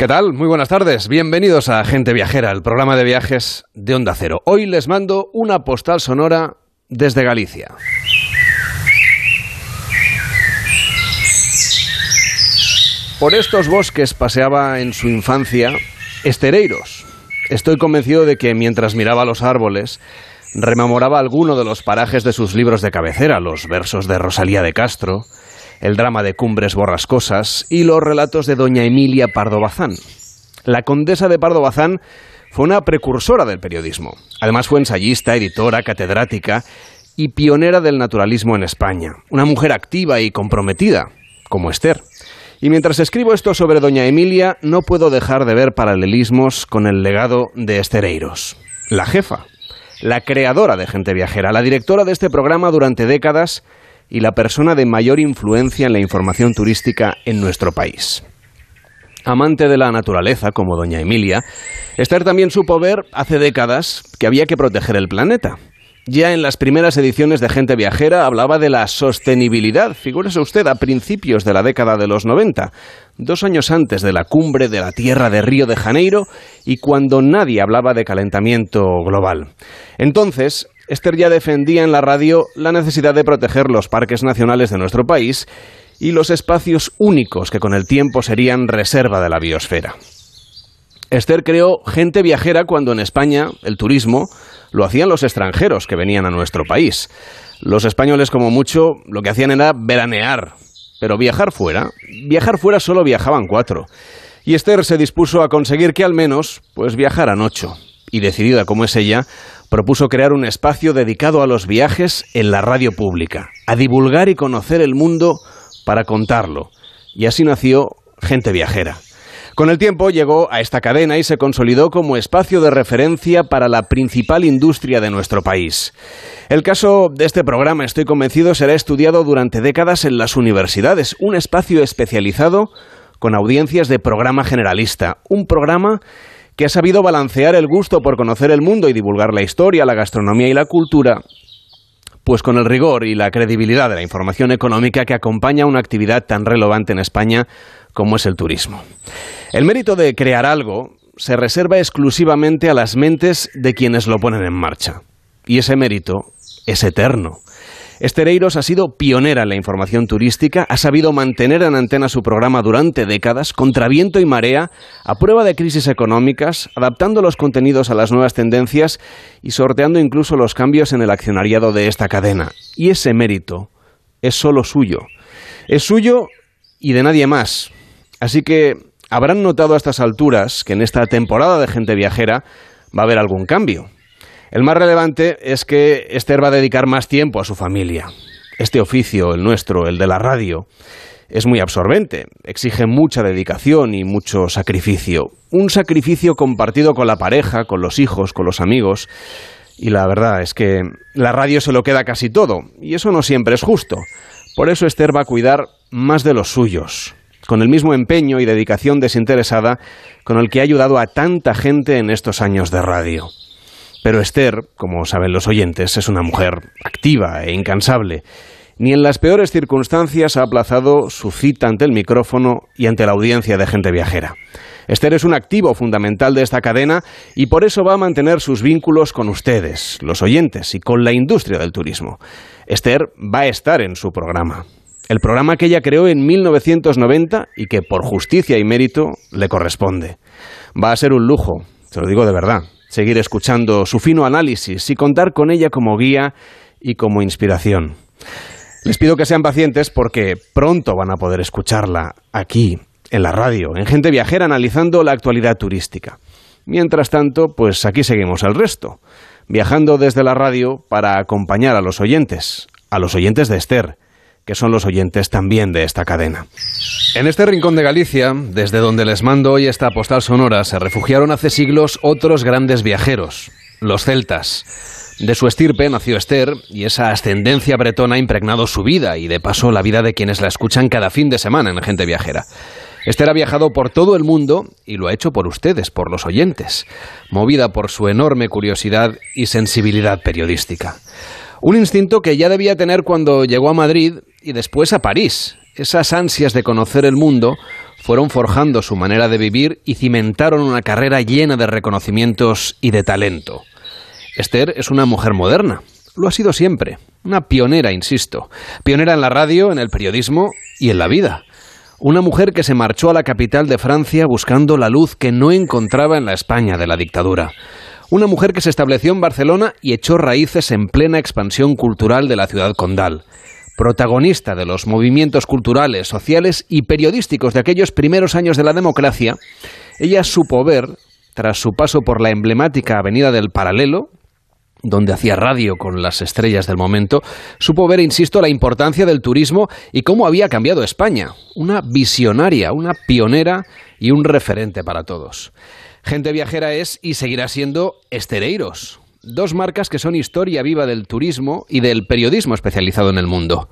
¿Qué tal? Muy buenas tardes. Bienvenidos a Gente Viajera, el programa de viajes de Onda Cero. Hoy les mando una postal sonora desde Galicia. Por estos bosques paseaba en su infancia Estereiros. Estoy convencido de que mientras miraba los árboles, rememoraba alguno de los parajes de sus libros de cabecera, los versos de Rosalía de Castro, el drama de Cumbres Borrascosas y los relatos de doña Emilia Pardo Bazán. La condesa de Pardo Bazán fue una precursora del periodismo. Además fue ensayista, editora, catedrática y pionera del naturalismo en España. Una mujer activa y comprometida, como Esther. Y mientras escribo esto sobre doña Emilia, no puedo dejar de ver paralelismos con el legado de Estereiros, la jefa, la creadora de Gente Viajera, la directora de este programa durante décadas y la persona de mayor influencia en la información turística en nuestro país. Amante de la naturaleza, como doña Emilia, Esther también supo ver hace décadas que había que proteger el planeta. Ya en las primeras ediciones de Gente Viajera hablaba de la sostenibilidad, figúrese usted, a principios de la década de los 90, dos años antes de la cumbre de la Tierra de Río de Janeiro y cuando nadie hablaba de calentamiento global. Entonces, Esther ya defendía en la radio la necesidad de proteger los parques nacionales de nuestro país y los espacios únicos que con el tiempo serían reserva de la biosfera. Esther creó gente viajera cuando en España el turismo lo hacían los extranjeros que venían a nuestro país. Los españoles como mucho lo que hacían era veranear, pero viajar fuera, viajar fuera solo viajaban cuatro. Y Esther se dispuso a conseguir que al menos pues viajaran ocho. Y decidida como es ella, propuso crear un espacio dedicado a los viajes en la radio pública, a divulgar y conocer el mundo para contarlo. Y así nació Gente Viajera. Con el tiempo llegó a esta cadena y se consolidó como espacio de referencia para la principal industria de nuestro país. El caso de este programa, estoy convencido, será estudiado durante décadas en las universidades, un espacio especializado con audiencias de programa generalista, un programa que ha sabido balancear el gusto por conocer el mundo y divulgar la historia, la gastronomía y la cultura, pues con el rigor y la credibilidad de la información económica que acompaña una actividad tan relevante en España como es el turismo. El mérito de crear algo se reserva exclusivamente a las mentes de quienes lo ponen en marcha. Y ese mérito es eterno. Estereiros ha sido pionera en la información turística, ha sabido mantener en antena su programa durante décadas, contra viento y marea, a prueba de crisis económicas, adaptando los contenidos a las nuevas tendencias y sorteando incluso los cambios en el accionariado de esta cadena. Y ese mérito es solo suyo. Es suyo y de nadie más. Así que habrán notado a estas alturas que en esta temporada de gente viajera va a haber algún cambio. El más relevante es que Esther va a dedicar más tiempo a su familia. Este oficio, el nuestro, el de la radio, es muy absorbente, exige mucha dedicación y mucho sacrificio. Un sacrificio compartido con la pareja, con los hijos, con los amigos. Y la verdad es que la radio se lo queda casi todo, y eso no siempre es justo. Por eso Esther va a cuidar más de los suyos, con el mismo empeño y dedicación desinteresada con el que ha ayudado a tanta gente en estos años de radio. Pero Esther, como saben los oyentes, es una mujer activa e incansable. Ni en las peores circunstancias ha aplazado su cita ante el micrófono y ante la audiencia de gente viajera. Esther es un activo fundamental de esta cadena y por eso va a mantener sus vínculos con ustedes, los oyentes, y con la industria del turismo. Esther va a estar en su programa. El programa que ella creó en 1990 y que por justicia y mérito le corresponde. Va a ser un lujo, se lo digo de verdad seguir escuchando su fino análisis y contar con ella como guía y como inspiración. Les pido que sean pacientes porque pronto van a poder escucharla aquí, en la radio, en Gente Viajera, analizando la actualidad turística. Mientras tanto, pues aquí seguimos el resto, viajando desde la radio para acompañar a los oyentes, a los oyentes de Esther, que son los oyentes también de esta cadena. En este rincón de Galicia, desde donde les mando hoy esta postal sonora, se refugiaron hace siglos otros grandes viajeros, los celtas. De su estirpe nació Esther y esa ascendencia bretona ha impregnado su vida y de paso la vida de quienes la escuchan cada fin de semana en Gente Viajera. Esther ha viajado por todo el mundo y lo ha hecho por ustedes, por los oyentes, movida por su enorme curiosidad y sensibilidad periodística. Un instinto que ya debía tener cuando llegó a Madrid y después a París. Esas ansias de conocer el mundo fueron forjando su manera de vivir y cimentaron una carrera llena de reconocimientos y de talento. Esther es una mujer moderna, lo ha sido siempre, una pionera, insisto, pionera en la radio, en el periodismo y en la vida. Una mujer que se marchó a la capital de Francia buscando la luz que no encontraba en la España de la dictadura. Una mujer que se estableció en Barcelona y echó raíces en plena expansión cultural de la ciudad condal. Protagonista de los movimientos culturales, sociales y periodísticos de aquellos primeros años de la democracia, ella supo ver, tras su paso por la emblemática Avenida del Paralelo, donde hacía radio con las estrellas del momento, supo ver, insisto, la importancia del turismo y cómo había cambiado España. Una visionaria, una pionera y un referente para todos. Gente Viajera es y seguirá siendo Estereiros, dos marcas que son historia viva del turismo y del periodismo especializado en el mundo.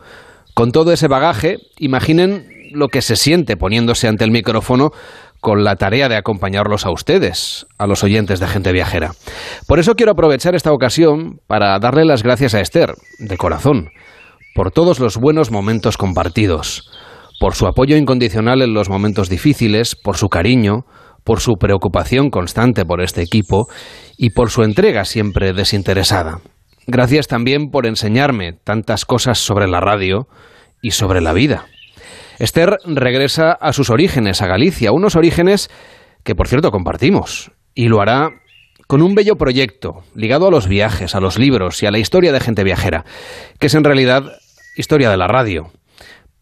Con todo ese bagaje, imaginen lo que se siente poniéndose ante el micrófono con la tarea de acompañarlos a ustedes, a los oyentes de Gente Viajera. Por eso quiero aprovechar esta ocasión para darle las gracias a Esther, de corazón, por todos los buenos momentos compartidos, por su apoyo incondicional en los momentos difíciles, por su cariño, por su preocupación constante por este equipo y por su entrega siempre desinteresada. Gracias también por enseñarme tantas cosas sobre la radio y sobre la vida. Esther regresa a sus orígenes, a Galicia, unos orígenes que por cierto compartimos, y lo hará con un bello proyecto ligado a los viajes, a los libros y a la historia de gente viajera, que es en realidad historia de la radio.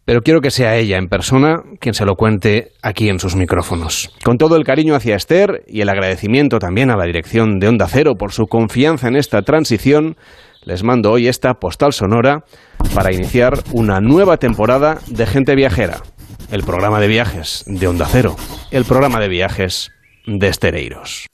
Pero quiero que sea ella en persona quien se lo cuente aquí en sus micrófonos. Con todo el cariño hacia Esther y el agradecimiento también a la dirección de Onda Cero por su confianza en esta transición, les mando hoy esta postal sonora para iniciar una nueva temporada de Gente Viajera, el programa de viajes de Onda Cero, el programa de viajes de Estereiros.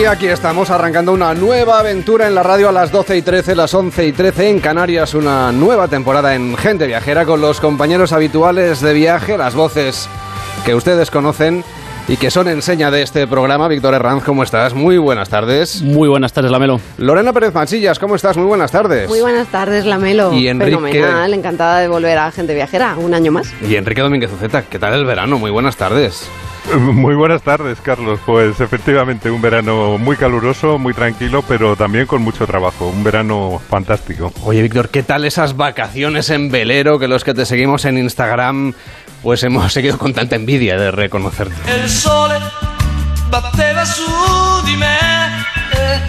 Y aquí estamos arrancando una nueva aventura en la radio a las 12 y 13, las 11 y 13 en Canarias, una nueva temporada en Gente Viajera con los compañeros habituales de viaje, las voces que ustedes conocen y que son enseña de este programa. Víctor Herranz, ¿cómo estás? Muy buenas tardes. Muy buenas tardes, Lamelo. Lorena Pérez Manchillas, ¿cómo estás? Muy buenas tardes. Muy buenas tardes, Lamelo. Y Enrique... Fenomenal, encantada de volver a Gente Viajera, un año más. Y Enrique Domínguez Uceta, ¿qué tal el verano? Muy buenas tardes. Muy buenas tardes, Carlos. Pues efectivamente, un verano muy caluroso, muy tranquilo, pero también con mucho trabajo. Un verano fantástico. Oye, Víctor, ¿qué tal esas vacaciones en velero que los que te seguimos en Instagram, pues hemos seguido con tanta envidia de reconocerte? El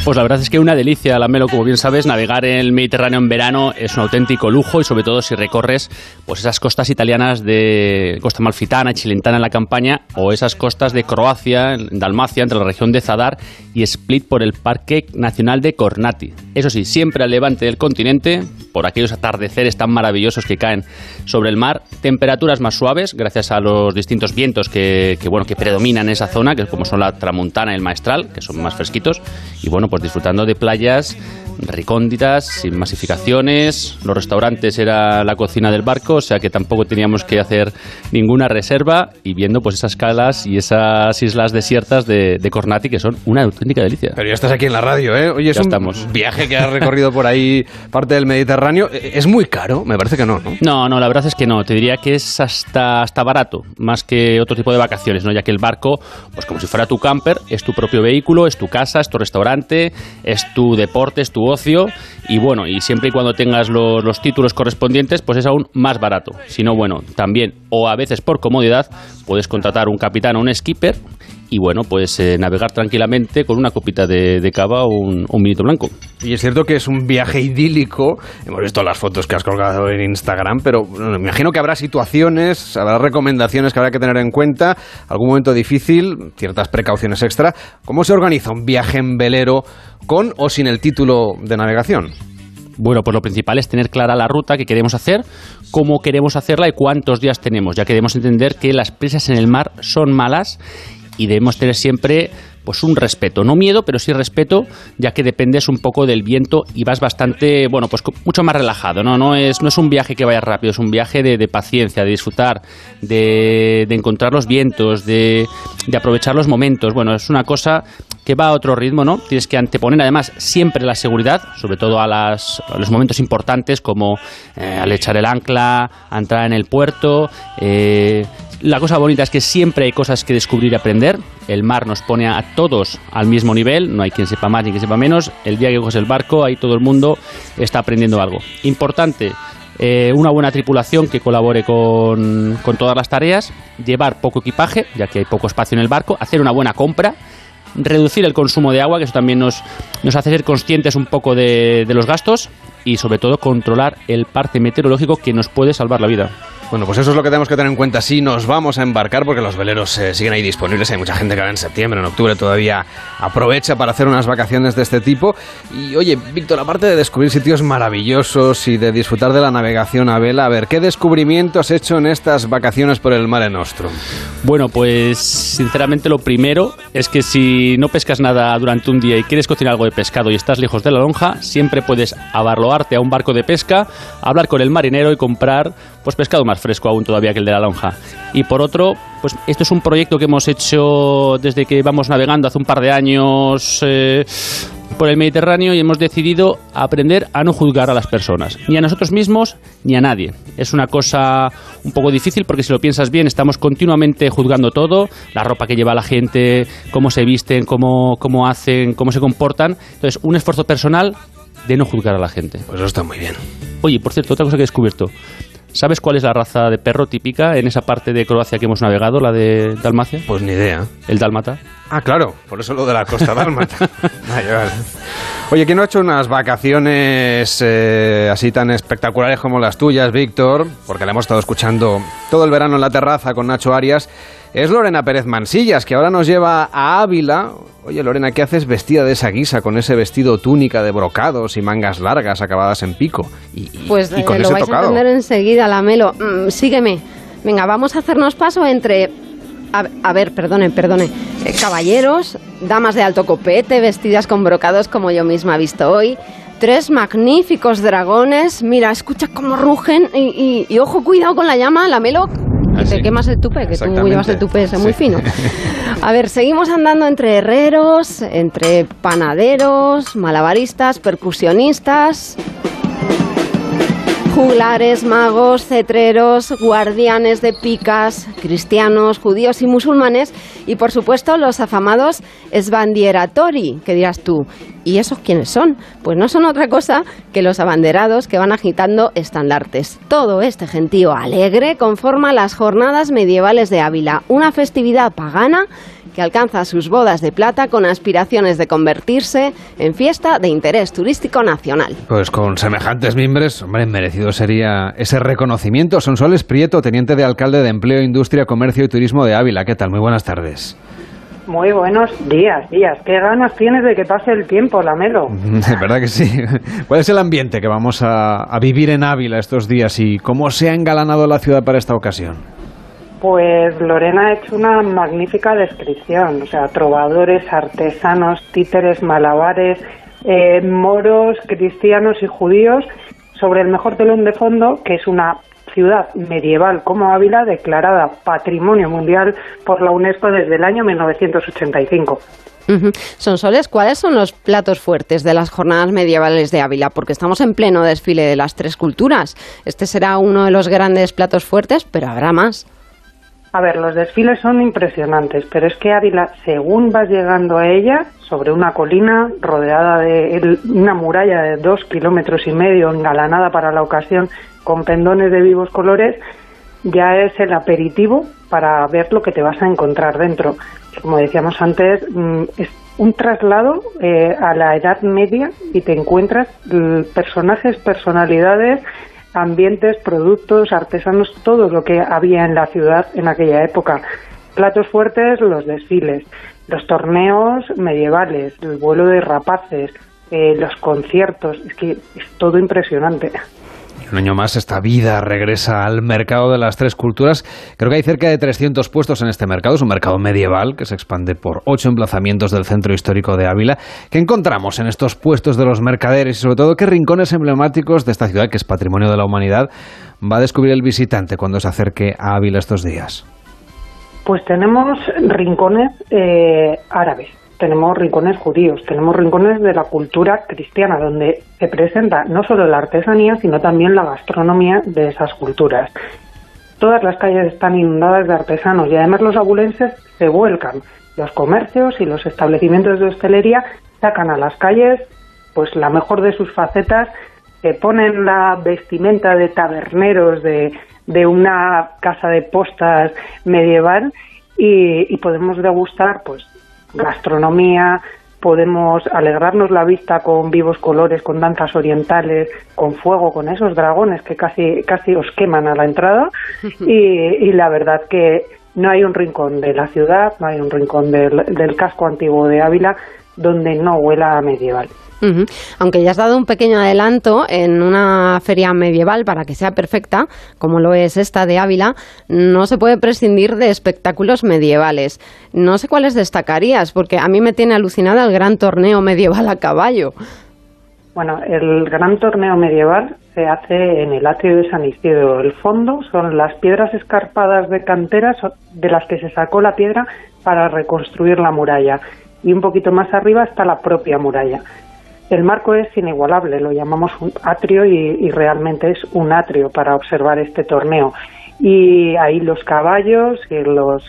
Pues la verdad es que una delicia, la Melo, como bien sabes, navegar en el Mediterráneo en verano es un auténtico lujo y sobre todo si recorres pues esas costas italianas de Costa Malfitana, Chilentana en la campaña o esas costas de Croacia, en Dalmacia, entre la región de Zadar y Split por el Parque Nacional de Cornati. Eso sí, siempre al levante del continente, por aquellos atardeceres tan maravillosos que caen sobre el mar, temperaturas más suaves gracias a los distintos vientos que, que bueno, que predominan en esa zona, que como son la tramontana y el maestral, que son más fresquitos, y bueno, pues disfrutando de playas recónditas, sin masificaciones. Los restaurantes era la cocina del barco, o sea que tampoco teníamos que hacer ninguna reserva y viendo pues esas calas y esas islas desiertas de, de Cornati que son una auténtica delicia. Pero ya estás aquí en la radio, ¿eh? Oye, es Ya un estamos. viaje que has recorrido por ahí parte del Mediterráneo. Eh, ¿Es muy caro? Me parece que no, ¿no? No, no, la verdad es que no. Te diría que es hasta, hasta barato, más que otro tipo de vacaciones, ¿no? Ya que el barco, pues como si fuera tu camper, es tu propio vehículo, es tu casa, es tu restaurante, es tu deporte, es tu ocio. Y bueno, y siempre y cuando tengas los, los títulos correspondientes, pues es aún más barato. Si no, bueno, también, o a veces por comodidad, puedes contratar un capitán o un skipper y bueno, pues eh, navegar tranquilamente con una copita de, de cava o un, un vinito blanco. Y es cierto que es un viaje idílico. Hemos visto las fotos que has colgado en Instagram, pero bueno, me imagino que habrá situaciones, habrá recomendaciones que habrá que tener en cuenta. Algún momento difícil, ciertas precauciones extra. ¿Cómo se organiza un viaje en velero con o sin el título de navegación? Bueno, pues lo principal es tener clara la ruta que queremos hacer, cómo queremos hacerla y cuántos días tenemos, ya que debemos entender que las prisas en el mar son malas y debemos tener siempre pues un respeto, no miedo, pero sí respeto, ya que dependes un poco del viento y vas bastante, bueno, pues mucho más relajado, ¿no? No es, no es un viaje que vaya rápido, es un viaje de, de paciencia, de disfrutar, de, de encontrar los vientos, de, de aprovechar los momentos. Bueno, es una cosa que va a otro ritmo, ¿no? Tienes que anteponer además siempre la seguridad, sobre todo a, las, a los momentos importantes como eh, al echar el ancla, a entrar en el puerto. eh, la cosa bonita es que siempre hay cosas que descubrir y aprender. El mar nos pone a todos al mismo nivel, no hay quien sepa más ni quien sepa menos. El día que coges el barco, ahí todo el mundo está aprendiendo algo. Importante, eh, una buena tripulación que colabore con, con todas las tareas, llevar poco equipaje, ya que hay poco espacio en el barco, hacer una buena compra, reducir el consumo de agua, que eso también nos, nos hace ser conscientes un poco de, de los gastos, y sobre todo controlar el parte meteorológico que nos puede salvar la vida. Bueno, pues eso es lo que tenemos que tener en cuenta si nos vamos a embarcar, porque los veleros eh, siguen ahí disponibles. Hay mucha gente que ahora en septiembre, en octubre todavía aprovecha para hacer unas vacaciones de este tipo. Y oye, Víctor, aparte de descubrir sitios maravillosos y de disfrutar de la navegación a vela, a ver, ¿qué descubrimiento has hecho en estas vacaciones por el Mare Nostrum? Bueno, pues sinceramente lo primero es que si no pescas nada durante un día y quieres cocinar algo de pescado y estás lejos de la lonja, siempre puedes abarloarte a un barco de pesca, hablar con el marinero y comprar pues pescado más fresco aún todavía que el de la lonja. Y por otro, pues esto es un proyecto que hemos hecho desde que vamos navegando hace un par de años eh, por el Mediterráneo y hemos decidido aprender a no juzgar a las personas, ni a nosotros mismos ni a nadie. Es una cosa un poco difícil porque si lo piensas bien estamos continuamente juzgando todo, la ropa que lleva la gente, cómo se visten, cómo, cómo hacen, cómo se comportan. Entonces, un esfuerzo personal de no juzgar a la gente. Pues eso está muy bien. Oye, por cierto, otra cosa que he descubierto. ¿Sabes cuál es la raza de perro típica en esa parte de Croacia que hemos navegado, la de Dalmacia? Pues ni idea. El dálmata. Ah, claro, por eso lo de la costa dálmata. Vale, vale. Oye, ¿quién no ha hecho unas vacaciones eh, así tan espectaculares como las tuyas, Víctor? Porque la hemos estado escuchando todo el verano en la terraza con Nacho Arias. Es Lorena Pérez Mansillas, que ahora nos lleva a Ávila. Oye, Lorena, ¿qué haces vestida de esa guisa, con ese vestido túnica de brocados y mangas largas acabadas en pico? Y, y- Pues y eh, lo vais tocado. a entender enseguida, Lamelo. Mm, sígueme. Venga, vamos a hacernos paso entre... A, a ver, perdone, perdone. Eh, caballeros, damas de alto copete, vestidas con brocados como yo misma he visto hoy. Tres magníficos dragones. Mira, escucha cómo rugen. Y, y- y ojo, cuidado con la llama, Lamelo. Que Ah, te sí. quemas el tupe, que tú llevas el tupe ese muy fino. A ver, seguimos andando entre herreros, entre panaderos, malabaristas, percusionistas, juglares, magos, cetreros, guardianes de picas, cristianos, judíos y musulmanes y por supuesto los afamados esbandieratori, que dirás tú. ¿Y esos quiénes son? Pues no son otra cosa que los abanderados que van agitando estandartes. Todo este gentío alegre conforma las jornadas medievales de Ávila, una festividad pagana que alcanza sus bodas de plata con aspiraciones de convertirse en fiesta de interés turístico nacional. Pues con semejantes mimbres, hombre, merecido sería ese reconocimiento. Sonsoles Prieto, teniente de alcalde de Empleo, Industria, Comercio y Turismo de Ávila. ¿Qué tal? Muy buenas tardes. Muy buenos días, días. ¿Qué ganas tienes de que pase el tiempo, Lamelo? De verdad que sí. ¿Cuál es el ambiente que vamos a, a vivir en Ávila estos días y cómo se ha engalanado la ciudad para esta ocasión? Pues Lorena ha hecho una magnífica descripción. O sea, trovadores, artesanos, títeres, malabares, eh, moros, cristianos y judíos sobre el mejor telón de fondo, que es una ciudad medieval como Ávila declarada Patrimonio Mundial por la UNESCO desde el año 1985. Ujú. Sonsoles, ¿cuáles son los platos fuertes de las jornadas medievales de Ávila? Porque estamos en pleno desfile de las tres culturas. Este será uno de los grandes platos fuertes, pero habrá más. A ver, los desfiles son impresionantes, pero es que Ávila, según vas llegando a ella, sobre una colina rodeada de una muralla de dos kilómetros y medio, engalanada para la ocasión, con pendones de vivos colores, ya es el aperitivo para ver lo que te vas a encontrar dentro. Como decíamos antes, mm, es un traslado eh, a la Edad Media y te encuentras mm, personajes, personalidades, ambientes, productos, artesanos, todo lo que había en la ciudad en aquella época. Platos fuertes, los desfiles, los torneos medievales, el vuelo de rapaces, eh, los conciertos, es que es todo impresionante. Un año más esta vida regresa al mercado de las tres culturas. Creo que hay cerca de 300 puestos en este mercado. Es un mercado medieval que se expande por ocho emplazamientos del centro histórico de Ávila. ¿Qué encontramos en estos puestos de los mercaderes y sobre todo qué rincones emblemáticos de esta ciudad que es patrimonio de la humanidad va a descubrir el visitante cuando se acerque a Ávila estos días? Pues tenemos rincones eh, árabes, tenemos rincones judíos, tenemos rincones de la cultura cristiana, donde se presenta no solo la artesanía, sino también la gastronomía de esas culturas. Todas las calles están inundadas de artesanos y además los abulenses se vuelcan. Los comercios y los establecimientos de hostelería sacan a las calles pues la mejor de sus facetas, se ponen la vestimenta de taberneros de, de una casa de postas medieval y, y podemos degustar pues gastronomía, podemos alegrarnos la vista con vivos colores, con danzas orientales, con fuego, con esos dragones que casi, casi os queman a la entrada. Y, y la verdad que no hay un rincón de la ciudad, no hay un rincón del, del casco antiguo de Ávila donde no huela a medieval. Aunque ya has dado un pequeño adelanto en una feria medieval para que sea perfecta, como lo es esta de Ávila, no se puede prescindir de espectáculos medievales. No sé cuáles destacarías, porque a mí me tiene alucinada el gran torneo medieval a caballo. Bueno, el gran torneo medieval se hace en el atrio de San Isidro. El fondo son las piedras escarpadas de canteras de las que se sacó la piedra para reconstruir la muralla. Y un poquito más arriba está la propia muralla. El marco es inigualable, lo llamamos un atrio y, y realmente es un atrio para observar este torneo. Y ahí los caballos y los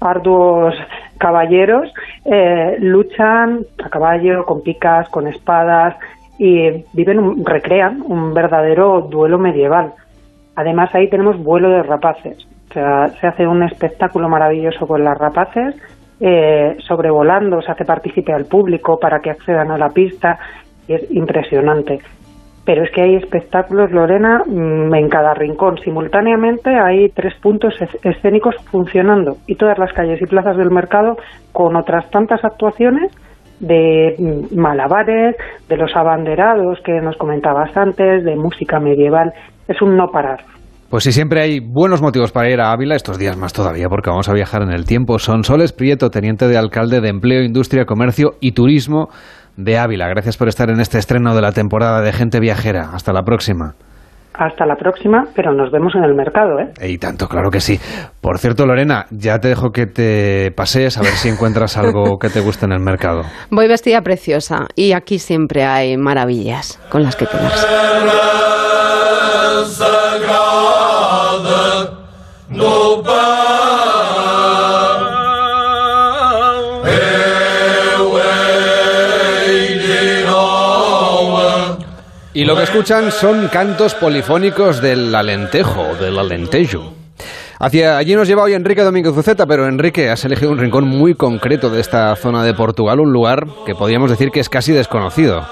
arduos caballeros eh, luchan a caballo, con picas, con espadas y viven, un- recrean un verdadero duelo medieval. Además ahí tenemos vuelo de rapaces. O sea, se hace un espectáculo maravilloso con las rapaces, eh, sobrevolando, se hace partícipe al público para que accedan a la pista y es impresionante. Pero es que hay espectáculos, Lorena, mm, en cada rincón. Simultáneamente hay tres puntos es- escénicos funcionando y todas las calles y plazas del mercado con otras tantas actuaciones de mm, malabares, de los abanderados que nos comentabas antes, de música medieval. Es un no parar. Pues sí, siempre hay buenos motivos para ir a Ávila, estos días más todavía, porque vamos a viajar en el tiempo. Son Soles Prieto, teniente de alcalde de Empleo, Industria, Comercio y Turismo de Ávila. Gracias por estar en este estreno de la temporada de Gente Viajera. Hasta la próxima. Hasta la próxima, pero nos vemos en el mercado, ¿eh? Y tanto, claro que sí. Por cierto, Lorena, ya te dejo que te pasees a ver si encuentras algo que te guste en el mercado. Voy vestida preciosa y aquí siempre hay maravillas con las que quedarse. Y lo que escuchan son cantos polifónicos del Alentejo, del Alentejo. Hacia allí nos lleva hoy Enrique Domínguez Uceta, pero Enrique, has elegido un rincón muy concreto de esta zona de Portugal, un lugar que podríamos decir que es casi desconocido.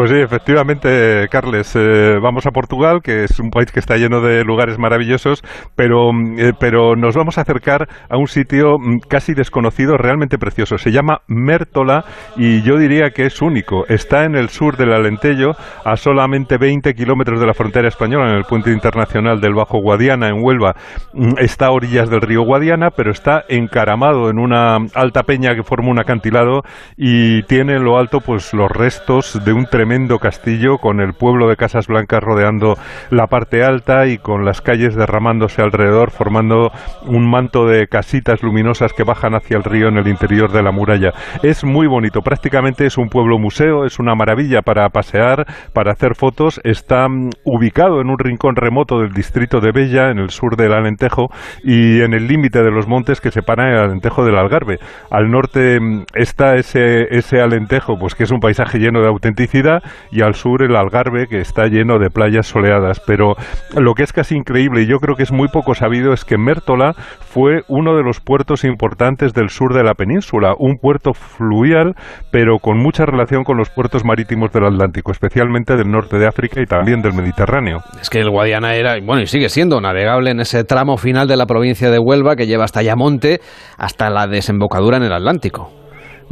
Pues sí, efectivamente, Carles, eh, vamos a Portugal, que es un país que está lleno de lugares maravillosos, pero, mm, eh, pero nos vamos a acercar a un sitio mm, casi desconocido, realmente precioso. Se llama Mértola y yo diría que es único. Está en el sur del Alentejo, a solamente 20 kilómetros de la frontera española, en el puente internacional del Bajo Guadiana, en Huelva. Mm, Está a orillas del río Guadiana, pero está encaramado en una alta peña que forma un acantilado y tiene en lo alto pues los restos de un tremendo castillo con el pueblo de Casas Blancas rodeando la parte alta y con las calles derramándose alrededor formando un manto de casitas luminosas que bajan hacia el río en el interior de la muralla. Es muy bonito, prácticamente es un pueblo museo, es una maravilla para pasear, para hacer fotos. Está mm, ubicado en un rincón remoto del distrito de Bella, en el sur del Alentejo y en el límite de los montes que separan el Alentejo del Algarve. Al norte mm, está ese, ese Alentejo, pues que es un paisaje lleno de autenticidad y al sur el Algarve que está lleno de playas soleadas. Pero lo que es casi increíble y yo creo que es muy poco sabido es que Mértola fue uno de los puertos importantes del sur de la península, un puerto fluvial pero con mucha relación con los puertos marítimos del Atlántico, especialmente del norte de África y también del Mediterráneo. Es que el Guadiana era, bueno, y sigue siendo navegable en ese tramo final de la provincia de Huelva que lleva hasta Ayamonte, hasta la desembocadura en el Atlántico.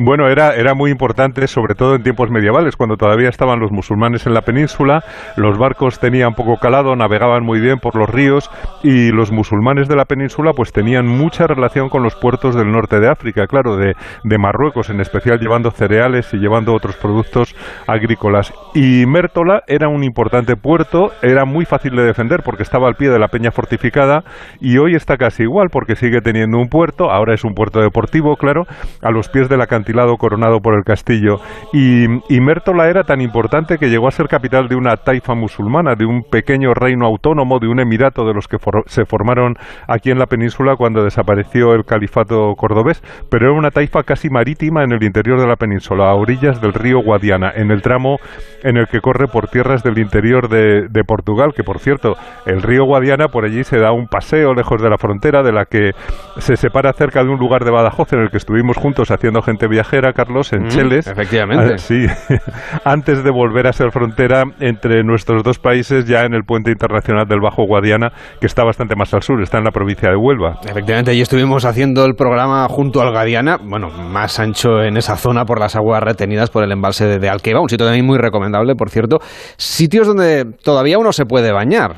Bueno, era, era muy importante, sobre todo en tiempos medievales, cuando todavía estaban los musulmanes en la península, los barcos tenían poco calado, navegaban muy bien por los ríos y los musulmanes de la península pues tenían mucha relación con los puertos del norte de África, claro, de, de Marruecos en especial, llevando cereales y llevando otros productos agrícolas. Y Mértola era un importante puerto, era muy fácil de defender porque estaba al pie de la peña fortificada y hoy está casi igual porque sigue teniendo un puerto, ahora es un puerto deportivo, claro, a los pies de la cantidad coronado por el castillo. Y, y Mértola era tan importante que llegó a ser capital de una taifa musulmana, de un pequeño reino autónomo, de un emirato de los que se formaron aquí en la península cuando desapareció el califato cordobés, pero era una taifa casi marítima en el interior de la península, a orillas del río Guadiana, en el tramo en el que corre por tierras del interior de, de Portugal, que por cierto, el río Guadiana por allí se da un paseo lejos de la frontera, de la que se separa cerca de un lugar de Badajoz en el que estuvimos juntos haciendo gente viajera, Carlos, en Mm, Cheles. efectivamente. Ah, sí, antes de volver a ser frontera entre nuestros dos países, ya en el puente internacional del Bajo Guadiana, que está bastante más al sur, está en la provincia de Huelva. Efectivamente, allí estuvimos haciendo el programa junto al Guadiana, bueno, más ancho en esa zona por las aguas retenidas por el embalse de, de Alqueva, un sitio también muy recomendable, por cierto. Sitios donde todavía uno se puede bañar.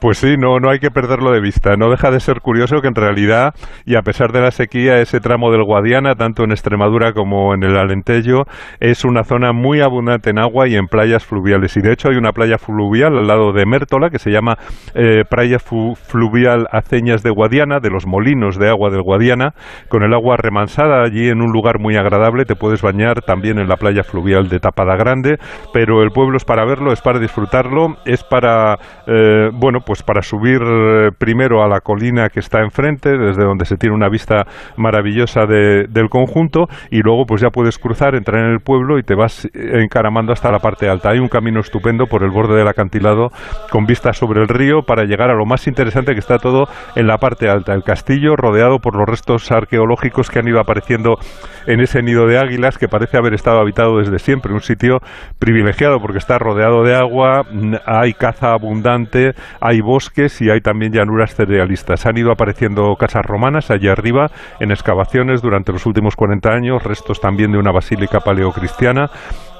Pues sí, no, no hay que perderlo de vista. No deja de ser curioso que en realidad, y a pesar de la sequía, ese tramo del Guadiana, tanto en Extremadura como en el Alentejo, es una zona muy abundante en agua y en playas fluviales. Y de hecho hay una playa fluvial al lado de Mértola que se llama eh, Playa Fu- Fluvial Aceñas de Guadiana, de los molinos de agua del Guadiana, con el agua remansada allí en un lugar muy agradable. Te puedes bañar también en la playa fluvial de Tapada Grande, pero el pueblo es para verlo, es para disfrutarlo, es para, eh, bueno, pues para subir eh, primero a la colina que está enfrente, desde donde se tiene una vista maravillosa de- del conjunto, y luego pues ya puedes cruzar, entrar en el pueblo y te vas encaramando hasta la parte alta. Hay un camino estupendo por el borde del acantilado con vista sobre el río para llegar a lo más interesante que está todo en la parte alta, el castillo rodeado por los restos arqueológicos que han ido apareciendo en ese nido de águilas que parece haber estado habitado desde siempre, un sitio privilegiado porque está rodeado de agua, mm, hay caza abundante, hay bosques y hay también llanuras cerealistas. Han ido apareciendo casas romanas allí arriba en excavaciones durante los últimos 40 años, restos también de una basílica paleocristiana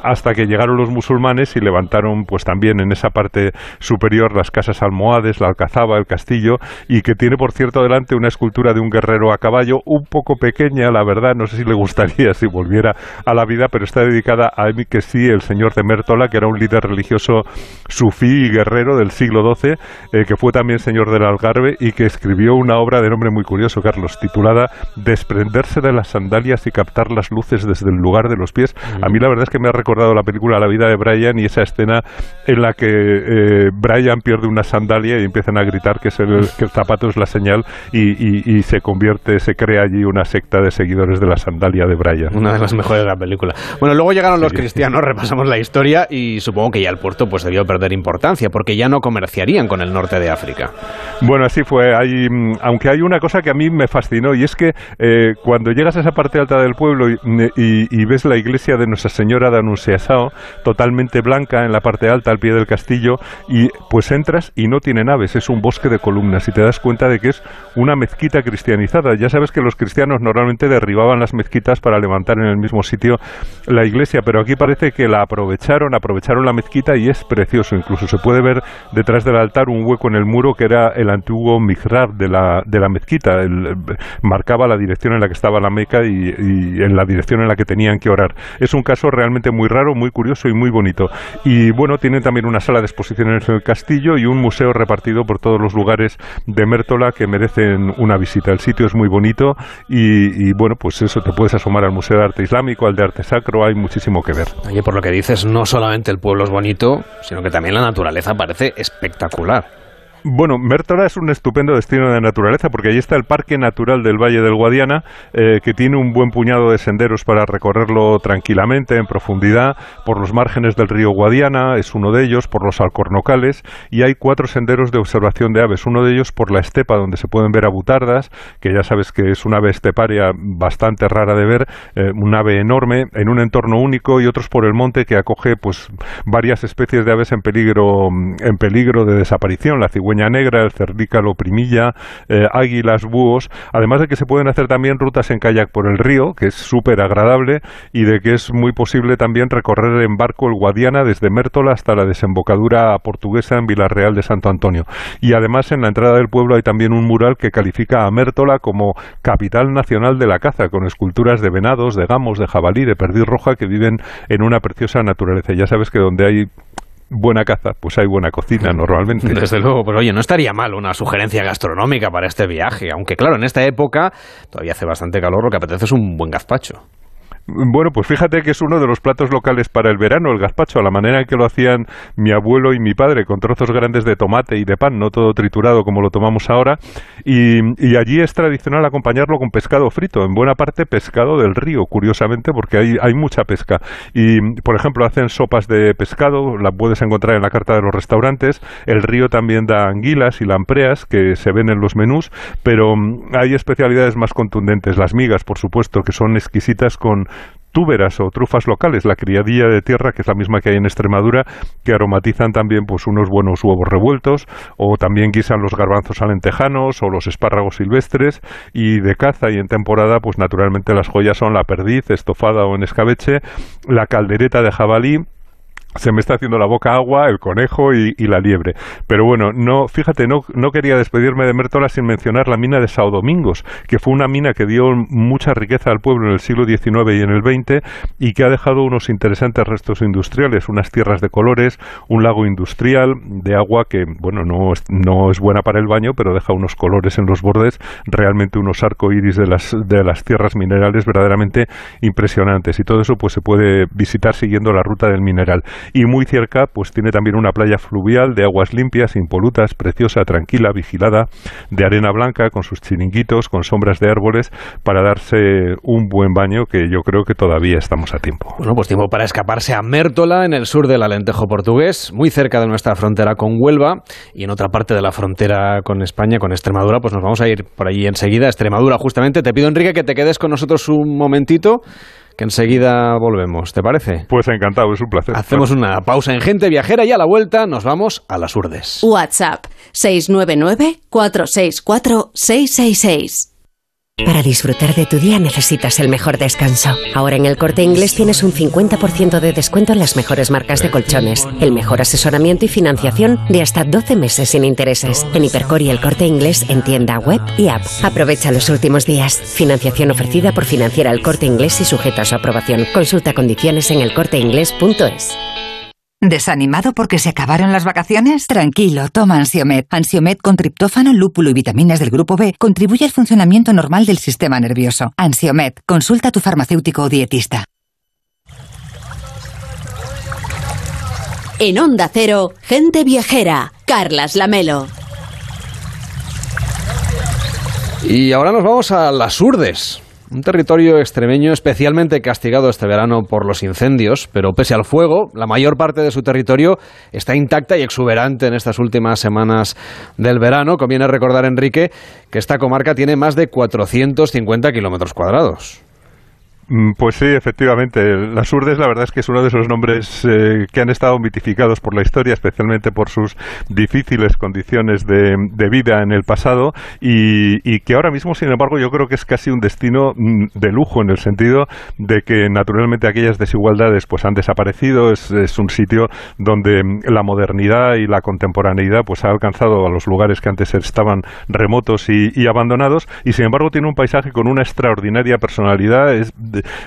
hasta que llegaron los musulmanes y levantaron pues también en esa parte superior las casas almohades, la alcazaba, el castillo y que tiene por cierto delante una escultura de un guerrero a caballo un poco pequeña, la verdad, no sé si le gustaría si volviera a la vida, pero está dedicada a Emi sí, el señor de Mértola, que era un líder religioso sufí y guerrero del siglo XII, eh, que fue también señor del Algarve y que escribió una obra de nombre muy curioso, Carlos, titulada Desprenderse de las sandalias y captar las luces desde el lugar de los pies. A mí la verdad es que me ha recordado la película La vida de Brian y esa escena en la que eh, Brian pierde una sandalia y empiezan a gritar que, es el, que el zapato es la señal y, y- y se convierte, se crea allí una secta de seguidores de la sandalia de Brian. Una de las mejores de la película. Bueno, luego llegaron los cristianos, repasamos la historia y supongo que ya el puerto pues debió perder importancia porque ya no comerciarían con el norte de África. Bueno, así fue. Hay, mm, aunque hay una cosa que a mí me fascinó y es que eh, cuando llegas a esa parte alta del pueblo y, y- y ves la iglesia de Nuestra Señora de Anunciasao, totalmente blanca en la parte alta al pie del castillo, y pues entras y no tiene naves, es un bosque de columnas y te das cuenta de que es una mezquita cristianizada. Ya sabes que los cristianos normalmente derribaban las mezquitas para levantar en el mismo sitio la iglesia, pero aquí parece que la aprovecharon, aprovecharon la mezquita y es precioso. Incluso se puede ver detrás del altar un hueco en el muro que era el antiguo mihrab de la, de la mezquita. El- marcaba la dirección en la que estaba la Meca y, y en la dirección en la que tenían que orar. Es un caso realmente muy raro, muy curioso y muy bonito. Y bueno, tiene también una sala de exposiciones en el castillo y un museo repartido por todos los lugares de Mértola que merecen una visita. El sitio es muy bonito y, y, bueno, pues eso, te puedes asomar al Museo de Arte Islámico, al de Arte Sacro, hay muchísimo que ver. Oye, por lo que dices, no solamente el pueblo es bonito, sino que también la naturaleza parece espectacular. Bueno, Mértola es un estupendo destino de naturaleza porque allí está el Parque Natural del Valle del Guadiana, eh, que tiene un buen puñado de senderos para recorrerlo tranquilamente, en profundidad, por los márgenes del río Guadiana, es uno de ellos, por los alcornocales, y hay cuatro senderos de observación de aves, uno de ellos por la estepa, donde se pueden ver abutardas, que ya sabes que es una ave esteparia bastante rara de ver, eh, un ave enorme, en un entorno único, y otros por el monte que acoge pues varias especies de aves en peligro, en peligro de desaparición, la cigüeña negra, el cerdícalo primilla, eh, águilas, búhos, además de que se pueden hacer también rutas en kayak por el río, que es súper agradable, y de que es muy posible también recorrer en barco el Guadiana desde Mértola hasta la desembocadura portuguesa en Villarreal de Santo Antonio. Y además en la entrada del pueblo hay también un mural que califica a Mértola como capital nacional de la caza, con esculturas de venados, de gamos, de jabalí, de perdiz roja que viven en una preciosa naturaleza. Ya sabes que donde hay buena caza, pues hay buena cocina normalmente. Desde luego, pues oye, no estaría mal una sugerencia gastronómica para este viaje, aunque claro, en esta época todavía hace bastante calor, lo que apetece es un buen gazpacho. Bueno, pues fíjate que es uno de los platos locales para el verano, el gazpacho, a la manera en que lo hacían mi abuelo y mi padre, con trozos grandes de tomate y de pan, no todo triturado como lo tomamos ahora. Y, allí es tradicional acompañarlo con pescado frito, en buena parte pescado del río, curiosamente, porque hay, hay mucha pesca. Y, por ejemplo, hacen sopas de pescado, la puedes encontrar en la carta de los restaurantes. El río también da anguilas y lampreas, que se ven en los menús, pero mm, hay especialidades más contundentes. Las migas, por supuesto, que son exquisitas con túberas o trufas locales, la criadilla de tierra, que es la misma que hay en Extremadura, que aromatizan también pues unos buenos huevos revueltos, o también guisan los garbanzos alentejanos o los espárragos silvestres, y de caza y en temporada, pues naturalmente las joyas son la perdiz, estofada o en escabeche, la caldereta de jabalí, se me está haciendo la boca agua, el conejo y, la liebre. Pero bueno, no, fíjate, no, no quería despedirme de Mértola sin mencionar la mina de Sao Domingos, que fue una mina que dio mucha riqueza al pueblo en el siglo XIX y en el XX y que ha dejado unos interesantes restos industriales, unas tierras de colores, un lago industrial de agua que, bueno, no es, no es buena para el baño, pero deja unos colores en los bordes, realmente unos arcoíris de las, de las tierras minerales verdaderamente impresionantes. Y todo eso pues se puede visitar siguiendo la ruta del mineral y muy cerca pues tiene también una playa fluvial de aguas limpias, impolutas, preciosa, tranquila, vigilada, de arena blanca con sus chiringuitos, con sombras de árboles para darse un buen baño que yo creo que todavía estamos a tiempo. Bueno, pues tiempo para escaparse a Mértola en el sur del Alentejo portugués, muy cerca de nuestra frontera con Huelva y en otra parte de la frontera con España, con Extremadura, pues nos vamos a ir por allí enseguida, Extremadura justamente. Te pido Enrique que te quedes con nosotros un momentito que enseguida volvemos. ¿Te parece? Pues encantado, es un placer. Hacemos una pausa en Gente Viajera y a la vuelta nos vamos a las Urdes. WhatsApp 699 464 666 para disfrutar de tu día necesitas el mejor descanso. Ahora en el Corte Inglés tienes un 50% de descuento en las mejores marcas de colchones, el mejor asesoramiento y financiación de hasta 12 meses sin intereses. En Hipercor y el Corte Inglés en tienda web y app. Aprovecha los últimos días. Financiación ofrecida por Financiera el Corte Inglés y sujeta a su aprobación. Consulta condiciones en elcorteinglés.es. ¿Desanimado porque se acabaron las vacaciones? Tranquilo, toma Ansiomet. Ansiomet con triptófano, lúpulo y vitaminas del grupo B contribuye al funcionamiento normal del sistema nervioso. Ansiomet, consulta a tu farmacéutico o dietista. En Onda Cero, gente viajera, Carlas Lamelo. Y ahora nos vamos a las Urdes. Un territorio extremeño especialmente castigado este verano por los incendios, pero pese al fuego, la mayor parte de su territorio está intacta y exuberante en estas últimas semanas del verano. Conviene recordar, Enrique, que esta comarca tiene más de 450 kilómetros cuadrados. Mm, pues sí, efectivamente. Las Urdes, la verdad es que es uno de esos nombres eh, que han estado mitificados por la historia, especialmente por sus difíciles condiciones de, vida en el pasado y, que ahora mismo, sin embargo, yo creo que es casi un destino mm, de lujo en el sentido de que naturalmente aquellas desigualdades pues han desaparecido. Es, un sitio donde mm, la modernidad y la contemporaneidad pues ha alcanzado a los lugares que antes estaban remotos y, abandonados y sin embargo tiene un paisaje con una extraordinaria personalidad.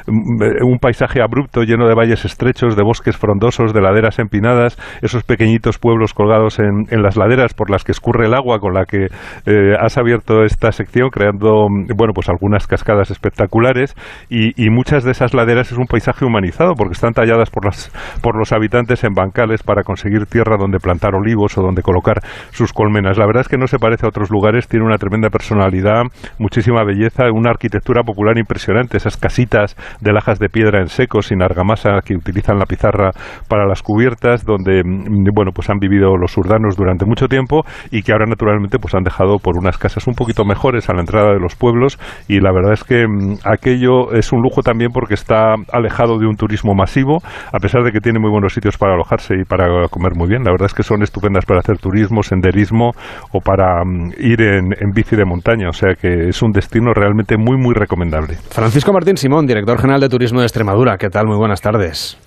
Un paisaje abrupto lleno de valles estrechos, de bosques frondosos, de laderas empinadas, esos pequeñitos pueblos colgados en, las laderas por las que escurre el agua con la que eh, has abierto esta sección, creando bueno pues algunas cascadas espectaculares y, muchas de esas laderas es un paisaje humanizado porque están talladas por, las, por los habitantes en bancales para conseguir tierra donde plantar olivos o donde colocar sus colmenas. La verdad es que no se parece a otros lugares, tiene una tremenda personalidad, muchísima belleza, una arquitectura popular impresionante, esas casitas de lajas de piedra en seco, sin argamasa, que utilizan la pizarra para las cubiertas, donde mm, bueno pues han vivido los urdanos durante mucho tiempo y que ahora naturalmente pues han dejado por unas casas un poquito mejores a la entrada de los pueblos y la verdad es que mm, aquello es un lujo también porque está alejado de un turismo masivo, a pesar de que tiene muy buenos sitios para alojarse y para comer muy bien. La verdad es que son estupendas para hacer turismo, senderismo o para mm, ir en, en bici de montaña, o sea que es un destino realmente muy muy recomendable. Francisco Martín Simón director general de Turismo de Extremadura. ¿Qué tal? Muy buenas tardes.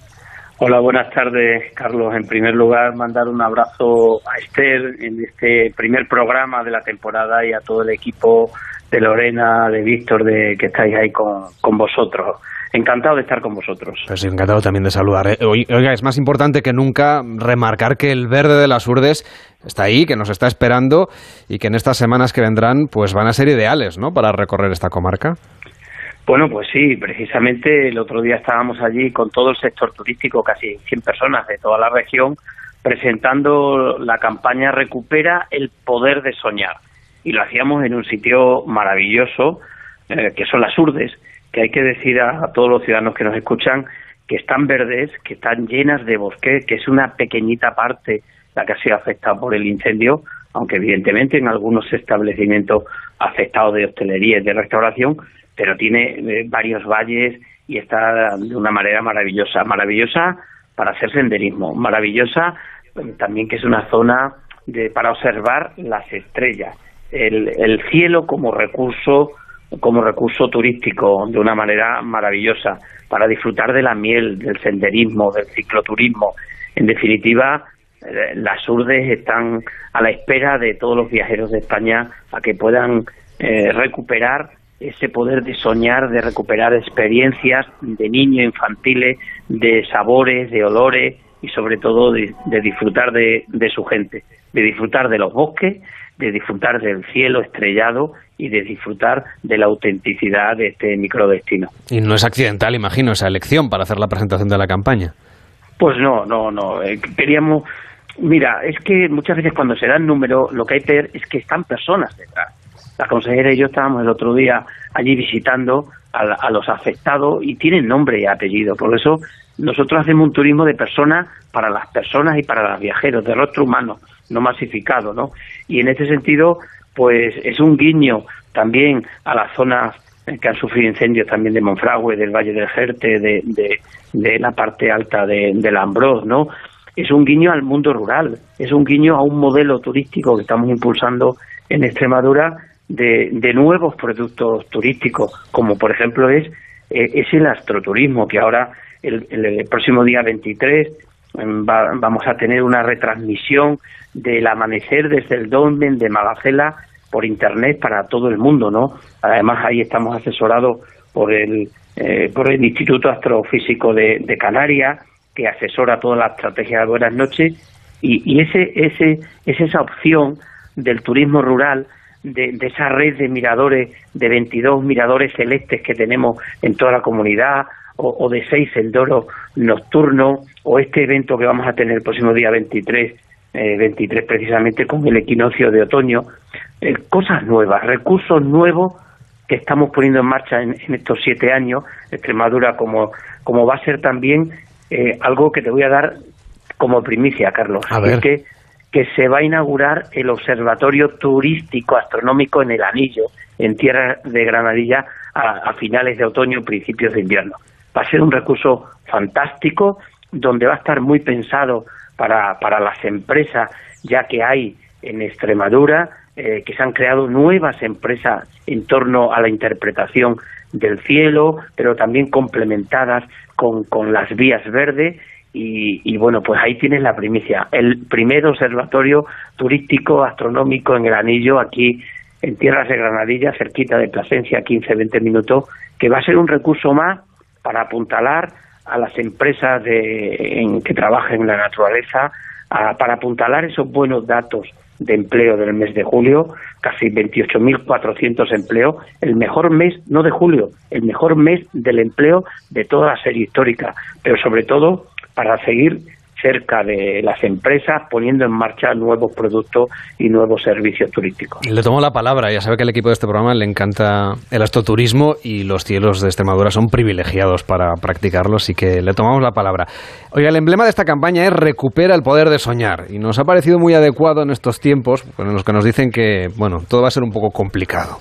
Hola, buenas tardes, Carlos. En primer lugar, mandar un abrazo a Esther en este primer programa de la temporada y a todo el equipo de Lorena, de Víctor, de que estáis ahí con, con vosotros. Encantado de estar con vosotros. Pues encantado también de saludar. ¿eh? Oiga, es más importante que nunca remarcar que el verde de las urdes está ahí, que nos está esperando y que en estas semanas que vendrán pues van a ser ideales ¿no? para recorrer esta comarca. Bueno, pues sí, precisamente el otro día estábamos allí con todo el sector turístico, casi 100 personas de toda la región, presentando la campaña Recupera el poder de soñar. Y lo hacíamos en un sitio maravilloso, eh, que son las Urdes, que hay que decir a, todos los ciudadanos que nos escuchan que están verdes, que están llenas de bosque, que es una pequeñita parte la que ha sido afectada por el incendio, aunque evidentemente en algunos establecimientos afectados de hostelería y de restauración, pero tiene eh, varios valles y está de una manera maravillosa, maravillosa para hacer senderismo, maravillosa eh, también que es una zona de, para observar las estrellas, el, el cielo como recurso como recurso turístico de una manera maravillosa para disfrutar de la miel, del senderismo, del cicloturismo. En definitiva, eh, las urdes están a la espera de todos los viajeros de España a que puedan eh, recuperar ese poder de soñar, de recuperar experiencias de niños infantiles, de sabores, de olores y sobre todo de, disfrutar de su gente, de disfrutar de los bosques, de disfrutar del cielo estrellado y de disfrutar de la autenticidad de este microdestino. Y no es accidental, imagino, esa elección para hacer la presentación de la campaña. Pues no, no, no. Eh, queríamos. Mira, es que muchas veces cuando se da el número, lo que hay que ver es que están personas detrás. La consejera y yo estábamos el otro día allí visitando a, a los afectados y tienen nombre y apellido. Por eso nosotros hacemos un turismo de personas para las personas y para los viajeros, de rostro humano, no masificado, ¿no? Y en este sentido, pues es un guiño también a las zonas que han sufrido incendios también de Monfragüe, del Valle del Jerte, de, de, la parte alta de, del Ambrós, ¿no? Es un guiño al mundo rural, es un guiño a un modelo turístico que estamos impulsando en Extremadura de, de nuevos productos turísticos, como por ejemplo es, eh, es el astroturismo, que ahora el, el, próximo día 23 em, vamos a tener una retransmisión del amanecer desde el dolmen de Magacela por internet para todo el mundo, ¿no? Además ahí estamos asesorados por el eh, por el Instituto Astrofísico de, Canarias que asesora toda la estrategia de Buenas noches y, y ese ese es esa opción del turismo rural de, de, esa red de miradores, de 22 miradores celestes que tenemos en toda la comunidad, o, o de seis senderos nocturnos, o este evento que vamos a tener el próximo día 23, 23 eh, precisamente con el equinoccio de otoño, eh, cosas nuevas, recursos nuevos que estamos poniendo en marcha en, estos siete años, Extremadura como, como va a ser también eh, algo que te voy a dar como primicia, Carlos, es que, que se va a inaugurar el Observatorio Turístico Astronómico en el Anillo, en tierra de Granadilla, a, finales de otoño, principios de invierno. Va a ser un recurso fantástico, donde va a estar muy pensado para, para las empresas, ya que hay en Extremadura eh, que se han creado nuevas empresas en torno a la interpretación del cielo, pero también complementadas con, con las vías verdes. Y, bueno, pues ahí tienes la primicia. El primer observatorio turístico astronómico en el anillo, aquí en tierras de Granadilla, cerquita de Plasencia, 15-20 minutos, que va a ser un recurso más para apuntalar a las empresas de, en, que trabajan en la naturaleza, para apuntalar esos buenos datos de empleo del mes de julio, casi 28.400 empleos, el mejor mes, no de julio, el mejor mes del empleo de toda la serie histórica, pero sobre todo para seguir cerca de las empresas poniendo en marcha nuevos productos y nuevos servicios turísticos. Le tomo la palabra, ya sabe que al equipo de este programa le encanta el astroturismo y los cielos de Extremadura son privilegiados para practicarlos, así que le tomamos la palabra. Oiga, el emblema de esta campaña es recupera el poder de soñar y nos ha parecido muy adecuado en estos tiempos en los que nos dicen que, bueno, todo va a ser un poco complicado.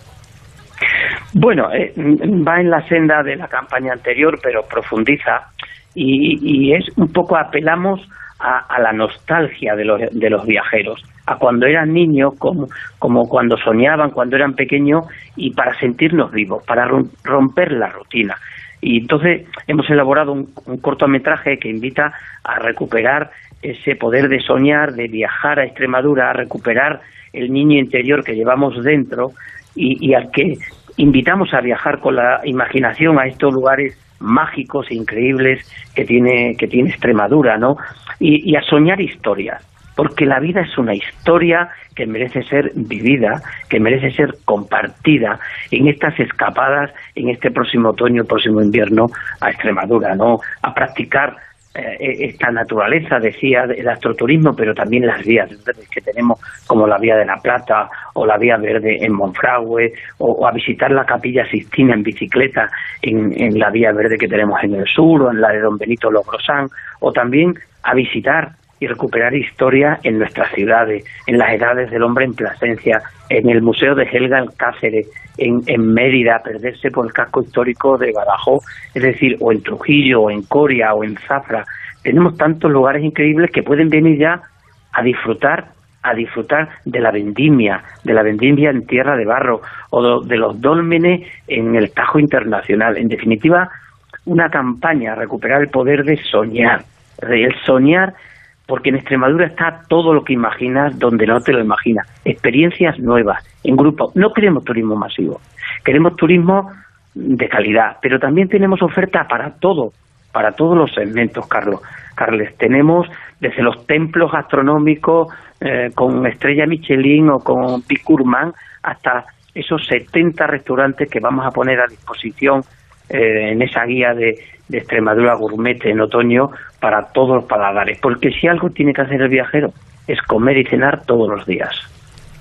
Bueno, eh, va en la senda de la campaña anterior, pero profundiza y, es un poco apelamos a, la nostalgia de los, de los viajeros, a cuando eran niños, como, como cuando soñaban, cuando eran pequeños, y para sentirnos vivos, para romper la rutina. Y entonces hemos elaborado un, cortometraje que invita a recuperar ese poder de soñar, de viajar a Extremadura, a recuperar el niño interior que llevamos dentro y, y al que invitamos a viajar con la imaginación a estos lugares mágicos e increíbles que tiene, que tiene Extremadura, ¿no? Y, a soñar historias. porque la vida es una historia que merece ser vivida, que merece ser compartida en estas escapadas en este próximo otoño, próximo invierno a Extremadura, ¿no? A practicar esta naturaleza, decía, el astroturismo, pero también las vías verdes que tenemos, como la Vía de la Plata o la Vía Verde en Monfragüe, o, a visitar la Capilla Sistina en bicicleta en, la Vía Verde que tenemos en el sur, o en la de Don Benito Logrosán, o también a visitar y recuperar historia en nuestras ciudades, en las edades del hombre en Plasencia, en el Museo de Helga en Cáceres, en, Mérida, perderse por el casco histórico de Badajoz, es decir, o en Trujillo, o en Coria, o en Zafra. Tenemos tantos lugares increíbles que pueden venir ya a disfrutar a disfrutar de la vendimia, de la vendimia en tierra de barro o de los dólmenes en el Tajo Internacional. En definitiva, una campaña recuperar el poder de soñar, el soñar porque en Extremadura está todo lo que imaginas donde no te lo imaginas. Experiencias nuevas, en grupo. No queremos turismo masivo, queremos turismo de calidad, pero también tenemos oferta para todo, para todos los segmentos, Carlos. Carles, tenemos desde los templos gastronómicos eh, con estrella Michelin o con Picurman hasta esos 70 restaurantes que vamos a poner a disposición eh, en esa guía de, de Extremadura Gourmet en otoño para todos los paladares. Porque si algo tiene que hacer el viajero es comer y cenar todos los días.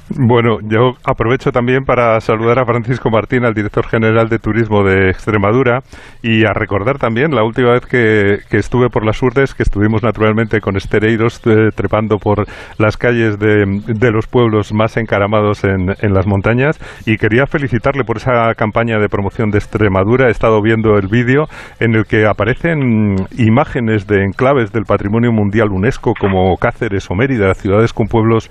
Bueno, yo aprovecho también para saludar a Francisco Martín, al director general de Turismo de Extremadura, y a recordar también la última vez que, estuve por las Urdes, que estuvimos naturalmente con estereiros eh, trepando por las calles de, los pueblos más encaramados en, las montañas, y quería felicitarle por esa campaña de promoción de Extremadura. He estado viendo el vídeo en el que aparecen imágenes de enclaves del Patrimonio Mundial UNESCO como Cáceres o Mérida, ciudades con pueblos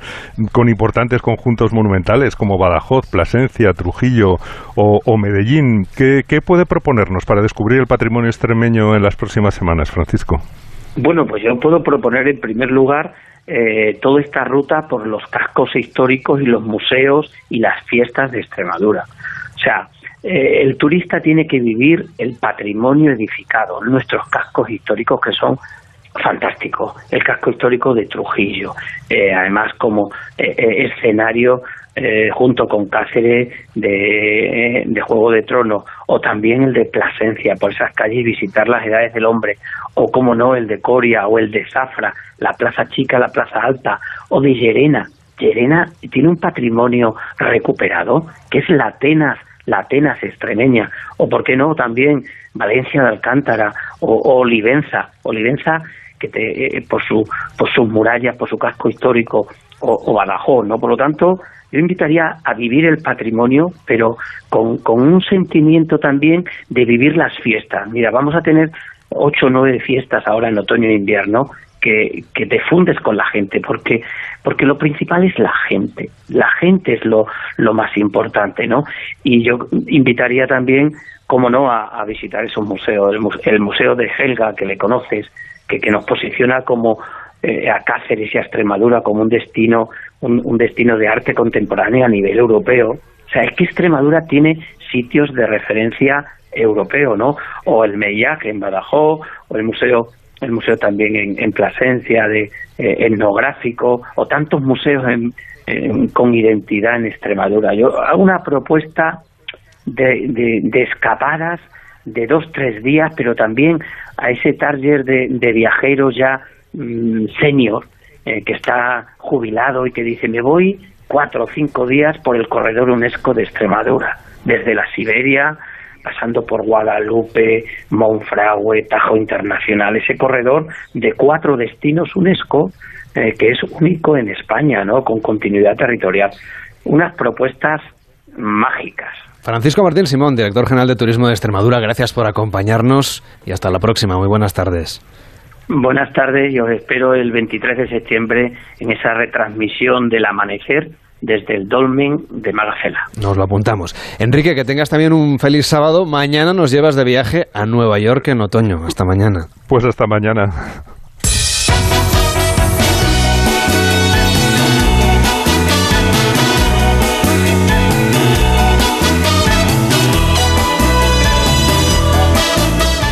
con importantes conjuntos conjuntos monumentales como Badajoz, Plasencia, Trujillo o, Medellín. ¿Qué, puede proponernos para descubrir el patrimonio extremeño en las próximas semanas, Francisco? Bueno, pues yo puedo proponer en primer lugar eh, toda esta ruta por los cascos históricos y los museos y las fiestas de Extremadura. O sea, eh, el turista tiene que vivir el patrimonio edificado, nuestros cascos históricos que son fantástico. El casco histórico de Trujillo, eh, además como eh, eh, escenario junto con Cáceres de, de, Juego de Tronos, o también el de Plasencia, por esas calles visitar las edades del hombre, o como no, el de Coria o el de Zafra, la Plaza Chica, la Plaza Alta, o de Llerena. Llerena tiene un patrimonio recuperado, que es la Atenas, la Atenas extremeña, o por qué no también Valencia de Alcántara o Olivenza. Olivenza que te, eh, por, su, por sus murallas, por su casco histórico o, o, Badajoz, ¿no? Por lo tanto, yo invitaría a vivir el patrimonio, pero con, con un sentimiento también de vivir las fiestas. Mira, vamos a tener ocho o nueve fiestas ahora en otoño e invierno que, que, te fundes con la gente, porque, porque lo principal es la gente, la gente es lo, lo más importante, ¿no? Y yo invitaría también, como no, a, visitar esos museos, el, Museo de Helga, que le conoces, que, que nos posiciona como eh, a Cáceres y a Extremadura como un destino, un, destino de arte contemporáneo a nivel europeo. O sea, es que Extremadura tiene sitios de referencia europeo, ¿no? O el Meillac en Badajoz, o el museo el museo también en, en Plasencia de eh, etnográfico, o tantos museos con identidad en Extremadura. Yo hago una propuesta de, de, de escapadas de dos, tres días, pero también a ese target de, viajeros ya mm, senior, eh, que está jubilado y que dice, me voy cuatro o cinco días por el corredor UNESCO de Extremadura, desde la Siberia, pasando por Guadalupe, Monfragüe, Tajo Internacional, ese corredor de cuatro destinos UNESCO eh, que es único en España, ¿no? Con continuidad territorial. Unas propuestas mágicas. Francisco Martín Simón, director general de Turismo de Extremadura, gracias por acompañarnos y hasta la próxima. Muy buenas tardes. Buenas tardes y os espero el 23 de septiembre en esa retransmisión del amanecer desde el Dolmen de Magacela. Nos lo apuntamos. Enrique, que tengas también un feliz sábado. Mañana nos llevas de viaje a Nueva York en otoño. Hasta mañana. Pues hasta mañana.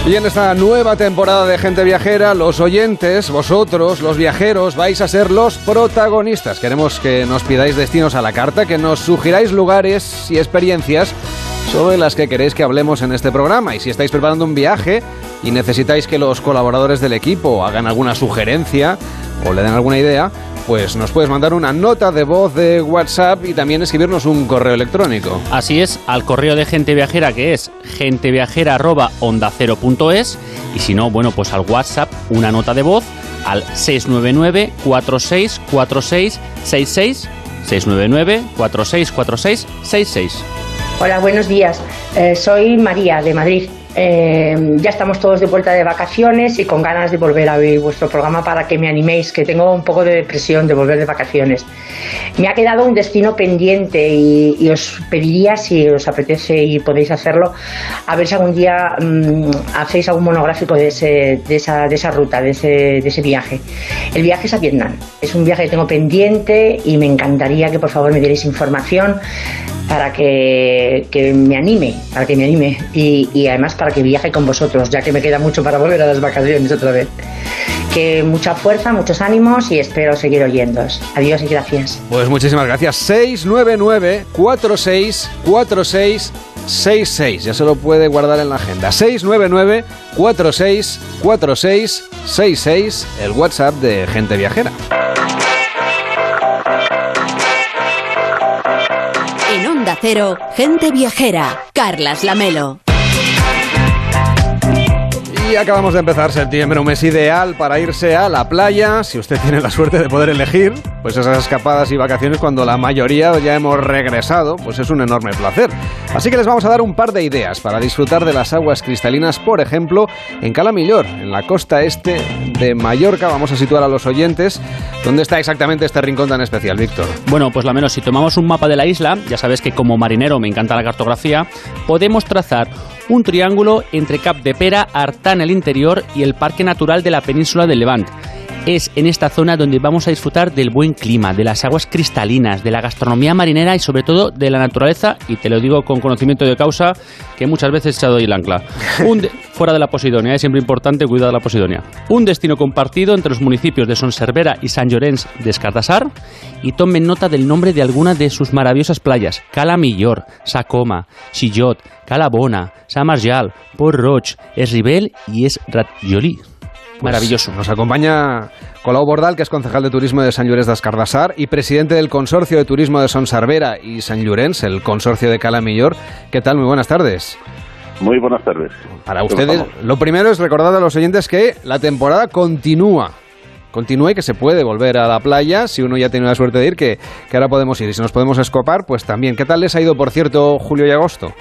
Y en esta nueva temporada de Gente Viajera, los oyentes, vosotros, los viajeros, vais a ser los protagonistas. Queremos que nos pidáis destinos a la carta, que nos sugiráis lugares y experiencias sobre las que queréis que hablemos en este programa. Y si estáis preparando un viaje y necesitáis que los colaboradores del equipo hagan alguna sugerencia o le den alguna idea, pues nos puedes mandar una nota de voz de WhatsApp y también escribirnos un correo electrónico. Así es, al correo de gente viajera que es genteviajera@ondacero.es y si no, bueno, pues al WhatsApp una nota de voz al 699 4646 66 699 4646 66. Hola, buenos días. Eh, soy María de Madrid. Eh, ya estamos todos de vuelta de vacaciones y con ganas de volver a ver vuestro programa para que me animéis, que tengo un poco de depresión de volver de vacaciones. Me ha quedado un destino pendiente y, os pediría, si os apetece y podéis hacerlo, a ver si algún día mm, hacéis algún monográfico de, esa, de esa ruta, de ese, de ese viaje. El viaje es a Vietnam. Es un viaje que tengo pendiente y me encantaría que por favor me dierais información para que, me anime, para que me anime y, y además para que viaje con vosotros, ya que me queda mucho para volver a las vacaciones otra vez. Que mucha fuerza, muchos ánimos y espero seguir oyéndos. Adiós y gracias. Pues muchísimas gracias. 699 46 46 Ya se lo puede guardar en la agenda. 699 46 46 66, el WhatsApp de Gente Viajera. En Onda Cero, Gente Viajera, Carlas Lamelo. Y acabamos de empezar septiembre, un mes ideal para irse a la playa, si usted tiene la suerte de poder elegir, pues esas escapadas y vacaciones cuando la mayoría ya hemos regresado, pues es un enorme placer. Así que les vamos a dar un par de ideas para disfrutar de las aguas cristalinas, por ejemplo, en Calamillor, en la costa este de Mallorca. Vamos a situar a los oyentes dónde está exactamente este rincón tan especial, Víctor. Bueno, pues la menos, si tomamos un mapa de la isla, ya sabes que como marinero me encanta la cartografía, podemos trazar un triángulo entre Cap de Pera, Artán el interior y el Parque Natural de la Península de Levant. Es en esta zona donde vamos a disfrutar del buen clima, de las aguas cristalinas, de la gastronomía marinera y sobre todo de la naturaleza, y te lo digo con conocimiento de causa, que muchas veces se ha el ancla. fuera de la Posidonia, es siempre importante cuidar de la Posidonia. Un destino compartido entre los municipios de Son Servera y San Llorenç de Escardassar, y tomen nota del nombre de alguna de sus maravillosas playas, Cala Millor, Sacoma, Chillot, Calabona, San Marjal, Port Roig, Esribel y Es Ratjolí. Pues Maravilloso. Nos acompaña Colau Bordal, que es concejal de turismo de San Llorenç de y presidente del Consorcio de Turismo de Son Sarvera y San Llorenç, el consorcio de Cala Millor. ¿Qué tal? Muy buenas tardes. Muy buenas tardes. Para ustedes, lo primero es recordar a los oyentes que la temporada continúa. Continúa y que se puede volver a la playa si uno ya tiene la suerte de ir, que, que ahora podemos ir. Y si nos podemos escopar, pues también. ¿Qué tal les ha ido, por cierto, julio y agosto?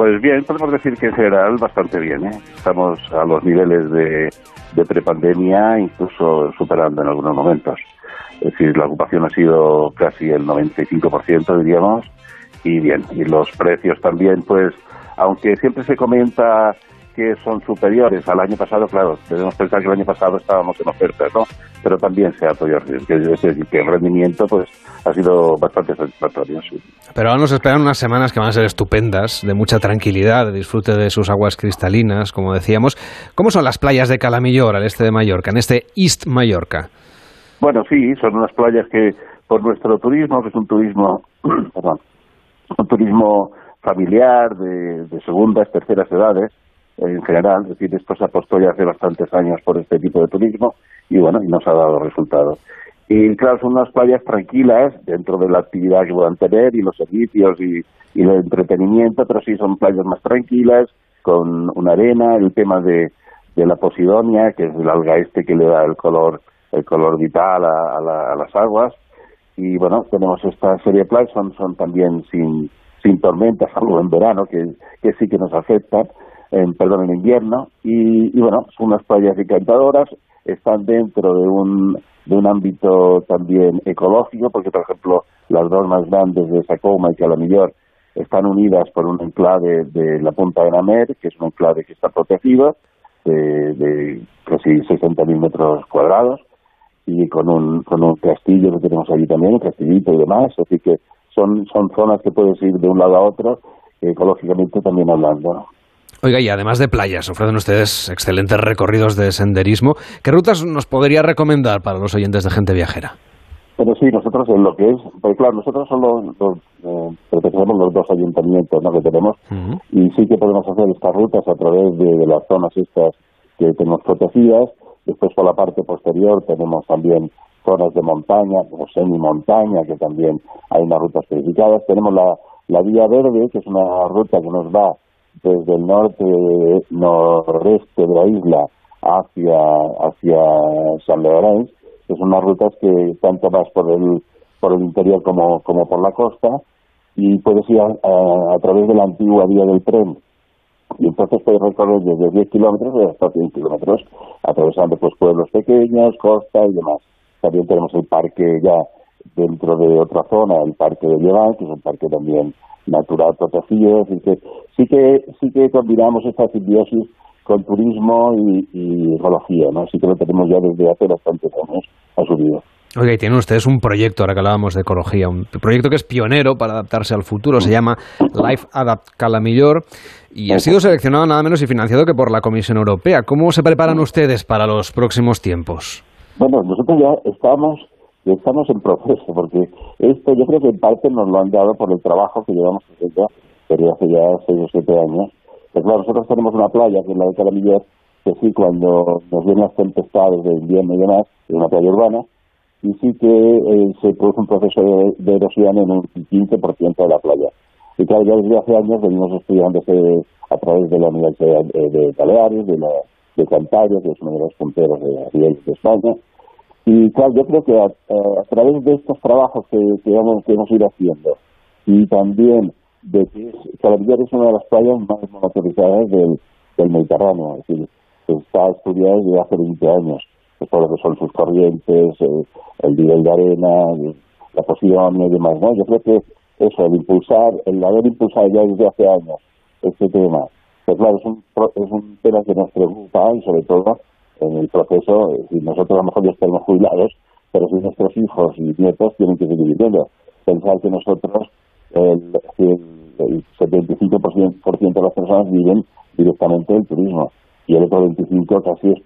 Pues bien, podemos decir que en general bastante bien. ¿eh? Estamos a los niveles de, de prepandemia, incluso superando en algunos momentos. Es decir, la ocupación ha sido casi el 95%, diríamos, y bien. Y los precios también, pues, aunque siempre se comenta que son superiores al año pasado, claro, debemos pensar que el año pasado estábamos en oferta, ¿no? Pero también se ha podido que, decir, que el rendimiento pues ha sido bastante satisfactorio. Pero ahora nos esperan unas semanas que van a ser estupendas, de mucha tranquilidad, de disfrute de sus aguas cristalinas, como decíamos. ¿Cómo son las playas de Calamillor, al este de Mallorca, en este East Mallorca? Bueno, sí, son unas playas que por nuestro turismo, que es un turismo, perdón, un turismo familiar de, de segundas, terceras edades, en general, es decir, esto se apostó ya hace bastantes años por este tipo de turismo y bueno, y nos ha dado resultados. Y claro, son unas playas tranquilas dentro de la actividad que puedan tener y los servicios y, el entretenimiento, pero sí son playas más tranquilas, con una arena, el tema de, de la posidonia, que es el alga este que le da el color el color vital a, a, las aguas. Y bueno, tenemos esta serie de playas, son, son también sin, sin tormentas, salvo en verano, que, que sí que nos afectan en, perdón, en invierno, y, bueno, son unas playas encantadoras, están dentro de un, de un ámbito también ecológico, porque por ejemplo las dos más grandes de Sacoma y Calamillor están unidas por un enclave de la Punta de Namer, que es un enclave que está protegido, de, de casi 60.000 metros cuadrados, y con un, con un castillo que tenemos allí también, un castillito y demás, así que son, son zonas que puedes ir de un lado a otro, ecológicamente también hablando. Oiga, y además de playas, ofrecen ustedes excelentes recorridos de senderismo. ¿Qué rutas nos podría recomendar para los oyentes de gente viajera? Pero sí, nosotros en lo que es, porque claro, nosotros solo eh, pertenecemos los dos ayuntamientos ¿no? que tenemos y sí que podemos hacer estas rutas a través de, las zonas estas que tenemos protegidas. Después por la parte posterior tenemos también zonas de montaña, como semi-montaña, que también hay unas rutas especificadas. Tenemos la, la Vía Verde, que es una ruta que nos va desde el norte noreste de la isla hacia, hacia San Lorenzo que son unas rutas que tanto vas por el, por el interior como, como por la costa y puedes ir a, través de la antigua vía del tren y entonces puedes recorrer desde 10 kilómetros hasta 100 kilómetros, atravesando pues pueblos pequeños, costa y demás. También tenemos el parque ya dentro de otra zona, el parque de Lleván, que es un parque también natural protegido, así que sí que sí que combinamos esta simbiosis con turismo y, y ¿no? Así que lo tenemos ya desde hace bastantes años a subido. Oiga, y tienen ustedes un proyecto, ahora que hablábamos de ecología, un proyecto que es pionero para adaptarse al futuro, se llama Life Adapt Calamillor y ha sido seleccionado nada menos y financiado que por la Comisión Europea. ¿Cómo se preparan ustedes para los próximos tiempos? Bueno, nosotros ya estamos estamos en proceso, porque esto yo creo que en parte nos lo han dado por el trabajo que llevamos haciendo desde hace ya seis o siete años, pues claro, nosotros tenemos una playa que es la de Calamillas, que sí, cuando nos vienen las tempestades de invierno y demás, es una playa urbana, y sí que eh, se produce un proceso de, erosión en un 15% de la playa. Y claro, ya desde hace años venimos estudiando a través de la Universidad de, Baleares, de, la, de Cantabria, que es uno de los punteros de, de España. Y claro, yo creo que a, través de estos trabajos que, que, hemos, que hemos ido haciendo y también de que es una de las playas más motorizadas del, Mediterráneo, es decir, está estudiada desde hace 20 años, por lo que son sus corrientes, eh, el nivel de arena, la posición y demás, ¿no? Yo creo que eso, el impulsar, el haber impulsado ya desde hace años este tema, pues claro, es un, es un tema que nos preocupa y sobre todo en el proceso, y nosotros a lo mejor ya estamos jubilados, pero si nuestros hijos y nietos tienen que seguir viviendo. Pensar que nosotros el, el 75% de las personas viven directamente del turismo y el otro 25% casi es,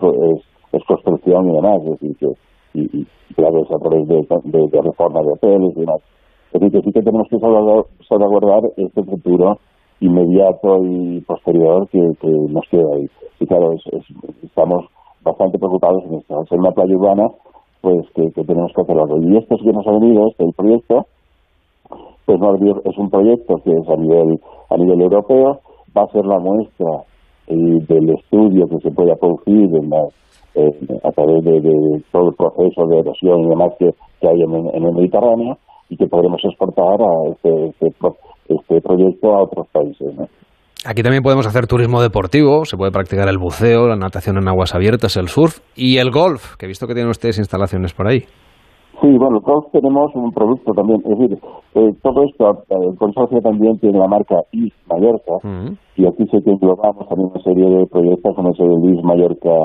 es, construcción y demás, es decir, que y, claro, es a través de, de, reforma de hoteles y demás. Es decir, que sí que tenemos que salvaguardar este futuro inmediato y posterior que, nos queda ahí. Y claro, estamos bastante preocupados en esto. Al playa urbana, pues que, tenemos que hacer algo. Y esto es que nos ha venido, este el proyecto, pues no es un proyecto que es a nivel a nivel europeo va a ser la muestra eh, del estudio que se pueda producir en a través de, todo el proceso de erosión y demás que, hay en, el Mediterráneo y que podremos exportar a este, este, este proyecto a otros países. Aquí también podemos hacer turismo deportivo, se puede practicar el buceo, la natación en aguas abiertas, el surf y el golf, que he visto que tienen ustedes instalaciones por ahí. Sí, bueno, todos tenemos un producto también. Es decir, eh, todo esto, eh, el consorcio también tiene la marca IS Mallorca, y aquí se que englobamos también una serie de proyectos como es el IS Mallorca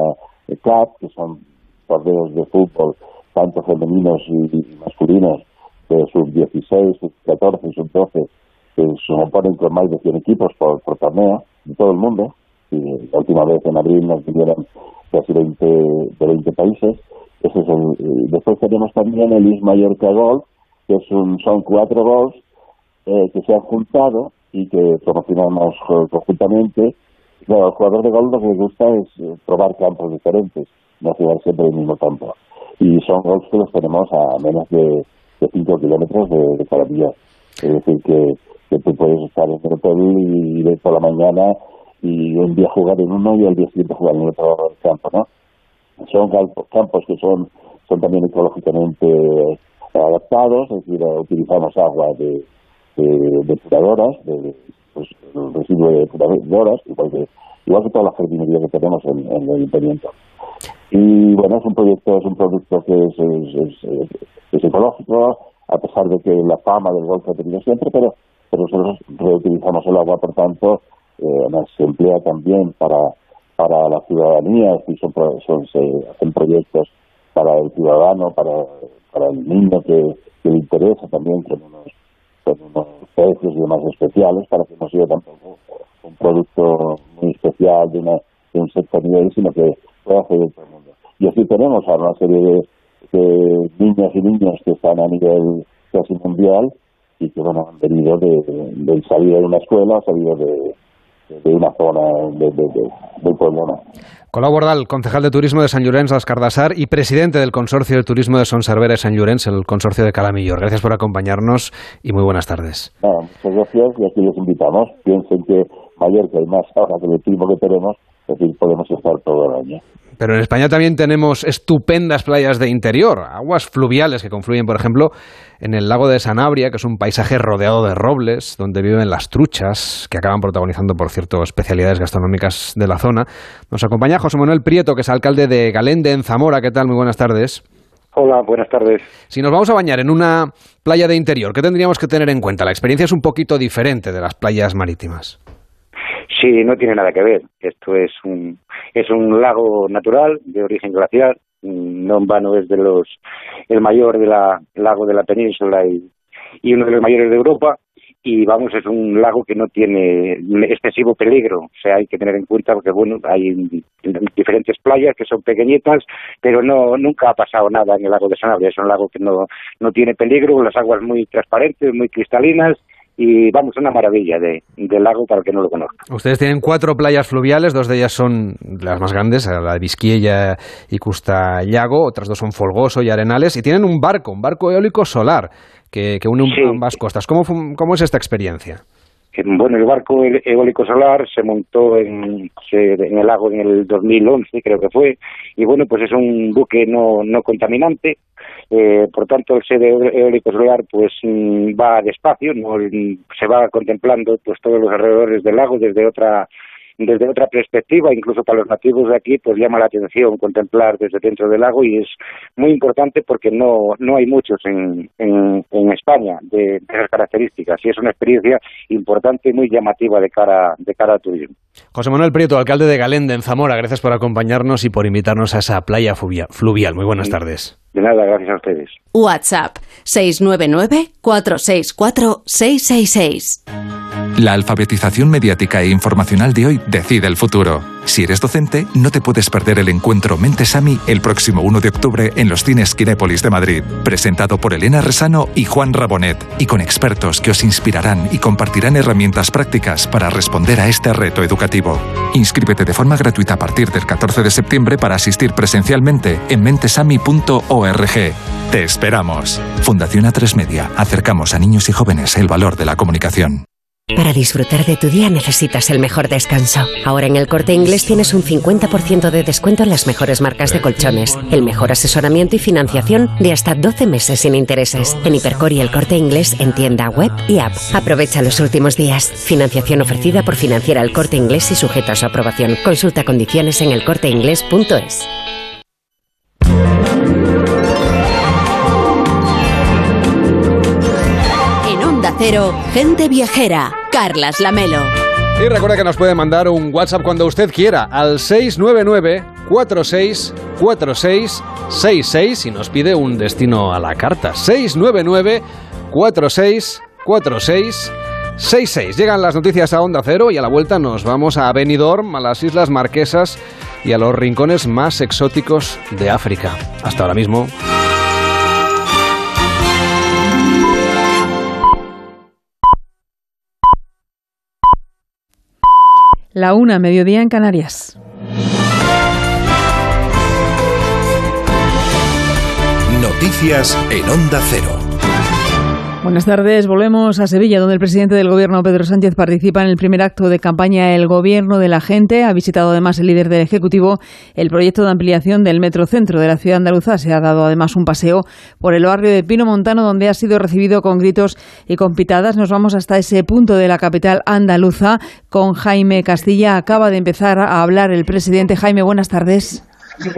Cup, que son torneos de fútbol, tanto femeninos y, masculinos, de sub-16, sub-14 sub-12, que se con más de 100 equipos por, torneo de todo el mundo. Y la última vez en abril nos vinieron casi 20, de 20 países ese es el, después tenemos también el Is Mallorca Golf, que es un, son cuatro golfs eh, que se han juntado y que promocionamos conjuntamente. Claro, al jugador de golf lo que le gusta es eh, probar campos diferentes, no jugar siempre el mismo campo. Y son golfs que los tenemos a menos de, de 5 kilómetros de, de Es decir, que, que tú puedes estar en el hotel y ir por la mañana y un día jugar en uno y el día siguiente jugar en otro campo, ¿no? son campos que son, son también ecológicamente adaptados, es decir, utilizamos agua de, de depuradoras, de, pues, residuos de depuradoras, igual que, igual que toda la jardinería que tenemos en, el ayuntamiento. Y bueno, es un proyecto, es un producto que es, es, ecológico, a pesar de que la fama del golf ha tenido siempre, pero, pero nosotros reutilizamos el agua, por tanto, eh, se emplea también para para la ciudadanía, si son, son, se hacen proyectos para el ciudadano, para, para el niño que, le interesa también, con unos, son unos precios y demás especiales para que no sea tampoco un producto muy especial de, una, de un sector nivel, sino que pueda acceder todo el mundo. Y así tenemos a una serie de, de niñas y niños que están a nivel casi mundial y que bueno han venido de, de, salido de una escuela, salido de, de una zona de, de, del pueblo. ¿no? Colau Bordal, concejal de turismo de San Llorenç de Cardasar y presidente del Consorcio de Turismo de Son Cervera y San Llorenç, el consorcio de Calamillo. Gracias por acompañarnos y muy buenas tardes. Nada, muchas gracias y aquí les invitamos. Piensen que Mallorca hay más ahora que el turismo que tenemos, es decir, podemos estar todo el año. Pero en España también tenemos estupendas playas de interior, aguas fluviales que confluyen, por ejemplo, en el lago de Sanabria, que es un paisaje rodeado de robles, donde viven las truchas, que acaban protagonizando, por cierto, especialidades gastronómicas de la zona. Nos acompaña José Manuel Prieto, que es alcalde de Galende, en Zamora. ¿Qué tal? Muy buenas tardes. Hola, buenas tardes. Si nos vamos a bañar en una playa de interior, ¿qué tendríamos que tener en cuenta? La experiencia es un poquito diferente de las playas marítimas. Sí, no tiene nada que ver. Esto es un, es un lago natural de origen glaciar. No en vano es de los, el mayor de la, lago de la península y, y uno de los mayores de Europa. Y vamos, es un lago que no tiene excesivo peligro. O sea, hay que tener en cuenta porque, bueno, hay diferentes playas que son pequeñitas, pero no nunca ha pasado nada en el lago de Sanabria. Es un lago que no, no tiene peligro, las aguas muy transparentes, muy cristalinas y vamos, una maravilla de, del lago para el que no lo conozca. Ustedes tienen cuatro playas fluviales, dos de ellas son las más grandes, la de Vizquiella y Custallago, otras dos son Folgoso y Arenales, y tienen un barco, un barco eólico solar que, que une sí. ambas costas. ¿Cómo, ¿Cómo es esta experiencia? Bueno, el barco eólico solar se montó en, en, el lago en el 2011, creo que fue, y bueno, pues es un buque no, no contaminante, eh, por tanto el sede eólico solar pues mm, va despacio, no se va contemplando pues todos los alrededores del lago desde otra desde otra perspectiva, incluso para los nativos de aquí, pues llama la atención contemplar desde dentro del lago y es muy importante porque no, no hay muchos en, en, en España de, de, esas características y es una experiencia importante y muy llamativa de cara, de cara al turismo. José Manuel Prieto, alcalde de Galende, en Zamora, gracias por acompañarnos y por invitarnos a esa playa fluvial. Muy buenas tardes. De nada, gracias a ustedes. WhatsApp 699-464-666. La alfabetización mediática e informacional de hoy decide el futuro. Si eres docente, no te puedes perder el encuentro Mentesami el próximo 1 de octubre en los cines Kinépolis de Madrid, presentado por Elena Resano y Juan Rabonet, y con expertos que os inspirarán y compartirán herramientas prácticas para responder a este reto educativo. Inscríbete de forma gratuita a partir del 14 de septiembre para asistir presencialmente en mentesami.org. Te esperamos. Fundación A3 Media. Acercamos a niños y jóvenes el valor de la comunicación. Para disfrutar de tu día necesitas el mejor descanso. Ahora en el corte inglés tienes un 50% de descuento en las mejores marcas de colchones, el mejor asesoramiento y financiación de hasta 12 meses sin intereses. En Hipercor y el corte inglés en tienda web y app. Aprovecha los últimos días. Financiación ofrecida por financiera el corte inglés y sujeta a su aprobación. Consulta condiciones en elcorteinglés.es. Cero, gente viajera, Carlas Lamelo. Y recuerda que nos puede mandar un WhatsApp cuando usted quiera al 699 464666 y nos pide un destino a la carta. 699 464666. Llegan las noticias a Onda Cero y a la vuelta nos vamos a Benidorm, a las Islas Marquesas y a los rincones más exóticos de África. Hasta ahora mismo. La una, mediodía en Canarias. Noticias en Onda Cero. Buenas tardes. Volvemos a Sevilla, donde el presidente del Gobierno, Pedro Sánchez, participa en el primer acto de campaña El Gobierno de la Gente. Ha visitado además el líder del Ejecutivo el proyecto de ampliación del metrocentro de la ciudad andaluza. Se ha dado además un paseo por el barrio de Pino Montano, donde ha sido recibido con gritos y con pitadas. Nos vamos hasta ese punto de la capital andaluza con Jaime Castilla. Acaba de empezar a hablar el presidente. Jaime, buenas tardes.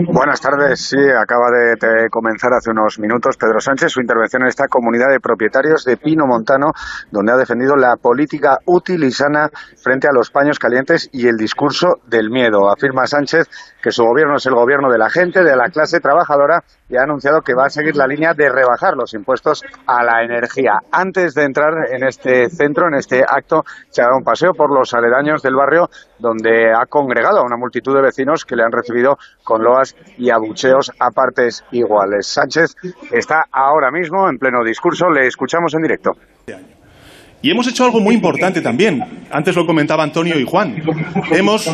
Buenas tardes. Sí, acaba de, de, comenzar hace unos minutos Pedro Sánchez su intervención en esta comunidad de propietarios de Pino Montano, donde ha defendido la política útil y sana frente a los paños calientes y el discurso del miedo. Afirma Sánchez que su gobierno es el gobierno de la gente, de la clase trabajadora y ha anunciado que va a seguir la línea de rebajar los impuestos a la energía. Antes de entrar en este centro, en este acto, se ha dado un paseo por los aledaños del barrio donde ha congregado a una multitud de vecinos que le han recibido con loas y abucheos a partes iguales. Sánchez está ahora mismo en pleno discurso, le escuchamos en directo. Y hemos hecho algo muy importante también. Antes lo comentaba Antonio y Juan. Hemos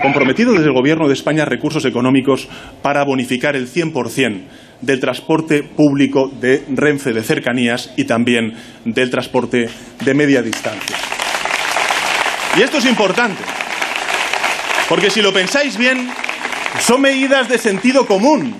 comprometido desde el Gobierno de España recursos económicos para bonificar el 100% del transporte público de Renfe de cercanías y también del transporte de media distancia. Y esto es importante, porque si lo pensáis bien, son medidas de sentido común.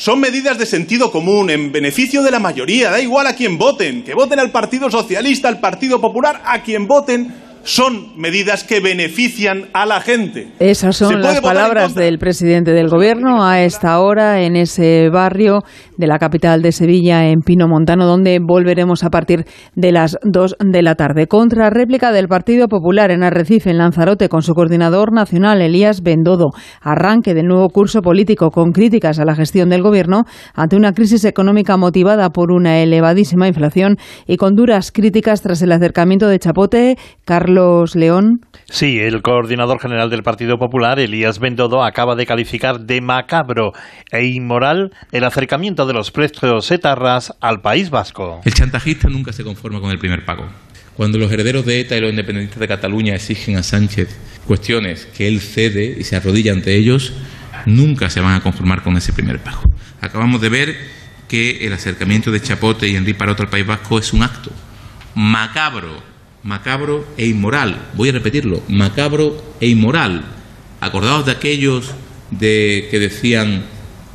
Son medidas de sentido común en beneficio de la mayoría. Da igual a quien voten, que voten al Partido Socialista, al Partido Popular, a quien voten son medidas que benefician a la gente. Esas son las palabras del presidente del gobierno a esta hora en ese barrio de la capital de Sevilla, en Pino Montano, donde volveremos a partir de las 2 de la tarde. Contra réplica del Partido Popular en Arrecife, en Lanzarote, con su coordinador nacional, Elías Bendodo. Arranque del nuevo curso político con críticas a la gestión del gobierno ante una crisis económica motivada por una elevadísima inflación y con duras críticas tras el acercamiento de Chapote, Carlos León. Sí, el coordinador general del Partido Popular, Elías Bendodo, acaba de calificar de macabro e inmoral el acercamiento de los precios etarras al País Vasco. El chantajista nunca se conforma con el primer pago. Cuando los herederos de ETA y los independentistas de Cataluña exigen a Sánchez cuestiones que él cede y se arrodilla ante ellos, nunca se van a conformar con ese primer pago. Acabamos de ver que el acercamiento de Chapote y Enrique Parot al País Vasco es un acto macabro macabro e inmoral. Voy a repetirlo, macabro e inmoral. Acordaos de aquellos de que decían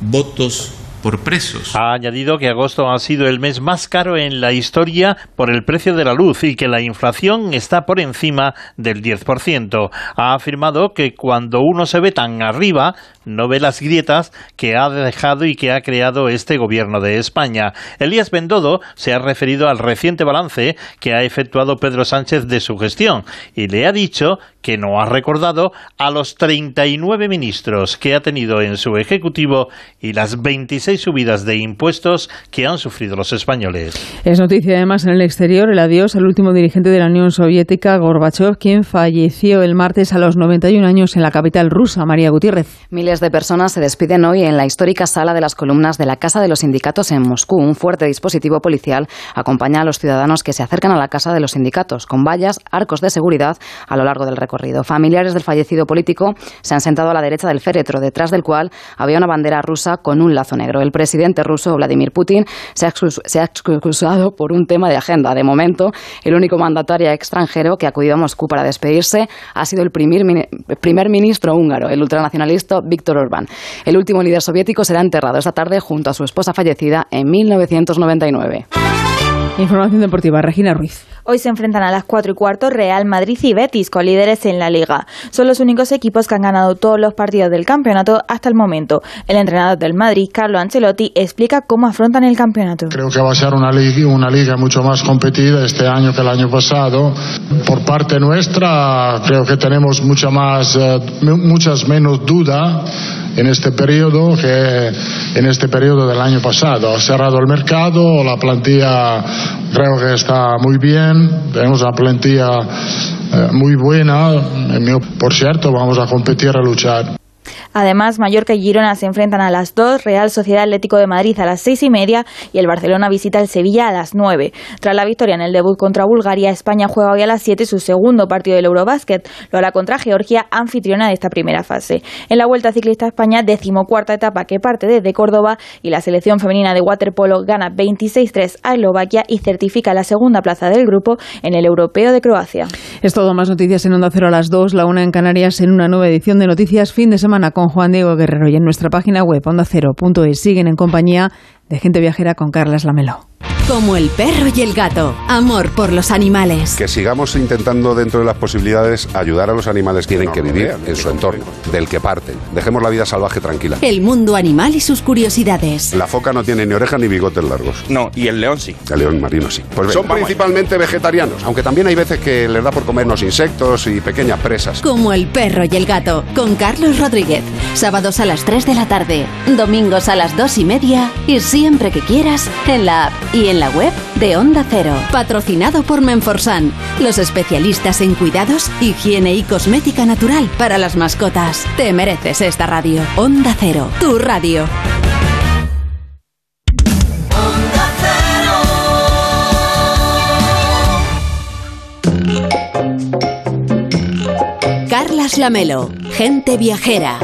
votos presos. Ha añadido que agosto ha sido el mes más caro en la historia por el precio de la luz y que la inflación está por encima del 10%. Ha afirmado que cuando uno se ve tan arriba, no ve las grietas que ha dejado y que ha creado este gobierno de España. Elías Bendodo se ha referido al reciente balance que ha efectuado Pedro Sánchez de su gestión y le ha dicho que no ha recordado a los 39 ministros que ha tenido en su ejecutivo y las 26 subidas de impuestos que han sufrido los españoles. Es noticia además en el exterior el adiós al último dirigente de la Unión Soviética, Gorbachev, quien falleció el martes a los 91 años en la capital rusa, María Gutiérrez. Miles de personas se despiden hoy en la histórica sala de las columnas de la Casa de los Sindicatos en Moscú. Un fuerte dispositivo policial acompaña a los ciudadanos que se acercan a la Casa de los Sindicatos, con vallas, arcos de seguridad a lo largo del recorrido. Familiares del fallecido político se han sentado a la derecha del féretro, detrás del cual había una bandera rusa con un lazo negro. El presidente ruso, Vladimir Putin, se ha, excusado por un tema de agenda. De momento, el único mandatario extranjero que ha acudido a Moscú para despedirse ha sido el primer, primer ministro húngaro, el ultranacionalista Víctor Orbán. El último líder soviético será enterrado esta tarde junto a su esposa fallecida en 1999. Información deportiva, Regina Ruiz. Hoy se enfrentan a las 4 y cuarto Real Madrid y Betis, con líderes en la liga. Son los únicos equipos que han ganado todos los partidos del campeonato hasta el momento. El entrenador del Madrid, Carlo Ancelotti, explica cómo afrontan el campeonato. Creo que va a ser una liga, una liga mucho más competida este año que el año pasado. Por parte nuestra, creo que tenemos mucha más, eh, muchas menos dudas en este periodo que en este periodo del año pasado. Ha cerrado el mercado, la plantilla creo que está muy bien, tenemos una plantilla eh, muy buena, por cierto, vamos a competir a luchar. Además, Mallorca y Girona se enfrentan a las 2, Real Sociedad Atlético de Madrid a las seis y media y el Barcelona visita el Sevilla a las 9. Tras la victoria en el debut contra Bulgaria, España juega hoy a las 7 su segundo partido del Eurobásquet. Lo hará contra Georgia, anfitriona de esta primera fase. En la Vuelta Ciclista España, decimocuarta etapa que parte desde Córdoba y la selección femenina de waterpolo gana 26-3 a Eslovaquia y certifica la segunda plaza del grupo en el Europeo de Croacia. Es todo, más noticias en Onda Cero a las 2, la una en Canarias en una nueva edición de Noticias fin de semana con Juan Diego Guerrero y en nuestra página web ondacero.es siguen en compañía de gente viajera con Carlas Lamelo. Como el perro y el gato. Amor por los animales. Que sigamos intentando dentro de las posibilidades ayudar a los animales que tienen que vivir en su entorno, del que parten. Dejemos la vida salvaje tranquila. El mundo animal y sus curiosidades. La foca no tiene ni oreja ni bigotes largos. No, y el león sí. El león marino sí. Pues son principalmente vegetarianos, aunque también hay veces que les da por comernos insectos y pequeñas presas. Como el perro y el gato. Con Carlos Rodríguez. Sábados a las 3 de la tarde. Domingos a las 2 y media. Y siempre que quieras en la app y en la web de Onda Cero. Patrocinado por Menforsan, los especialistas en cuidados, higiene y cosmética natural para las mascotas. Te mereces esta radio. Onda Cero, tu radio. Carlas Lamelo, gente viajera.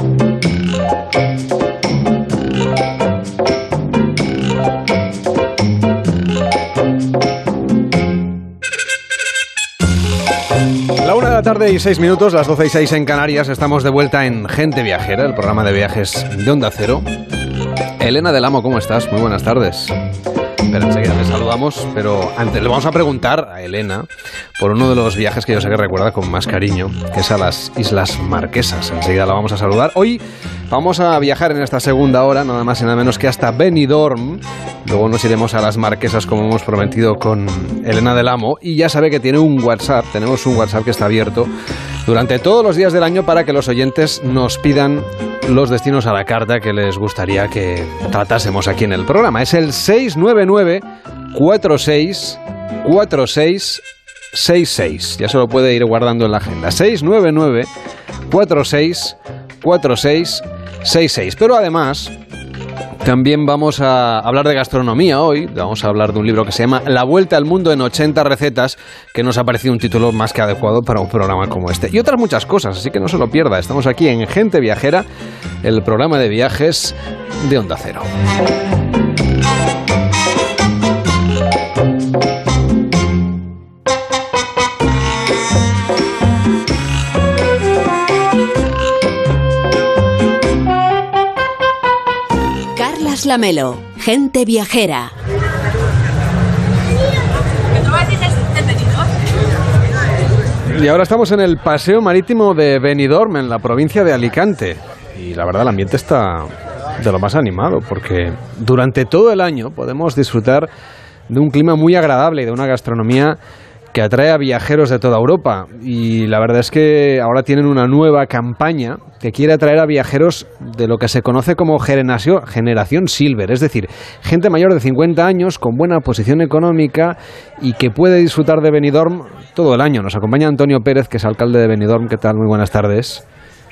Tarde y seis minutos, las doce y seis en Canarias, estamos de vuelta en Gente Viajera, el programa de viajes de Onda Cero. Elena del Amo, ¿cómo estás? Muy buenas tardes. Pero enseguida le saludamos, pero antes le vamos a preguntar a Elena por uno de los viajes que yo sé que recuerda con más cariño, que es a las Islas Marquesas. Enseguida la vamos a saludar. Hoy vamos a viajar en esta segunda hora, nada más y nada menos que hasta Benidorm. Luego nos iremos a las Marquesas como hemos prometido con Elena del Amo. Y ya sabe que tiene un WhatsApp, tenemos un WhatsApp que está abierto durante todos los días del año para que los oyentes nos pidan los destinos a la carta que les gustaría que tratásemos aquí en el programa. Es el 699 46 46 66. Ya se lo puede ir guardando en la agenda. 699 46 46 66. Pero además, también vamos a hablar de gastronomía hoy. Vamos a hablar de un libro que se llama La Vuelta al Mundo en 80 recetas, que nos ha parecido un título más que adecuado para un programa como este. Y otras muchas cosas, así que no se lo pierda. Estamos aquí en Gente Viajera, el programa de viajes de Onda Cero. Lamelo, gente viajera. Y ahora estamos en el paseo marítimo de Benidorm, en la provincia de Alicante. Y la verdad, el ambiente está de lo más animado, porque durante todo el año podemos disfrutar de un clima muy agradable y de una gastronomía que atrae a viajeros de toda Europa. Y la verdad es que ahora tienen una nueva campaña que quiere atraer a viajeros de lo que se conoce como generación, silver, es decir, gente mayor de 50 años con buena posición económica y que puede disfrutar de Benidorm todo el año. Nos acompaña Antonio Pérez, que es alcalde de Benidorm. ¿Qué tal? Muy buenas tardes.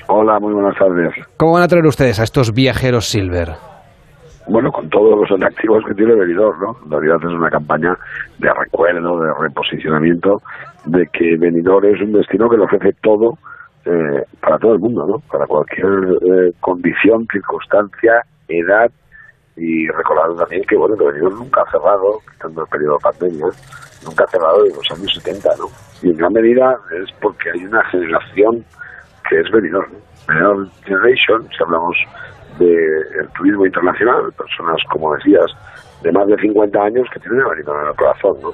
Hola, muy buenas tardes. ¿Cómo van a traer ustedes a estos viajeros silver? Bueno, con todos los atractivos que tiene Benidorm, ¿no? En realidad es una campaña de recuerdo, de reposicionamiento, de que Benidorm es un destino que le ofrece todo eh, para todo el mundo, ¿no? Para cualquier eh, condición, circunstancia, edad y recordar también que, bueno, que Benidorm nunca ha cerrado, quitando el periodo de pandemia, nunca ha cerrado en los años 70, ¿no? Y en gran medida es porque hay una generación que es Benidorm, ¿no? Benidorm Generation, si hablamos del turismo internacional, personas, como decías, de más de 50 años que tienen a Benidorm en el corazón, ¿no?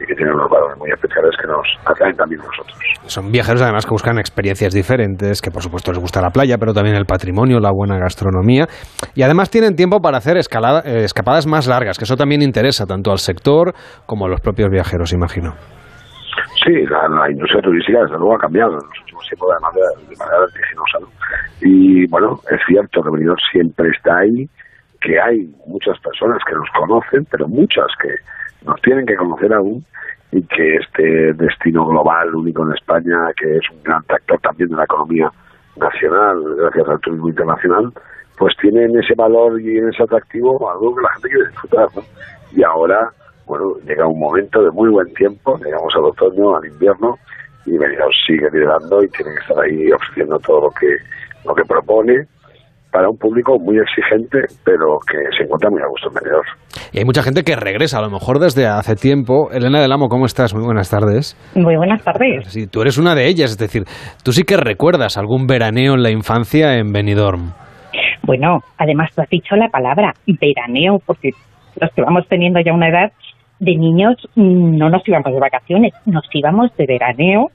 Y que tienen unos valores muy especiales que nos atraen también nosotros. Son viajeros además que buscan experiencias diferentes, que por supuesto les gusta la playa, pero también el patrimonio, la buena gastronomía. Y además tienen tiempo para hacer escalada, eh, escapadas más largas, que eso también interesa tanto al sector como a los propios viajeros, imagino. Sí, la, industria turística desde luego ha cambiado en los últimos tiempos de manera, de manera vertiginosa. ¿no? Y bueno, es cierto que Benidorm siempre está ahí, que hay muchas personas que nos conocen, pero muchas que nos tienen que conocer aún y que este destino global único en España, que es un gran tractor también de la economía nacional, gracias al turismo internacional, pues tienen ese valor y ese atractivo, algo que la gente quiere disfrutar. Y ahora, bueno, llega un momento de muy buen tiempo, llegamos al otoño, al invierno, y Benidorm sigue liderando y tiene que estar ahí ofreciendo todo lo que, lo que propone para un público muy exigente, pero que se encuentra muy a gusto en Benidorm. Y hay mucha gente que regresa, a lo mejor desde hace tiempo. Elena del Amo, ¿cómo estás? Muy buenas tardes. Muy buenas tardes. Sí, tú eres una de ellas, es decir, tú sí que recuerdas algún veraneo en la infancia en Benidorm. Bueno, además tú has dicho la palabra veraneo, porque los que vamos teniendo ya una edad, de niños mm, no nos íbamos de vacaciones, nos íbamos de veraneo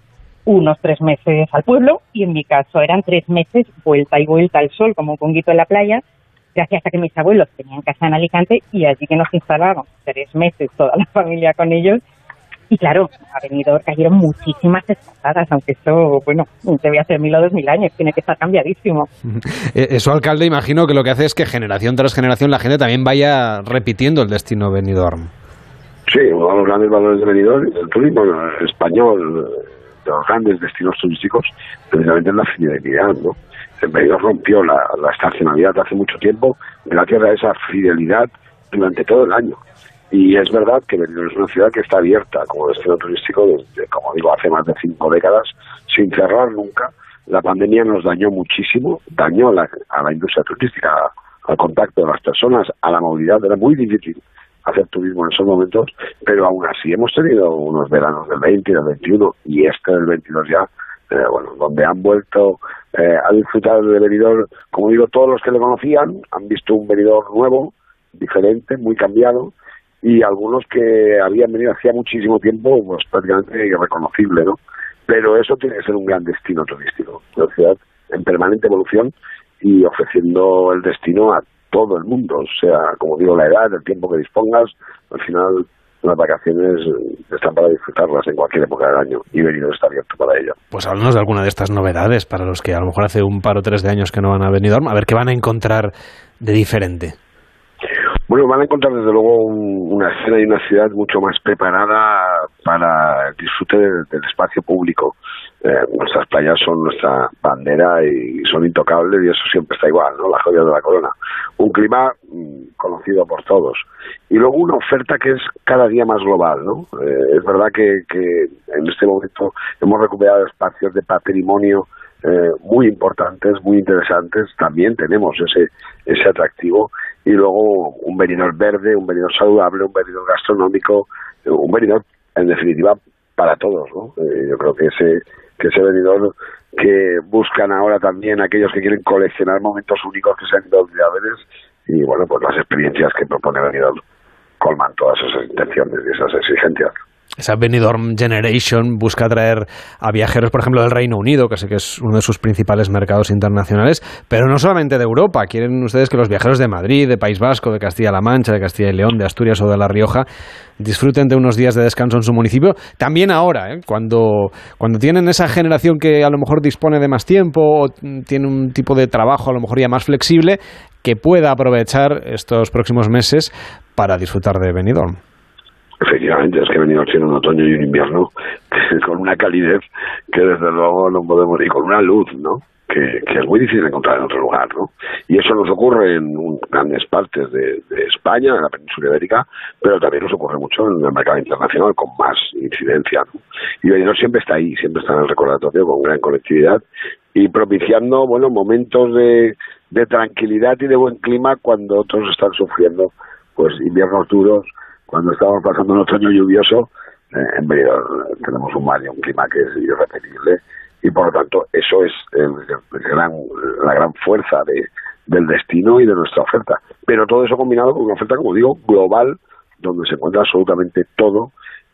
unos tres meses al pueblo y en mi caso eran tres meses vuelta y vuelta al sol como un ponguito en la playa gracias a que mis abuelos tenían casa en Alicante y allí que nos instalábamos tres meses toda la familia con ellos y claro, a venido cayeron muchísimas escapadas, aunque esto, bueno, debe hacer mil o dos mil años, tiene que estar cambiadísimo. Eh, eso, alcalde, imagino que lo que hace es que generación tras generación la gente también vaya repitiendo el destino Benidorm. Sí, uno de los grandes valores de Benidorm, el turismo español, de los grandes destinos turísticos, precisamente es la fidelidad, ¿no? El Benidorm rompió la, la estacionalidad hace mucho tiempo gracias a esa fidelidad durante todo el año. Y es verdad que Benidorm es una ciudad que está abierta como destino turístico desde, como digo, hace más de cinco décadas, sin cerrar nunca. La pandemia nos dañó muchísimo, dañó la, a la industria turística, al contacto de las personas, a la movilidad. Era muy difícil hacer turismo en esos momentos, pero aún así hemos tenido unos veranos del 20 y del 21 y este del 22 ya, eh, bueno, donde han vuelto eh, a disfrutar de Benidorm, como digo, todos los que le conocían han visto un Benidorm nuevo, diferente, muy cambiado, y algunos que habían venido hacía muchísimo tiempo, pues prácticamente irreconocible, ¿no? Pero eso tiene que ser un gran destino turístico, una ciudad en permanente evolución y ofreciendo el destino a todo el mundo, o sea, como digo, la edad, el tiempo que dispongas, al final las vacaciones están para disfrutarlas en cualquier época del año y venido está abierto para ello. Pues háblanos de alguna de estas novedades para los que a lo mejor hace un par o tres de años que no van a Benidorm, a ver qué van a encontrar de diferente. Bueno, van a encontrar desde luego una escena y una ciudad mucho más preparada para el disfrute del, espacio público. Eh, nuestras playas son nuestra bandera y son intocables y eso siempre está igual, ¿no? La joya de la corona. Un clima mm, conocido por todos. Y luego una oferta que es cada día más global, ¿no? Eh, es verdad que, que en este momento hemos recuperado espacios de patrimonio eh, muy importantes, muy interesantes. También tenemos ese, ese atractivo y luego un venidor verde, un venidor saludable, un venidor gastronómico, un venidor en definitiva para todos, ¿no? Eh, yo creo que ese que ese venidor que buscan ahora también aquellos que quieren coleccionar momentos únicos que sean inolvidables y bueno, pues las experiencias que propone Venidor colman todas esas intenciones y esas exigencias. Esa Benidorm Generation busca atraer a viajeros, por ejemplo, del Reino Unido, que sé que es uno de sus principales mercados internacionales, pero no solamente de Europa. Quieren ustedes que los viajeros de Madrid, de País Vasco, de Castilla-La Mancha, de Castilla y León, de Asturias o de La Rioja disfruten de unos días de descanso en su municipio. También ahora, ¿eh? cuando, cuando tienen esa generación que a lo mejor dispone de más tiempo o tiene un tipo de trabajo a lo mejor ya más flexible, que pueda aprovechar estos próximos meses para disfrutar de Benidorm. Efectivamente, es que venimos siendo un otoño y un invierno con una calidez que desde luego no podemos, y con una luz, ¿no? Que, es muy difícil encontrar en otro lugar, ¿no? Y eso nos ocurre en grandes partes de, España, en la península ibérica, pero también nos ocurre mucho en el mercado internacional con más incidencia, ¿no? Y Benidorm siempre está ahí, siempre está en el recordatorio con gran conectividad y propiciando, bueno, momentos de, de tranquilidad y de buen clima cuando otros están sufriendo, pues, inviernos duros, cuando estamos pasando un otoño lluvioso, eh, en Benidorm tenemos un mar y un clima que es irrepetible y por lo tanto eso es gran, la gran fuerza de, del destino y de nuestra oferta. Pero todo eso combinado con una oferta, como digo, global, donde se encuentra absolutamente todo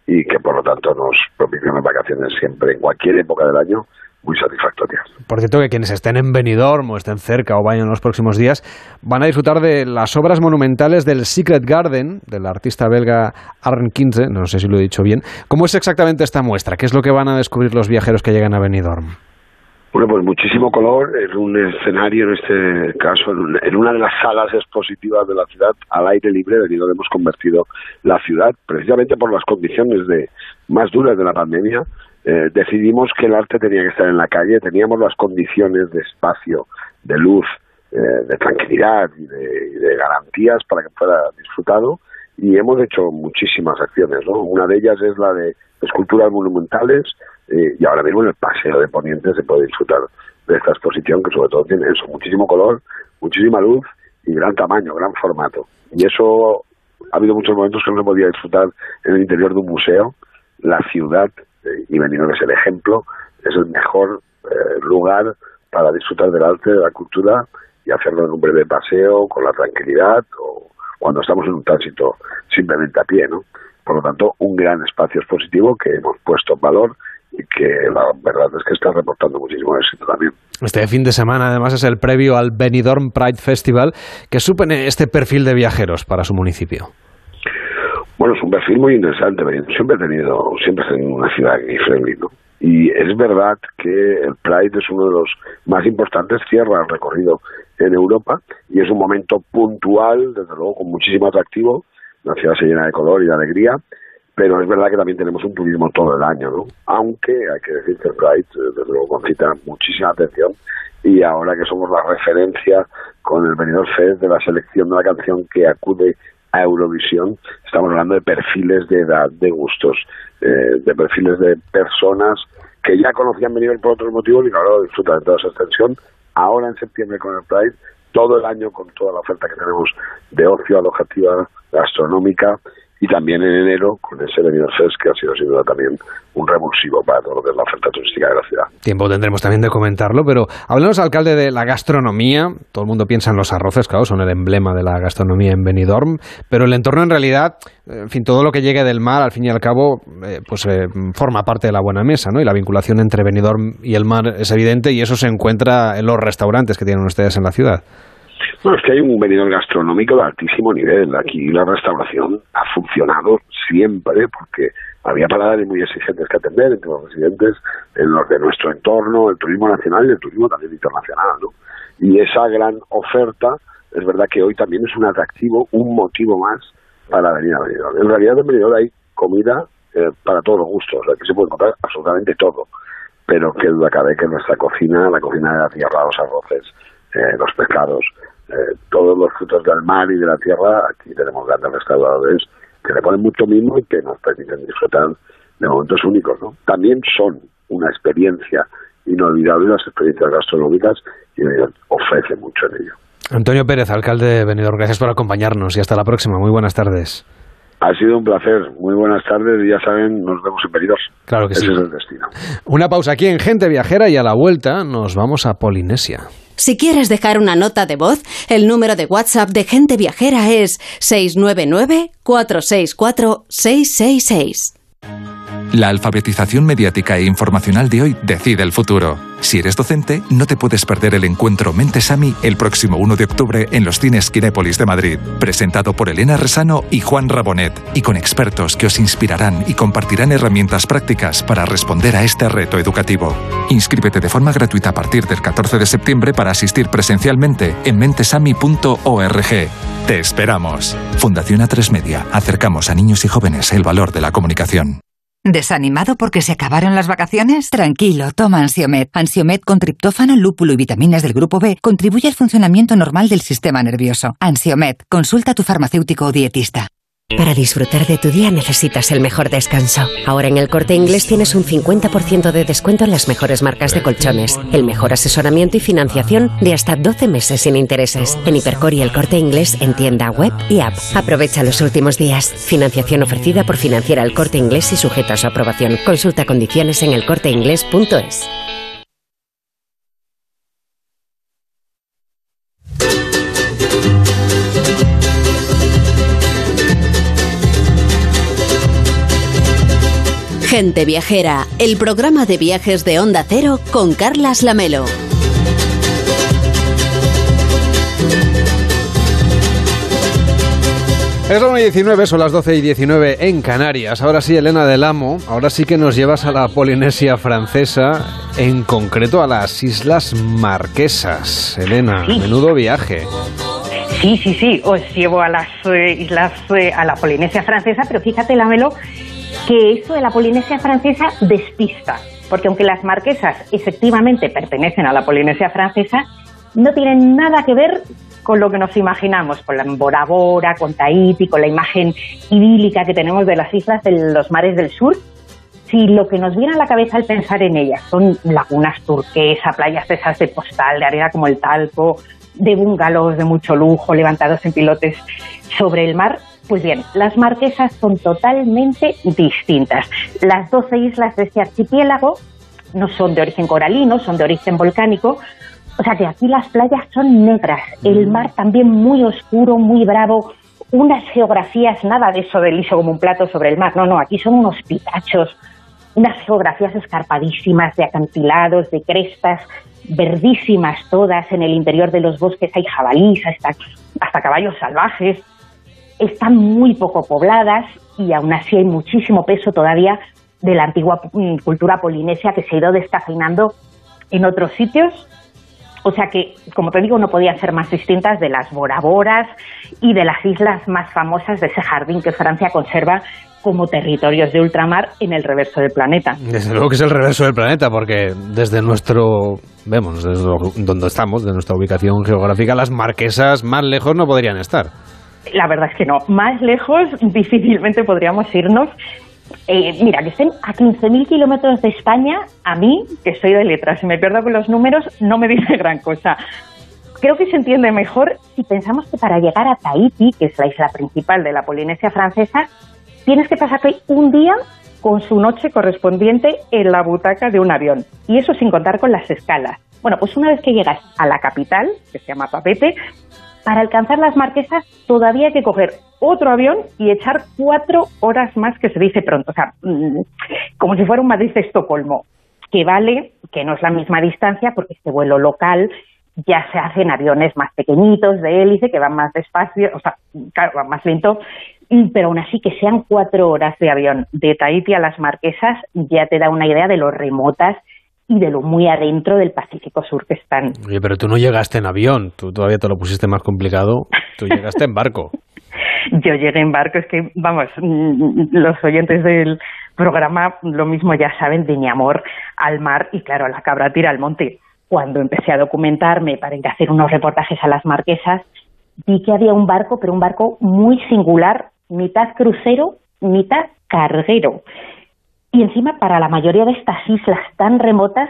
y que por lo tanto nos propicia vacaciones siempre, en cualquier época del año, muy satisfactorias. Por cierto, que quienes estén en Benidorm o estén cerca o vayan en los próximos días van a disfrutar de las obras monumentales del Secret Garden del artista belga Arne Kinze, no sé si lo he dicho bien. ¿Cómo es exactamente esta muestra? ¿Qué es lo que van a descubrir los viajeros que llegan a Benidorm? Bueno, pues muchísimo color en un escenario, en este caso, en una de las salas expositivas de la ciudad al aire libre, Benidorm hemos convertido la ciudad, precisamente por las condiciones de más duras de la pandemia, eh, decidimos que el arte tenía que estar en la calle, teníamos las condiciones de espacio, de luz, eh, de tranquilidad y de, garantías para que fuera disfrutado y hemos hecho muchísimas acciones. ¿no? Una de ellas es la de esculturas monumentales eh, y ahora mismo en el paseo de Poniente se puede disfrutar de esta exposición que sobre todo tiene eso, muchísimo color, muchísima luz y gran tamaño, gran formato. Y eso ha habido muchos momentos que no se podía disfrutar en el interior de un museo. La ciudad y Benidorm es el ejemplo, es el mejor eh, lugar para disfrutar del arte, de la cultura y hacerlo en un breve paseo, con la tranquilidad o cuando estamos en un tránsito simplemente a pie, ¿no? Por lo tanto, un gran espacio expositivo que hemos puesto en valor y que la verdad es que está reportando muchísimo éxito también. Este fin de semana, además, es el previo al Benidorm Pride Festival, que supone este perfil de viajeros para su municipio. Bueno, es un perfil muy interesante. Siempre he tenido, siempre he tenido una ciudad muy friendly, ¿no? Y es verdad que el Pride es uno de los más importantes, cierra el recorrido en Europa y es un momento puntual, desde luego con muchísimo atractivo. La ciudad se llena de color y de alegría, pero es verdad que también tenemos un turismo todo el año, ¿no? Aunque hay que decir que el Pride, desde luego, concita muchísima atención y ahora que somos la referencia con el Benidorm Fest de la selección de la canción que acude a Eurovisión, estamos hablando de perfiles de edad, de gustos, eh, de perfiles de personas que ya conocían venir por otros motivos y que disfrutan de toda esa extensión. Ahora en septiembre con el Pride, todo el año con toda la oferta que tenemos de ocio, alojativa, gastronómica y también en enero con ese Fest que ha sido sin duda también un revulsivo para todo la oferta turística de la ciudad. Tiempo tendremos también de comentarlo, pero háblanos, alcalde, de la gastronomía. Todo el mundo piensa en los arroces, claro, son el emblema de la gastronomía en Benidorm, pero el entorno en realidad, en fin, todo lo que llegue del mar, al fin y al cabo, eh, pues eh, forma parte de la buena mesa, ¿no? Y la vinculación entre Benidorm y el mar es evidente y eso se encuentra en los restaurantes que tienen ustedes en la ciudad. Bueno, es que hay un venidor gastronómico de altísimo nivel. Aquí la restauración ha funcionado siempre porque había paradas muy exigentes que atender entre los residentes, en los de nuestro entorno, el turismo nacional y el turismo también internacional. ¿no? Y esa gran oferta, es verdad que hoy también es un atractivo, un motivo más para venir a Benidorm. En realidad en Benidorm hay comida eh, para todos los gustos, aquí se puede encontrar absolutamente todo, pero que duda cabe que nuestra cocina, la cocina de la tierra, los arroces, eh, los pescados, eh, todos los frutos del mar y de la tierra, aquí tenemos grandes restauradores que le ponen mucho mismo y que nos permiten disfrutar de momentos únicos. ¿no? También son una experiencia inolvidable las experiencias gastronómicas y ofrece mucho en ello. Antonio Pérez, alcalde de Benidorm, gracias por acompañarnos y hasta la próxima. Muy buenas tardes. Ha sido un placer. Muy buenas tardes y ya saben, nos vemos en Benidorm. Claro que Ese sí. es el destino. Una pausa aquí en Gente Viajera y a la vuelta nos vamos a Polinesia. Si quieres dejar una nota de voz, el número de WhatsApp de Gente Viajera es 699-464-666. La alfabetización mediática e informacional de hoy decide el futuro. Si eres docente, no te puedes perder el encuentro Mentesami el próximo 1 de octubre en los cines Kinépolis de Madrid, presentado por Elena Resano y Juan Rabonet, y con expertos que os inspirarán y compartirán herramientas prácticas para responder a este reto educativo. Inscríbete de forma gratuita a partir del 14 de septiembre para asistir presencialmente en mentesami.org. Te esperamos. Fundación A3 Media. Acercamos a niños y jóvenes el valor de la comunicación. ¿Desanimado porque se acabaron las vacaciones? Tranquilo, toma Ansiomet. Ansiomet con triptófano, lúpulo y vitaminas del grupo B contribuye al funcionamiento normal del sistema nervioso. Ansiomet, consulta a tu farmacéutico o dietista. Para disfrutar de tu día necesitas el mejor descanso. Ahora en el corte inglés tienes un 50% de descuento en las mejores marcas de colchones, el mejor asesoramiento y financiación de hasta 12 meses sin intereses. En Hipercor y el corte inglés en tienda web y app. Aprovecha los últimos días. Financiación ofrecida por financiera el corte inglés y sujeta a su aprobación. Consulta condiciones en elcorteinglés.es. Gente Viajera, el programa de viajes de Onda Cero con Carlas Lamelo. Es la 1 y 19, son las 12 y 19 en Canarias. Ahora sí, Elena del Amo, ahora sí que nos llevas a la Polinesia francesa, en concreto a las Islas Marquesas. Elena, menudo viaje. Sí, sí, sí, os llevo a las eh, islas, eh, a la Polinesia francesa, pero fíjate, Lamelo, que esto de la Polinesia francesa despista, porque aunque las marquesas efectivamente pertenecen a la Polinesia francesa, no tienen nada que ver con lo que nos imaginamos, con la Bora Bora, con Tahiti, con la imagen idílica que tenemos de las islas de los mares del sur. Si lo que nos viene a la cabeza al pensar en ellas son lagunas turquesas, playas de esas de postal, de arena como el talco, de bungalows de mucho lujo levantados en pilotes sobre el mar, pues bien, las marquesas son totalmente distintas. Las 12 islas de este archipiélago no son de origen coralino, son de origen volcánico, o sea que aquí las playas son negras, el mar también muy oscuro, muy bravo, unas geografías, nada de eso de liso como un plato sobre el mar, no, no, aquí son unos pitachos, unas geografías escarpadísimas de acantilados, de crestas, verdísimas todas, en el interior de los bosques hay jabalíes, hasta, hasta caballos salvajes, están muy poco pobladas y aún así hay muchísimo peso todavía de la antigua mm, cultura polinesia que se ha ido descafeinando en otros sitios. O sea que, como te digo, no podían ser más distintas de las Boraboras y de las islas más famosas de ese jardín que Francia conserva como territorios de ultramar en el reverso del planeta. Desde luego que es el reverso del planeta, porque desde nuestro, vemos, desde donde estamos, de nuestra ubicación geográfica, las marquesas más lejos no podrían estar. La verdad es que no. Más lejos difícilmente podríamos irnos. Eh, mira, que estén a 15.000 kilómetros de España, a mí, que soy de letras, si me pierdo con los números, no me dice gran cosa. Creo que se entiende mejor si pensamos que para llegar a Tahiti, que es la isla principal de la Polinesia francesa, tienes que pasarte un día con su noche correspondiente en la butaca de un avión. Y eso sin contar con las escalas. Bueno, pues una vez que llegas a la capital, que se llama Papete, para alcanzar las marquesas todavía hay que coger otro avión y echar cuatro horas más, que se dice pronto. O sea, mm, como si fuera un Madrid-Estocolmo, que vale, que no es la misma distancia, porque este vuelo local ya se hace en aviones más pequeñitos, de hélice, que van más despacio, o sea, claro, van más lento, pero aún así que sean cuatro horas de avión de Tahiti a las Marquesas ya te da una idea de lo remotas y de lo muy adentro del Pacífico Sur que están. Oye, pero tú no llegaste en avión, tú todavía te lo pusiste más complicado, tú llegaste en barco. Yo llegué en barco, es que, vamos, los oyentes del programa lo mismo ya saben de mi amor al mar y claro, la cabra tira al monte. Cuando empecé a documentarme para ir a hacer unos reportajes a las marquesas, vi que había un barco, pero un barco muy singular, mitad crucero, mitad carguero. Y encima, para la mayoría de estas islas tan remotas,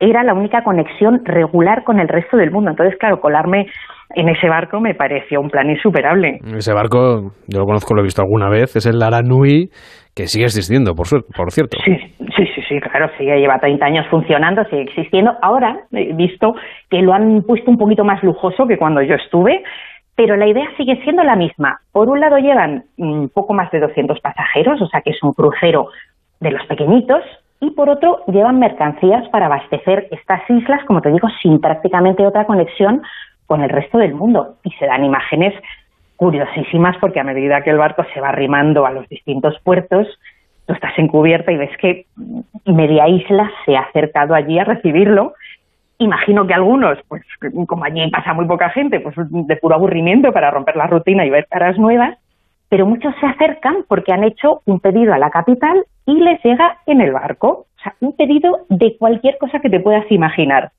era la única conexión regular con el resto del mundo. Entonces, claro, colarme en ese barco me pareció un plan insuperable. Ese barco, yo lo conozco, lo he visto alguna vez, es el Laranui, que sigue existiendo, por, por cierto. Sí, sí, sí, sí, claro, sigue, lleva 30 años funcionando, sigue existiendo. Ahora he visto que lo han puesto un poquito más lujoso que cuando yo estuve, pero la idea sigue siendo la misma. Por un lado llevan un poco más de 200 pasajeros, o sea que es un crucero de los pequeñitos, y por otro llevan mercancías para abastecer estas islas, como te digo, sin prácticamente otra conexión con el resto del mundo. Y se dan imágenes curiosísimas porque a medida que el barco se va arrimando a los distintos puertos, tú estás encubierta y ves que media isla se ha acercado allí a recibirlo Imagino que algunos, pues como allí pasa muy poca gente, pues de puro aburrimiento para romper la rutina y ver caras nuevas, pero muchos se acercan porque han hecho un pedido a la capital y les llega en el barco. O sea, un pedido de cualquier cosa que te puedas imaginar.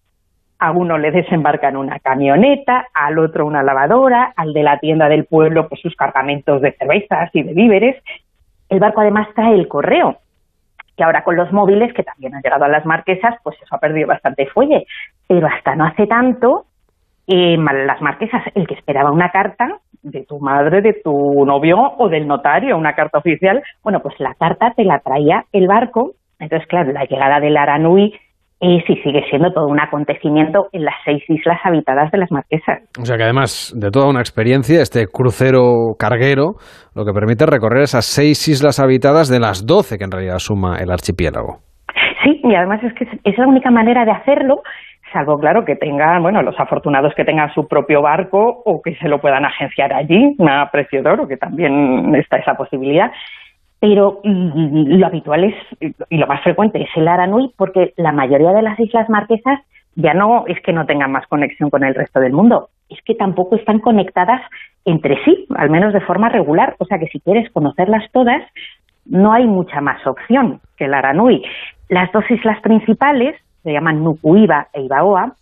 A uno le desembarcan una camioneta, al otro una lavadora, al de la tienda del pueblo pues sus cargamentos de cervezas y de víveres. El barco además trae el correo, que ahora con los móviles, que también han llegado a las marquesas, pues eso ha perdido bastante fuelle. Pero hasta no hace tanto, eh, las marquesas, el que esperaba una carta de tu madre, de tu novio o del notario, una carta oficial, bueno, pues la carta te la traía el barco. Entonces, claro, la llegada del Aranui y sí sigue siendo todo un acontecimiento en las seis islas habitadas de las Marquesas. O sea que además de toda una experiencia, este crucero carguero lo que permite recorrer esas seis islas habitadas de las doce que en realidad suma el archipiélago. Sí, y además es que es la única manera de hacerlo, salvo claro que tengan, bueno, los afortunados que tengan su propio barco o que se lo puedan agenciar allí, una precio de oro, que también está esa posibilidad pero lo habitual es, y lo más frecuente es el Aranui, porque la mayoría de las islas marquesas ya no es que no tengan más conexión con el resto del mundo, es que tampoco están conectadas entre sí, al menos de forma regular. O sea que si quieres conocerlas todas, no hay mucha más opción que el Aranui. Las dos islas principales, se llaman Nukuiba e Ibaoa,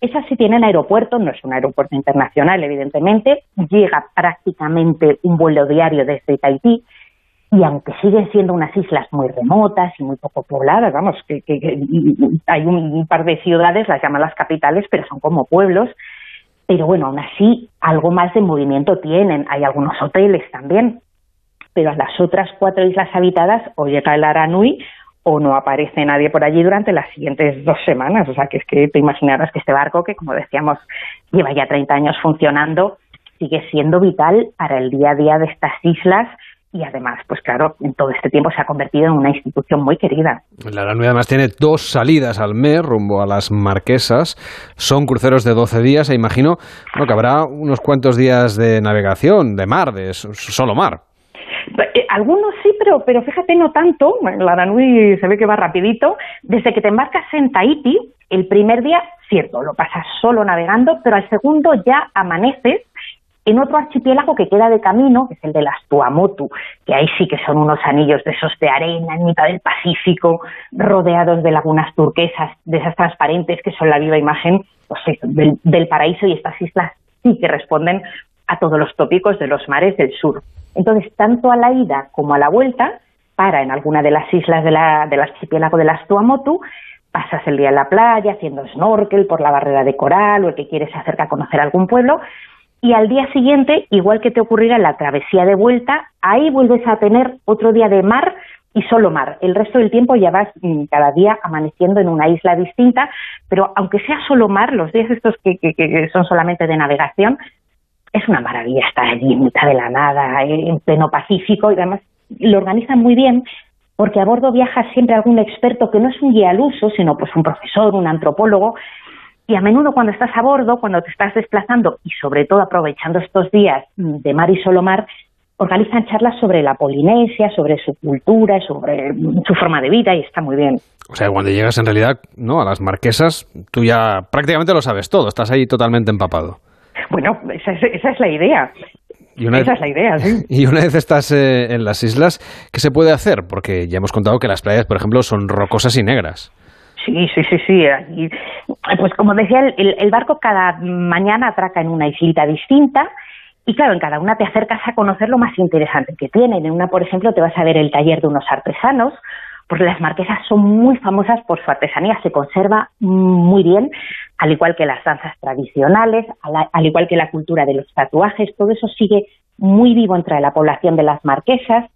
esas sí tienen aeropuerto, no es un aeropuerto internacional, evidentemente, llega prácticamente un vuelo diario desde Tahití, y aunque siguen siendo unas islas muy remotas y muy poco pobladas, vamos, que, hay un, par de ciudades, las llaman las capitales, pero son como pueblos, pero bueno, aún así algo más de movimiento tienen, hay algunos hoteles también, pero a las otras cuatro islas habitadas o llega el Aranui o no aparece nadie por allí durante las siguientes dos semanas, o sea que es que te imaginarás que este barco, que como decíamos lleva ya 30 años funcionando, sigue siendo vital para el día a día de estas islas y además, pues claro, en todo este tiempo se ha convertido en una institución muy querida. La Aranui además tiene dos salidas al mes rumbo a las Marquesas. Son cruceros de 12 días e imagino bueno, que habrá unos cuantos días de navegación, de mar, de solo mar. Eh, algunos sí, pero, fíjate, no tanto. La Aranui se ve que va rapidito. Desde que te embarcas en Tahiti, el primer día, cierto, lo pasas solo navegando, pero al segundo ya amaneces en otro archipiélago que queda de camino, que es el de las Tuamotu, que ahí sí que son unos anillos de esos de arena en mitad del Pacífico, rodeados de lagunas turquesas, de esas transparentes que son la viva imagen pues, del, del paraíso y estas islas sí que responden a todos los tópicos de los mares del sur. Entonces, tanto a la ida como a la vuelta, para en alguna de las islas de la, del archipiélago de las Tuamotu, pasas el día en la playa haciendo snorkel por la barrera de coral o el que quieres se acerca a conocer algún pueblo y al día siguiente, igual que te ocurrirá en la travesía de vuelta, ahí vuelves a tener otro día de mar y solo mar. El resto del tiempo ya vas mm, cada día amaneciendo en una isla distinta, pero aunque sea solo mar, los días estos que, que, son solamente de navegación, es una maravilla estar allí en mitad de la nada, en pleno Pacífico, y además lo organizan muy bien porque a bordo viaja siempre algún experto que no es un guía al uso, sino pues un profesor, un antropólogo, y a menudo cuando estás a bordo, cuando te estás desplazando y sobre todo aprovechando estos días de mar y solo mar, organizan charlas sobre la Polinesia, sobre su cultura, sobre su forma de vida y está muy bien. O sea, cuando llegas en realidad no a las marquesas, tú ya prácticamente lo sabes todo, estás ahí totalmente empapado. Bueno, esa es, la idea. esa es la idea, sí. Y una vez estás eh, en las islas, ¿qué se puede hacer? Porque ya hemos contado que las playas, por ejemplo, son rocosas y negras. Sí, sí, sí, sí. Y, pues como decía, el, barco cada mañana atraca en una islita distinta y claro, en cada una te acercas a conocer lo más interesante que tienen. En una, por ejemplo, te vas a ver el taller de unos artesanos, porque las marquesas son muy famosas por su artesanía, se conserva muy bien, al igual que las danzas tradicionales, al igual que la cultura de los tatuajes, todo eso sigue muy vivo entre la población de las marquesas.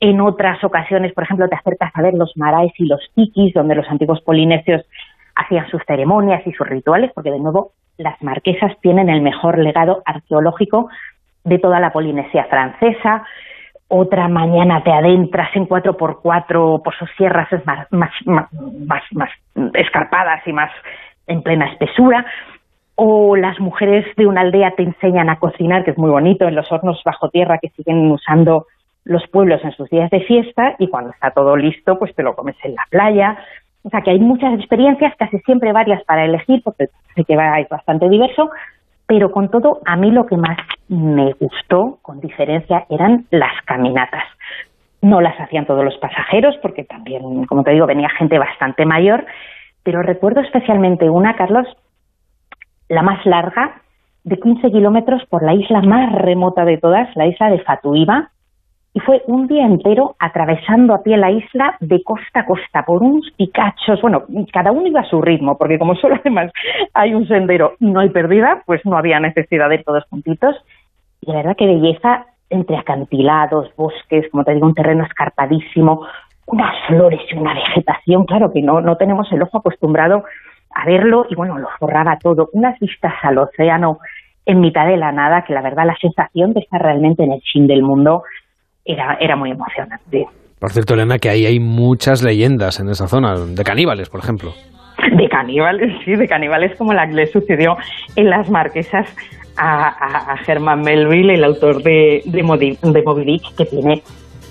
En otras ocasiones, por ejemplo, te acercas a ver los maraes y los tikis, donde los antiguos polinesios hacían sus ceremonias y sus rituales, porque de nuevo las marquesas tienen el mejor legado arqueológico de toda la Polinesia francesa. Otra mañana te adentras en 4x4 por sus sierras más, más, más, más escarpadas y más en plena espesura o las mujeres de una aldea te enseñan a cocinar, que es muy bonito, en los hornos bajo tierra que siguen usando los pueblos en sus días de fiesta y cuando está todo listo, pues te lo comes en la playa. O sea que hay muchas experiencias, casi siempre varias para elegir, porque sé que es bastante diverso, pero con todo, a mí lo que más me gustó, con diferencia, eran las caminatas. No las hacían todos los pasajeros, porque también, como te digo, venía gente bastante mayor, pero recuerdo especialmente una, Carlos, la más larga, de 15 kilómetros por la isla más remota de todas, la isla de Fatuiva, y fue un día entero atravesando a pie la isla de costa a costa por unos picachos. Bueno, cada uno iba a su ritmo, porque como solo además hay un sendero y no hay pérdida, pues no había necesidad de ir todos juntitos. Y la verdad que belleza entre acantilados, bosques, como te digo, un terreno escarpadísimo, unas flores y una vegetación, claro que no, no tenemos el ojo acostumbrado a verlo y bueno, lo forraba todo, unas vistas al océano en mitad de la nada, que la verdad la sensación de estar realmente en el fin del mundo era, era muy emocionante. Por cierto, Elena, que ahí hay muchas leyendas en esa zona, de caníbales, por ejemplo. De caníbales, sí, de caníbales como la que le sucedió en las marquesas a, a, Herman Melville, el autor de, de, de Moby Dick, que tiene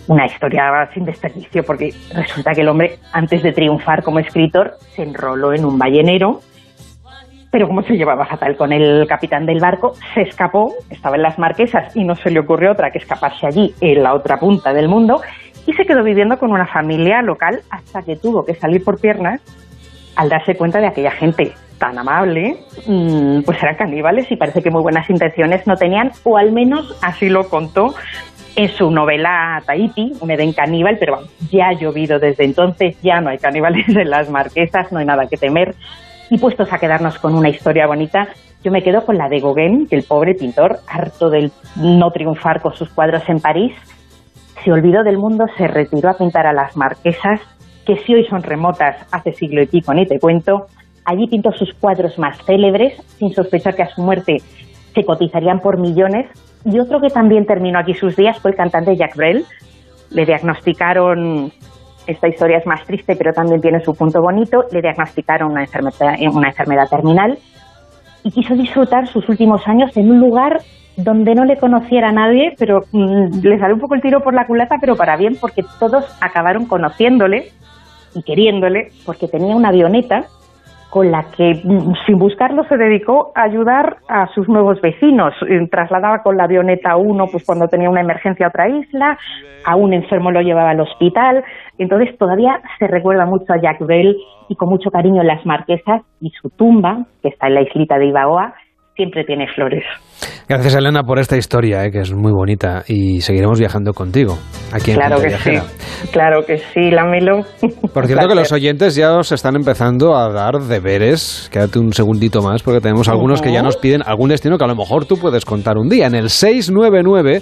una historia sin desperdicio, porque resulta que el hombre, antes de triunfar como escritor, se enroló en un ballenero pero como se llevaba fatal con el capitán del barco, se escapó, estaba en las marquesas y no se le ocurrió otra que escaparse allí en la otra punta del mundo y se quedó viviendo con una familia local hasta que tuvo que salir por piernas al darse cuenta de aquella gente tan amable, mm, pues eran caníbales y parece que muy buenas intenciones no tenían, o al menos así lo contó en su novela Tahiti, un Edén caníbal, pero ya ha llovido desde entonces, ya no hay caníbales en las marquesas, no hay nada que temer, y puestos a quedarnos con una historia bonita, yo me quedo con la de Gauguin, que el pobre pintor, harto de no triunfar con sus cuadros en París, se olvidó del mundo, se retiró a pintar a las marquesas, que si hoy son remotas, hace siglo y pico, ni te cuento. Allí pintó sus cuadros más célebres, sin sospechar que a su muerte se cotizarían por millones. Y otro que también terminó aquí sus días fue el cantante Jack Brel. Le diagnosticaron, esta historia es más triste, pero también tiene su punto bonito, le diagnosticaron una enfermedad, una enfermedad terminal y quiso disfrutar sus últimos años en un lugar donde no le conociera a nadie, pero mm, le salió un poco el tiro por la culata, pero para bien, porque todos acabaron conociéndole y queriéndole, porque tenía una avioneta con la que, mm, sin buscarlo, se dedicó a ayudar a sus nuevos vecinos. Trasladaba con la avioneta uno pues, cuando tenía una emergencia a otra isla, a un enfermo lo llevaba al hospital. Entonces todavía se recuerda mucho a Jack Bell y con mucho cariño las marquesas y su tumba, que está en la islita de Ibaoa, siempre tiene flores. Gracias, Elena, por esta historia, eh, que es muy bonita. Y seguiremos viajando contigo aquí en Claro que sí, claro que sí, Lamelo. Por cierto, que los oyentes ya os están empezando a dar deberes. Quédate un segundito más, porque tenemos algunos que ya nos piden algún destino que a lo mejor tú puedes contar un día. En el 699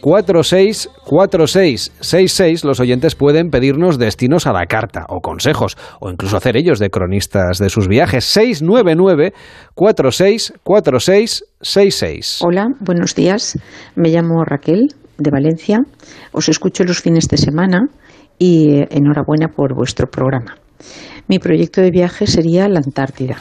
464666 los oyentes pueden pedirnos destinos a la carta o consejos o incluso hacer ellos de cronistas de sus viajes 699 464666 Hola, buenos días. Me llamo Raquel de Valencia. Os escucho los fines de semana y eh, enhorabuena por vuestro programa. Mi proyecto de viaje sería la Antártida.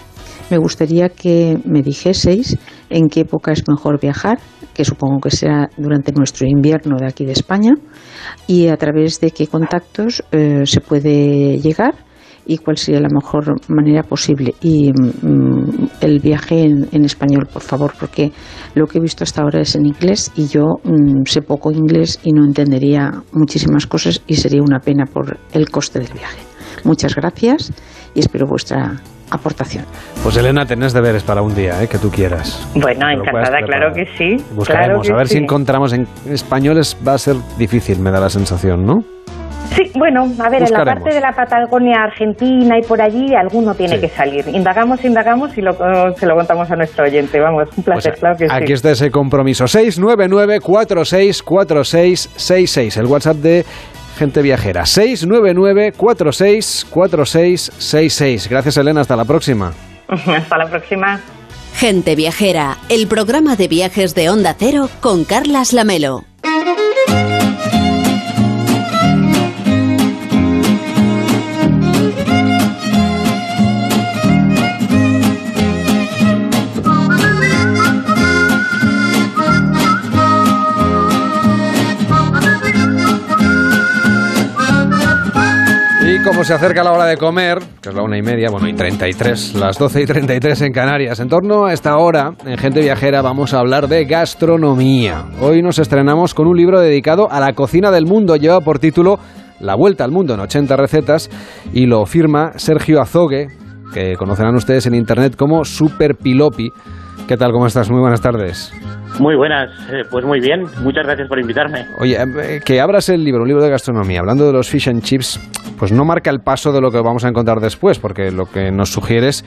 Me gustaría que me dijeseis en qué época es mejor viajar, que supongo que será durante nuestro invierno de aquí de España, y a través de qué contactos eh, se puede llegar y cuál sería la mejor manera posible. Y mm, el viaje en, español, por favor, porque lo que he visto hasta ahora es en inglés y yo mm, sé poco inglés y no entendería muchísimas cosas y sería una pena por el coste del viaje. Muchas gracias y espero vuestra aportación. Pues Elena, tenés deberes para un día, eh, que tú quieras. Bueno, encantada, claro que sí. Buscaremos, claro que a ver si sí. encontramos en españoles va a ser difícil, me da la sensación, ¿no? Sí, bueno, a ver, en la Buscaremos. parte de la Patagonia Argentina y por allí alguno tiene Sí. que salir. Indagamos, indagamos y lo, se lo contamos a nuestro oyente. Vamos, un placer, claro que Pues Aquí sí. está ese compromiso. 699 464666 el WhatsApp de Gente Viajera. 699 464666 Gracias, Elena. Hasta la próxima. Hasta la próxima. Gente Viajera, el programa de viajes de Onda Cero con Carlas Lamelo. Como se acerca la hora de comer, que es la una y media, bueno, y 33, las 12 y 33 en Canarias, en torno a esta hora, en Gente Viajera, vamos a hablar de gastronomía. Hoy nos estrenamos con un libro dedicado a la cocina del mundo. Lleva por título La Vuelta al Mundo en 80 recetas y lo firma Sergio Azogue, que conocerán ustedes en internet como Super Pilopi. ¿Qué tal? ¿Cómo estás? Muy buenas tardes. Muy buenas, eh, pues muy bien, muchas gracias por invitarme. Oye, eh, que abras el libro, un libro de gastronomía, hablando de los fish and chips, pues no marca el paso de lo que vamos a encontrar después, porque lo que nos sugieres,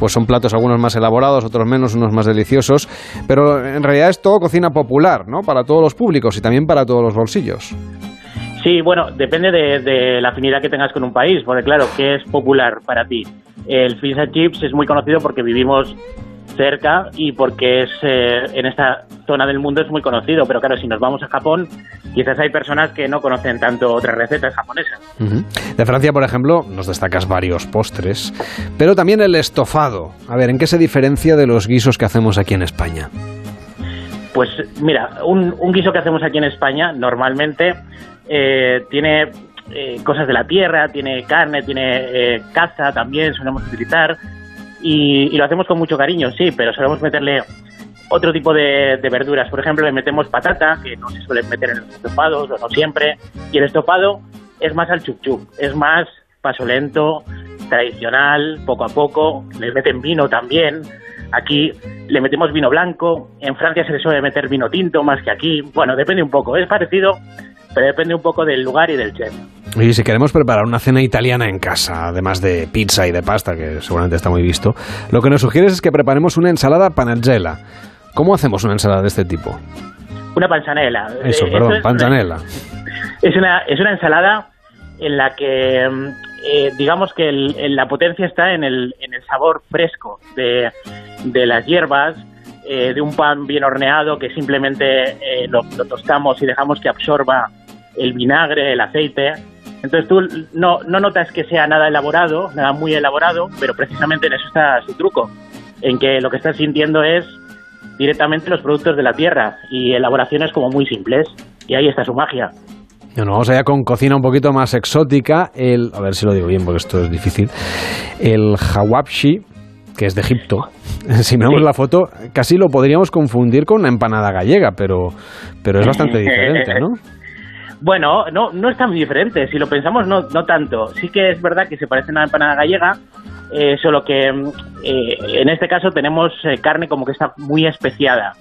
pues son platos algunos más elaborados, otros menos, unos más deliciosos, pero en realidad es todo cocina popular, ¿no? Para todos los públicos y también para todos los bolsillos. Sí, bueno, depende de, de la afinidad que tengas con un país, porque claro, ¿qué es popular para ti? El fish and chips es muy conocido porque vivimos cerca y porque es eh, en esta zona del mundo es muy conocido, pero claro, si nos vamos a Japón, quizás hay personas que no conocen tanto otras recetas japonesas. Ujú. De Francia, por ejemplo, nos destacas varios postres, pero también el estofado. A ver, ¿en qué se diferencia de los guisos que hacemos aquí en España? Pues mira, un, un guiso que hacemos aquí en España normalmente eh, tiene eh, cosas de la tierra, tiene carne, tiene eh, caza también, solemos utilizar y, y lo hacemos con mucho cariño, sí, pero solemos meterle otro tipo de, verduras. Por ejemplo, le metemos patata, que no se suele meter en los estofados, o no siempre, y el estofado es más al chup chup, es más paso lento, tradicional, poco a poco, le meten vino también. Aquí le metemos vino blanco, en Francia se le suele meter vino tinto más que aquí. Bueno, depende un poco, es parecido, pero depende un poco del lugar y del chef. Y si queremos preparar una cena italiana en casa, además de pizza y de pasta, que seguramente está muy visto, lo que nos sugieres es que preparemos una ensalada panagella. ¿Cómo hacemos una ensalada de este tipo? Una panzanella. Eso, Eh, perdón, es- panzanella. Es una, es una ensalada en la que, mm, eh, digamos que el- la potencia está en el, en el sabor fresco de, de las hierbas, eh, de un pan bien horneado que simplemente eh, lo, lo tostamos y dejamos que absorba el vinagre, el aceite. Entonces tú no, no notas que sea nada elaborado, nada muy elaborado, pero precisamente en eso está su truco, en que lo que estás sintiendo es directamente los productos de la tierra y elaboraciones como muy simples. Y ahí está su magia. Bueno, vamos allá con cocina un poquito más exótica. El, a ver si lo digo bien porque esto es difícil. El hawabshi, que es de Egipto. Si miramos la foto, casi lo podríamos confundir con una empanada gallega, pero, pero es bastante diferente, ¿no? Bueno, no, no es tan diferente. Si lo pensamos, no, no tanto. Sí que es verdad que se parece a una empanada gallega, eh, solo que eh, en este caso tenemos eh, carne como que está muy especiada.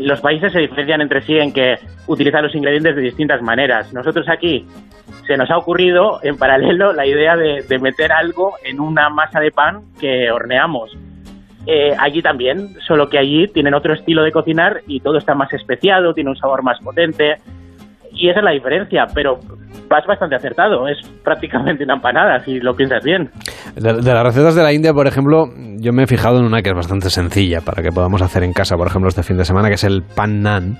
Los países se diferencian entre sí en que utilizan los ingredientes de distintas maneras. Nosotros aquí se nos ha ocurrido en paralelo la idea de, de meter algo en una masa de pan que horneamos. Eh, allí también, solo que allí tienen otro estilo de cocinar y todo está más especiado, tiene un sabor más potente. Y esa es la diferencia, pero vas bastante acertado. Es prácticamente una empanada, si lo piensas bien. De, de las recetas de la India, por ejemplo, yo me he fijado en una que es bastante sencilla para que podamos hacer en casa, por ejemplo, este fin de semana, que es el pan nan,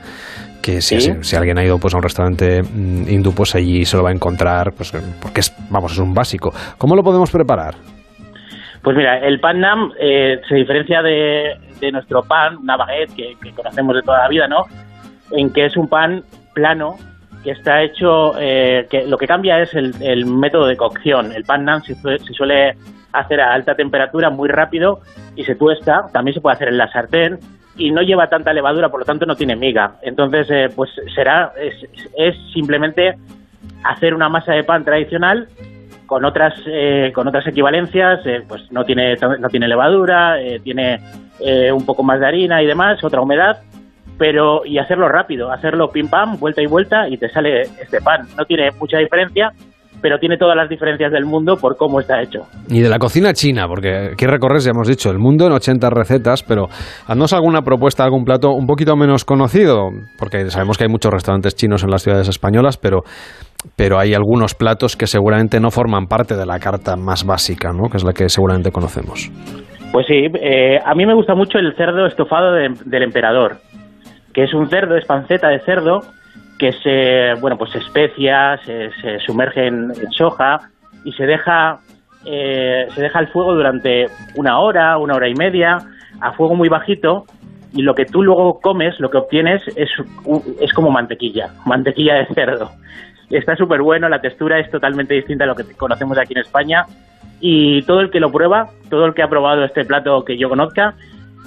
que si, Sí. si- alguien ha ido pues, a un restaurante mm, hindú, pues allí se lo va a encontrar, pues, porque es, vamos, es un básico. ¿Cómo lo podemos preparar? Pues mira, el pan nam eh, se diferencia de, de nuestro pan, una baguette que, que conocemos de toda la vida, ¿no? En que es un pan plano que está hecho, eh, que lo que cambia es el, el método de cocción. El pan nam se, se suele hacer a alta temperatura muy rápido y se tuesta. También se puede hacer en la sartén y no lleva tanta levadura, por lo tanto no tiene miga. Entonces, eh, pues será, es, es simplemente hacer una masa de pan tradicional con otras eh, con otras equivalencias eh, pues no tiene no tiene levadura eh, tiene eh, un poco más de harina y demás otra humedad pero y hacerlo rápido hacerlo pim pam vuelta y vuelta y te sale este pan no tiene mucha diferencia pero tiene todas las diferencias del mundo por cómo está hecho Y de la cocina china, porque aquí recorres, ya hemos dicho, el mundo en 80 recetas, pero haznos alguna propuesta, algún plato un poquito menos conocido, porque sabemos que hay muchos restaurantes chinos en las ciudades españolas, pero, pero hay algunos platos que seguramente no forman parte de la carta más básica, ¿no? que es la que seguramente conocemos. Pues sí, eh, a mí me gusta mucho el cerdo estofado de- del emperador, que es un cerdo, es panceta de cerdo, que se, bueno, pues se especia, se, sumerge en, soja y se deja, eh, se deja al fuego durante una hora, una hora y media, a fuego muy bajito, y lo que tú luego comes, lo que obtienes es, es como mantequilla, mantequilla de cerdo. Está súper bueno, la textura es totalmente distinta a lo que conocemos aquí en España y todo el que lo prueba, todo el que ha probado este plato que yo conozca,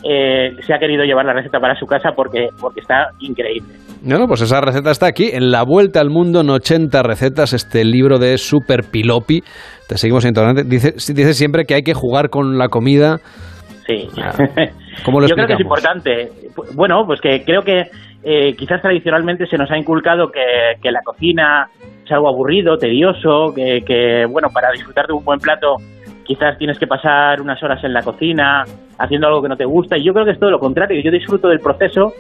eh, se ha querido llevar la receta para su casa porque, porque está increíble. Bueno, pues esa receta está aquí, en La Vuelta al Mundo en 80 recetas, este libro de Super Pilopi. Te seguimos en internet. Dice, dice siempre que hay que jugar con la comida. Sí. ¿Cómo lo Yo creo que es importante. Bueno, pues que creo que eh, quizás tradicionalmente se nos ha inculcado que, que la cocina es algo aburrido, tedioso, que, que, bueno, para disfrutar de un buen plato quizás tienes que pasar unas horas en la cocina haciendo algo que no te gusta. Y yo creo que es todo lo contrario. Yo disfruto del proceso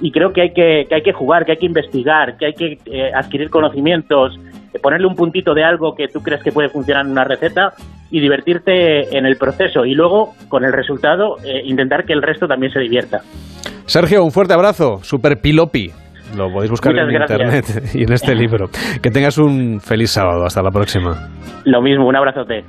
y creo que hay que, que hay que jugar, que hay que investigar, que hay que eh, adquirir conocimientos, eh, ponerle un puntito de algo que tú crees que puede funcionar en una receta y divertirte en el proceso y luego con el resultado eh, intentar que el resto también se divierta. Sergio, un fuerte abrazo. Super Pilopi. Lo podéis buscar Muchas en gracias. internet y en este libro. Que tengas un feliz sábado. Hasta la próxima. Lo mismo, un abrazote.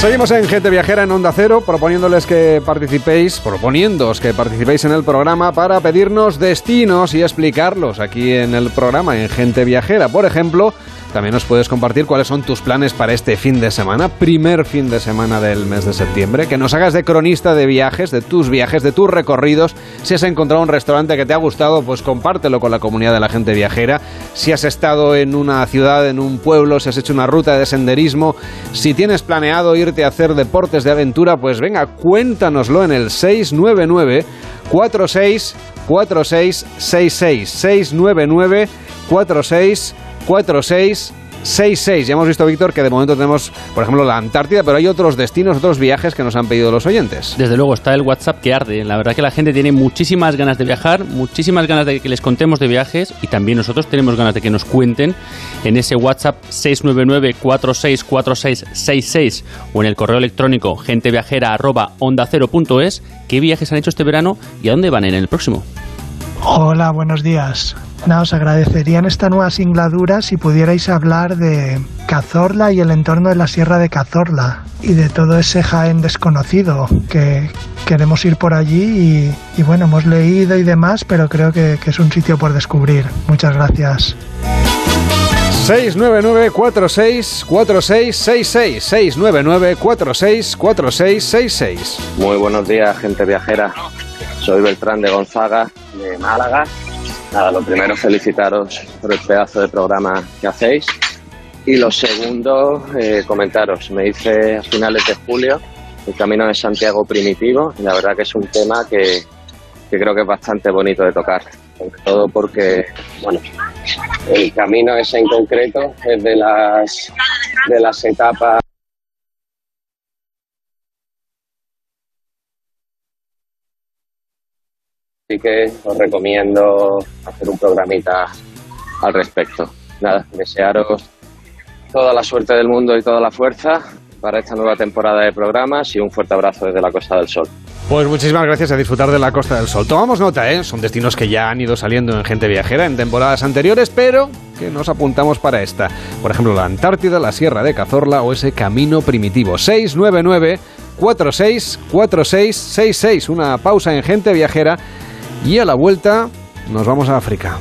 Seguimos en Gente Viajera en Onda Cero, proponiéndoles que participéis, proponiéndoos que participéis en el programa para pedirnos destinos y explicarlos aquí en el programa en Gente Viajera. Por ejemplo, también nos puedes compartir cuáles son tus planes para este fin de semana, primer fin de semana del mes de septiembre, que nos hagas de cronista de viajes, de tus viajes, de tus recorridos. Si has encontrado un restaurante que te ha gustado, pues compártelo con la comunidad de la gente viajera. Si has estado en una ciudad, en un pueblo, si has hecho una ruta de senderismo, si tienes planeado irte a hacer deportes de aventura, pues venga, cuéntanoslo en el 699 46 46 66 699 46 46 66. Ya hemos visto, Víctor, que de momento tenemos, por ejemplo, la Antártida, pero hay otros destinos, otros viajes que nos han pedido los oyentes. Desde luego, está el WhatsApp que arde. La verdad que la gente tiene muchísimas ganas de viajar, muchísimas ganas de que les contemos de viajes y también nosotros tenemos ganas de que nos cuenten en ese WhatsApp 699-464666 o en el correo electrónico genteviajera.onda0.es qué viajes han hecho este verano y a dónde van en el próximo. Hola, buenos días. Nada, os agradecería en esta nueva singladura si pudierais hablar de Cazorla y el entorno de la Sierra de Cazorla y de todo ese Jaén desconocido que queremos ir por allí y, bueno, hemos leído y demás, pero creo que, que es un sitio por descubrir. Muchas gracias. 699-464666 699-464666 Muy buenos días, gente viajera. Soy Beltrán de Gonzaga, de Málaga. Nada, lo primero felicitaros por el pedazo de programa que hacéis. Y lo segundo, eh, comentaros. Me hice a finales de julio el Camino de Santiago Primitivo y la verdad que es un tema que, que creo que es bastante bonito de tocar. Sobre todo porque, bueno, el camino ese en concreto es de las, de las etapas Así que os recomiendo hacer un programita al respecto. Nada, desearos toda la suerte del mundo y toda la fuerza para esta nueva temporada de programas y un fuerte abrazo desde la Costa del Sol. Pues muchísimas gracias a disfrutar de la Costa del Sol. Tomamos nota, ¿eh? Son destinos que ya han ido saliendo en Gente Viajera en temporadas anteriores, pero que nos apuntamos para esta. Por ejemplo, la Antártida, la Sierra de Cazorla o ese camino primitivo. 699 464666 Una pausa en Gente Viajera y a la vuelta nos vamos a África.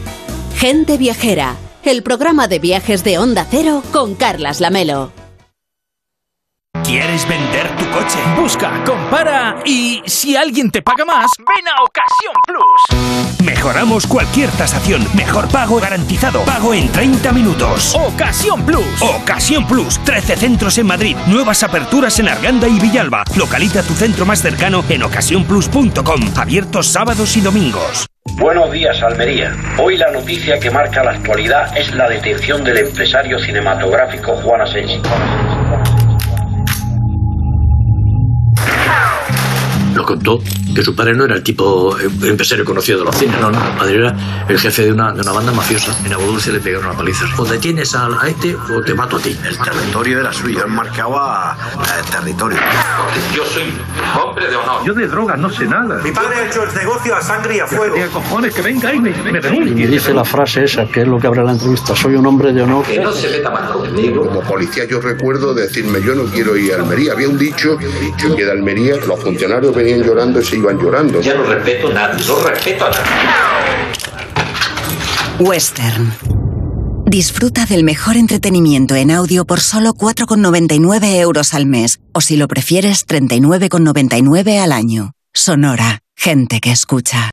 Gente Viajera, el programa de viajes de Onda Cero con Carlas Lamelo. ¿Quieres vender tu coche? Busca, compara y si alguien te paga más, ven a Ocasión Plus. Mejoramos cualquier tasación. Mejor pago garantizado. Pago en 30 minutos. Ocasión Plus. Ocasión Plus. 13 centros en Madrid. Nuevas aperturas en Arganda y Villalba. Localiza tu centro más cercano en ocasiónplus.com. Abiertos sábados y domingos. Buenos días, Almería. Hoy la noticia que marca la actualidad es la detención del empresario cinematográfico Juan Asensi. Nos contó que su padre no era el tipo eh, empresario conocido de los cines, no, no. Su padre era el jefe de una, de una banda mafiosa. En Abu Dulce le pegaron una paliza. O detienes a, a este o te mato a ti. El territorio era suyo, él marcaba el territorio. Yo soy hombre de honor. Yo de drogas no sé nada. Mi padre ha hecho el negocio a sangre y a fuego. ¿Qué cojones que venga y me, me denuncie? Y me dice la frase esa, que es lo que abre la entrevista, soy un hombre de honor. Que no se meta más conmigo. Como policía yo recuerdo decirme yo no quiero ir a Almería. Había un dicho que de Almería los funcionarios venían llorando y se iban llorando. Ya no respeto a nadie, no respeto a nadie. Western. Disfruta del mejor entretenimiento en audio por solo 4,99 euros al mes. O si lo prefieres, 39,99 al año. Sonora. Gente que escucha.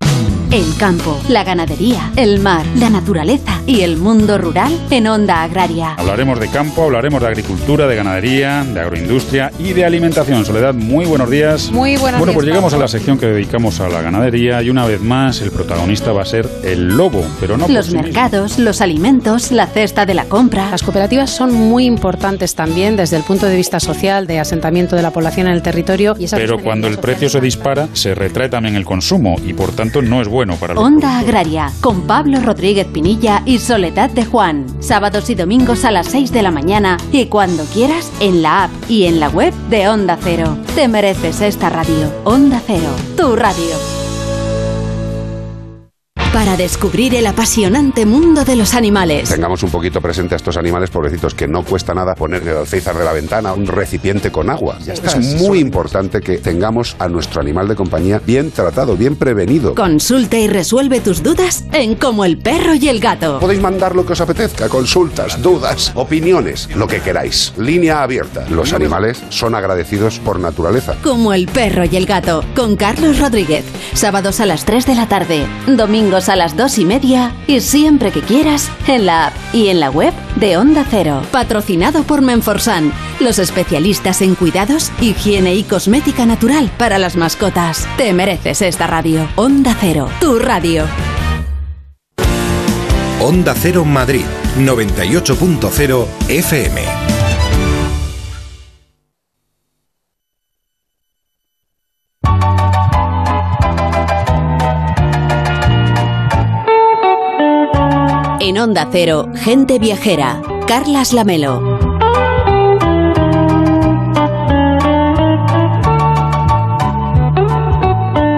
El campo, la ganadería, el mar, la naturaleza y el mundo rural en Onda Agraria. Hablaremos de campo, hablaremos de agricultura, de ganadería, de agroindustria y de alimentación. Soledad, muy buenos días. Muy buenos Bueno, días, pues llegamos a la sección que dedicamos a la ganadería y una vez más el protagonista va a ser el lobo, pero no por Los sí mismo. mercados, los alimentos, la cesta de la compra. Las cooperativas son muy importantes también desde el punto de vista social, de asentamiento de la población en el territorio. Y Pero cuando el precio se dispara, se retrae también el consumo y por tanto no es bueno para los Onda Agraria, con Pablo Rodríguez Pinilla y Soledad de Juan. Sábados y domingos a las 6 de la mañana y cuando quieras en la app y en la web de Onda Cero. Te mereces esta radio. Onda Cero, tu radio. Para descubrir el apasionante mundo de los animales. Tengamos un poquito presente a estos animales pobrecitos que no cuesta nada poner en el alféizar de la ventana un recipiente con agua. es muy importante que tengamos a nuestro animal de compañía bien tratado, bien prevenido. Consulta y resuelve tus dudas en Como el perro y el gato. Podéis mandar lo que os apetezca, consultas, dudas, opiniones, lo que queráis. Línea abierta. Los animales son agradecidos por naturaleza. Como el perro y el gato, con Carlos Rodríguez. Sábados a las 3 de la tarde, domingos a las 2 y media y siempre que quieras en la app y en la web de Onda Cero. Patrocinado por Menforsan, los especialistas en cuidados, higiene y cosmética natural para las mascotas. Te mereces esta radio. Onda Cero, tu radio. Onda Cero Madrid, 98.0 FM. En Onda Cero, Gente Viajera, Carlas Lamelo.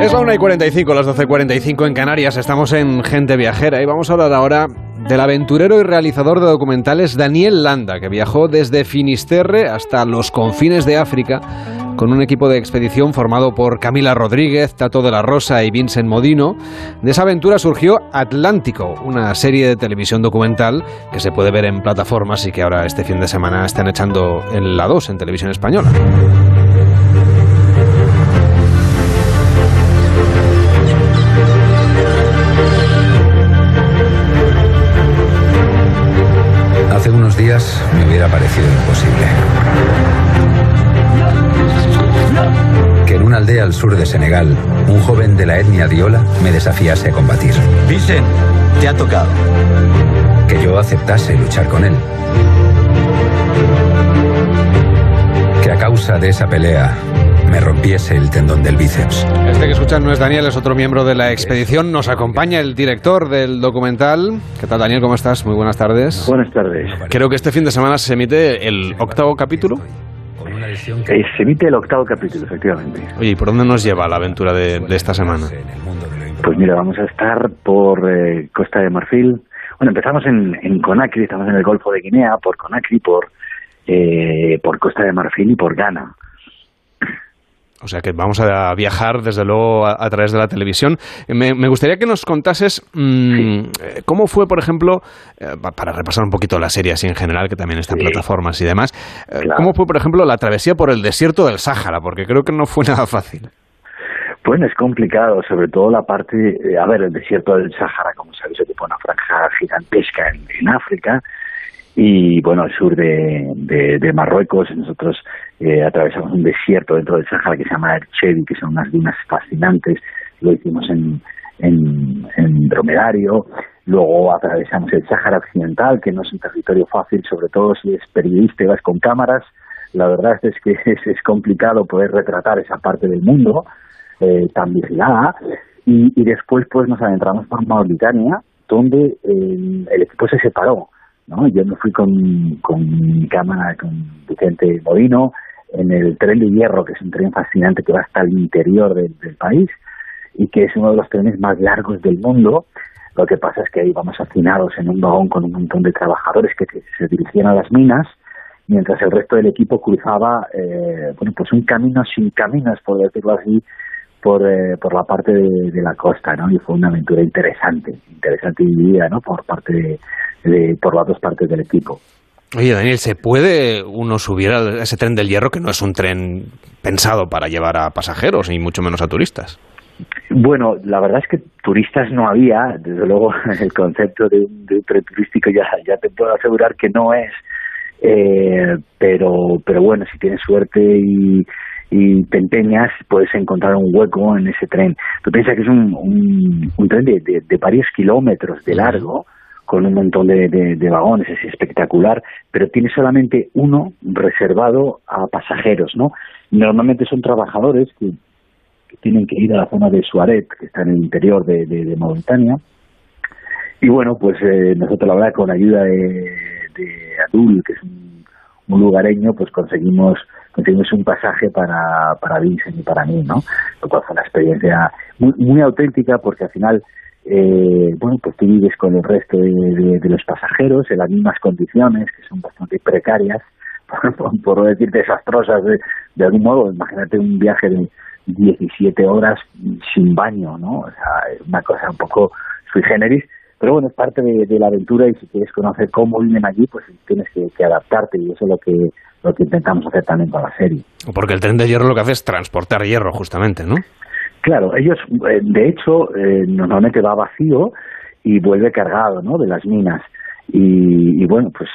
Es la 1 y 45, las 12.45 en Canarias. Estamos en Gente Viajera y vamos a hablar ahora del aventurero y realizador de documentales Daniel Landa, que viajó desde Finisterre hasta los confines de África con un equipo de expedición formado por Camila Rodríguez, Tato de la Rosa y Vincent Modino. De esa aventura surgió Atlántico, una serie de televisión documental que se puede ver en plataformas y que ahora este fin de semana están echando en la 2 en televisión española. Hace unos días me hubiera parecido imposible. Aldea al sur de Senegal, un joven de la etnia diola me desafiase a combatir. Vicen, te ha tocado. Que yo aceptase luchar con él. Que a causa de esa pelea me rompiese el tendón del bíceps. Este que escuchan no es Daniel, es otro miembro de la expedición. Nos acompaña el director del documental. ¿Qué tal, Daniel? ¿Cómo estás? Muy buenas tardes. Buenas tardes. Creo que este fin de semana se emite el octavo capítulo. Se emite el octavo capítulo, efectivamente. Oye, ¿y por dónde nos lleva la aventura de, de esta semana? Pues mira, vamos a estar por eh, Costa de Marfil. Bueno, empezamos en, en Conakry, estamos en el Golfo de Guinea, por Conakry, por, eh, por Costa de Marfil y por Ghana. O sea que vamos a viajar desde luego a, a través de la televisión. Me, me, gustaría que nos contases mmm, sí. cómo fue, por ejemplo, eh, para repasar un poquito la serie así en general, que también está en sí. plataformas y demás, eh, claro. cómo fue, por ejemplo, la travesía por el desierto del Sáhara, porque creo que no fue nada fácil. Bueno, es complicado, sobre todo la parte, eh, a ver, el desierto del Sáhara, como sabéis, ocupa una franja gigantesca en, en África, y bueno, al sur de, de, de Marruecos nosotros eh, atravesamos un desierto dentro del Sáhara que se llama Erchevi, que son unas dunas fascinantes, lo hicimos en, en, en dromedario, luego atravesamos el Sáhara Occidental, que no es un territorio fácil, sobre todo si es periodista y vas con cámaras, la verdad es que es, es complicado poder retratar esa parte del mundo eh, tan vigilada, y, y después pues nos adentramos por Mauritania, donde eh, el equipo se separó, ¿no? Yo me fui con, con mi cámara, con Vicente Modino, en el tren de hierro, que es un tren fascinante que va hasta el interior del, del, país y que es uno de los trenes más largos del mundo. Lo que pasa es que ahí vamos hacinados en un vagón con un montón de trabajadores que se dirigían a las minas, mientras el resto del equipo cruzaba, eh, bueno, pues un camino sin caminos, por decirlo así, por, eh, por la parte de, la costa, ¿no? Y fue una aventura interesante, interesante vivida, ¿no? Por parte de, por las dos partes del equipo. Oye, Daniel, ¿se puede uno subir a ese tren del hierro que no es un tren pensado para llevar a pasajeros y mucho menos a turistas? Bueno, la verdad es que turistas no había, desde luego el concepto de un, de un tren turístico ya, ya te puedo asegurar que no es, eh, pero, pero bueno, si tienes suerte y, y te empeñas, puedes encontrar un hueco en ese tren. Tú piensas que es un, un, un tren de, de, de, varios kilómetros de largo, con un montón de, de, vagones, es espectacular, pero tiene solamente uno reservado a pasajeros, ¿no? Normalmente son trabajadores que, tienen que ir a la zona de Suaret, que está en el interior de, de, Mauritania, y bueno, pues eh, nosotros la verdad con ayuda de, Adul, que es un, un lugareño, pues conseguimos conseguimos un pasaje para, para Vincent y para mí, ¿no? Lo cual fue una experiencia muy, muy auténtica porque al final eh, bueno, pues tú vives con el resto de, los pasajeros en las mismas condiciones, que son bastante precarias, por, por, por decir desastrosas de, de, algún modo. Imagínate un viaje de 17 horas sin baño, ¿no? O sea, una cosa un poco sui generis, pero bueno, es parte de, la aventura y si quieres conocer cómo viven allí, pues tienes que, que adaptarte y eso es lo que lo que intentamos hacer también con la serie. Porque el tren de hierro lo que hace es transportar hierro, justamente, ¿no? Claro, ellos, eh, de hecho, eh, normalmente va vacío y vuelve cargado, ¿no? De las minas. Y, y bueno, pues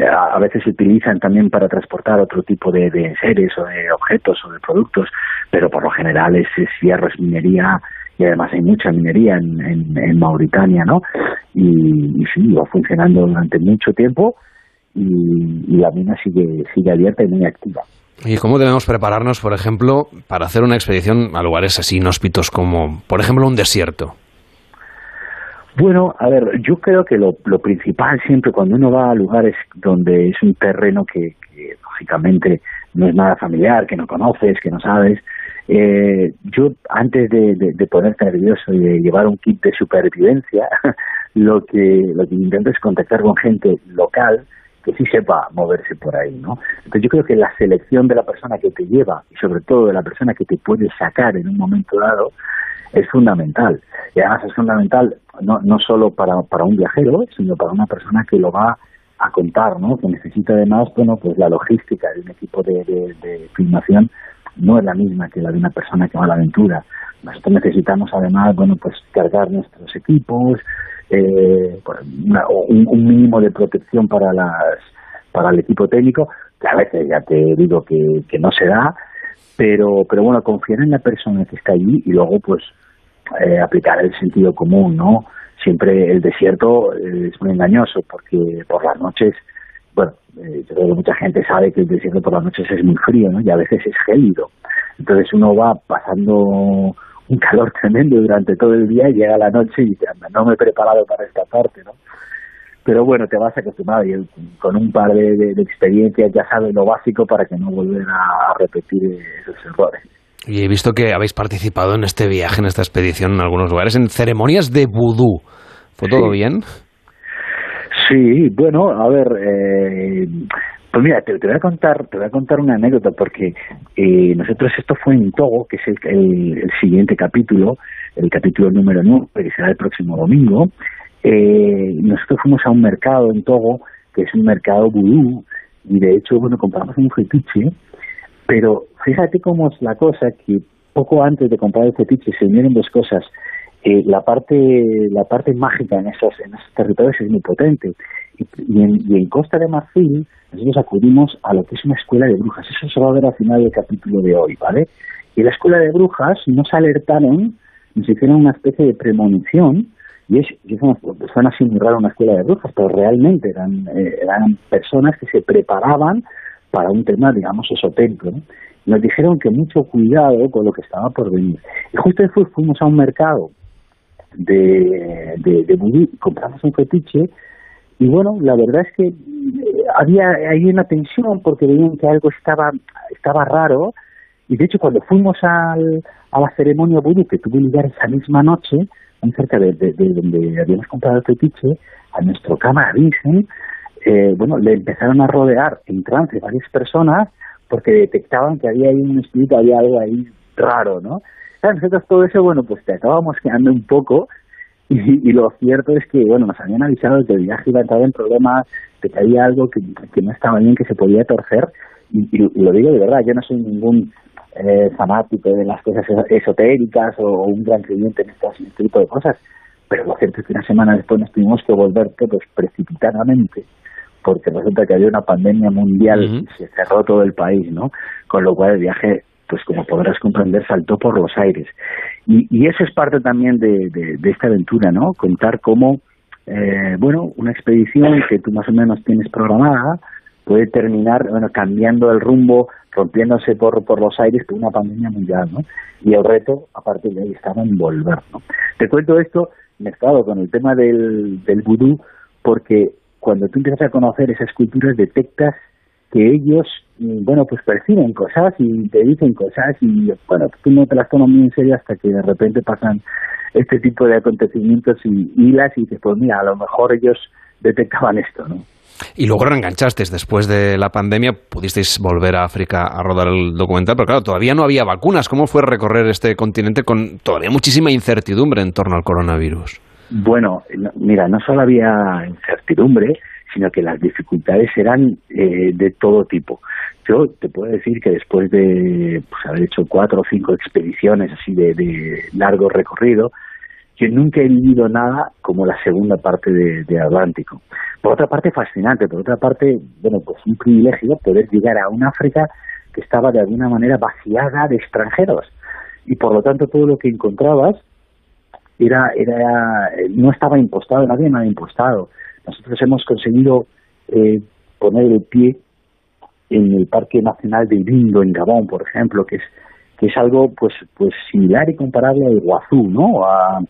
a, a, veces se utilizan también para transportar otro tipo de, de, seres o de objetos o de productos, pero por lo general es, es hierro, es minería y además hay mucha minería en, en, Mauritania, ¿no? Y, y, sí, va funcionando durante mucho tiempo y, y la mina sigue, sigue abierta y muy activa. ¿Y cómo debemos prepararnos, por ejemplo, para hacer una expedición a lugares así inhóspitos como, por ejemplo, un desierto? Bueno, a ver, yo creo que lo, principal siempre cuando uno va a lugares donde es un terreno que, lógicamente no es nada familiar, que no conoces, que no sabes, eh, yo antes de, de, de, ponerte nervioso y de llevar un kit de supervivencia, lo que, lo que intento es contactar con gente local que sí sepa moverse por ahí, ¿no? Entonces yo creo que la selección de la persona que te lleva y sobre todo de la persona que te puede sacar en un momento dado es fundamental. Y además es fundamental no, no solo para, para un viajero, sino para una persona que lo va a contar, ¿no? Que necesita además, bueno, pues la logística de un equipo de, de, de filmación no es la misma que la de una persona que va a la aventura. Nosotros necesitamos además, bueno, pues cargar nuestros equipos, eh, un, un, mínimo de protección para las para el equipo técnico, que a veces ya te digo que, que no se da, pero pero bueno, confiar en la persona que está allí y luego pues eh, aplicar el sentido común, ¿no? Siempre el desierto es muy engañoso porque por las noches, bueno, eh, yo creo que mucha gente sabe que el desierto por las noches es muy frío, ¿no? Y a veces es gélido. Entonces uno va pasando un calor tremendo durante todo el día y llega la noche y dice, no me he preparado para esta parte, ¿no? Pero bueno, te vas acostumbrado y con un par de, de, de experiencias ya sabes lo básico para que no volver a, a repetir esos errores. Y he visto que habéis participado en este viaje, en esta expedición, en algunos lugares, en ceremonias de vudú. ¿Fue todo sí. bien? Sí, bueno, a ver, eh, pues mira, te, te, voy a contar, te voy a contar una anécdota porque eh, nosotros esto fue en Togo, que es el, siguiente capítulo, el capítulo número 9, que será el próximo domingo. Eh, nosotros fuimos a un mercado en Togo, que es un mercado vudú, y de hecho, bueno, compramos un fetiche, pero fíjate cómo es la cosa que poco antes de comprar el fetiche se unieron dos cosas. La parte la parte mágica en esos en esos territorios es muy potente. Y, y, en, y, en, Costa de Marfil nosotros acudimos a lo que es una escuela de brujas. Eso se va a ver al final del capítulo de hoy vale y la escuela de brujas nos alertaron nos hicieron una especie de premonición y es, y una, suena así muy raro una escuela de brujas pero realmente eran eh, eran personas que se preparaban para un tema digamos esotérico ¿no? nos dijeron que mucho cuidado con lo que estaba por venir. Y justo después fuimos a un mercado de, de, de vudú, compramos un fetiche y bueno, la verdad es que había ahí una tensión porque veían que algo estaba estaba raro y de hecho cuando fuimos al, a la ceremonia vudú que tuvo lugar esa misma noche muy cerca de, de, de donde habíamos comprado el fetiche a nuestro cámara Vincent eh, bueno, le empezaron a rodear en trance varias personas porque detectaban que había ahí un espíritu, había algo ahí raro, ¿no? Nosotros todo eso, bueno, pues te acabamos quedando un poco y, y, lo cierto es que, bueno, nos habían avisado que el viaje iba a entrar en problemas, que había algo que, que no estaba bien, que se podía torcer y, y, y, lo digo de verdad, yo no soy ningún eh, fanático de las cosas esotéricas o, o un gran creyente en, estas, en este tipo de cosas, pero lo cierto es que una semana después nos tuvimos que volver todos precipitadamente porque resulta que había una pandemia mundial uh -huh. y se cerró todo el país, ¿no? Con lo cual el viaje pues como podrás comprender, saltó por los aires. Y, y eso es parte también de, de, de, esta aventura, ¿no? Contar cómo, eh, bueno, una expedición que tú más o menos tienes programada puede terminar, bueno, cambiando el rumbo, rompiéndose por, por los aires por una pandemia mundial, ¿no? Y el reto, aparte de ahí, estaba en volver, ¿no? Te cuento esto mezclado con el tema del, del vudú, porque cuando tú empiezas a conocer esas culturas detectas que ellos, bueno, pues perciben cosas y te dicen cosas y, bueno, tú no te las tomas muy en serio hasta que de repente pasan este tipo de acontecimientos y hilas y dices, pues mira, a lo mejor ellos detectaban esto, ¿no? Y luego reenganchasteis después de la pandemia, pudisteis volver a África a rodar el documental, pero claro, todavía no había vacunas. ¿Cómo fue recorrer este continente con todavía muchísima incertidumbre en torno al coronavirus? Bueno, mira, no solo había incertidumbre, sino que las dificultades eran eh, de todo tipo. Yo te puedo decir que después de pues, haber hecho cuatro o cinco expediciones así de, de, largo recorrido, yo nunca he vivido nada como la segunda parte de, Atlántico. Por otra parte, fascinante. Por otra parte, bueno, pues un privilegio poder llegar a un África que estaba de alguna manera vaciada de extranjeros. Y por lo tanto, todo lo que encontrabas era, era, no estaba impostado, nadie me ha impostado. Nosotros hemos conseguido eh, poner el pie en el Parque Nacional de Ibindo, en Gabón, por ejemplo, que es que es algo pues pues similar y comparable al Iguazú, ¿no? A,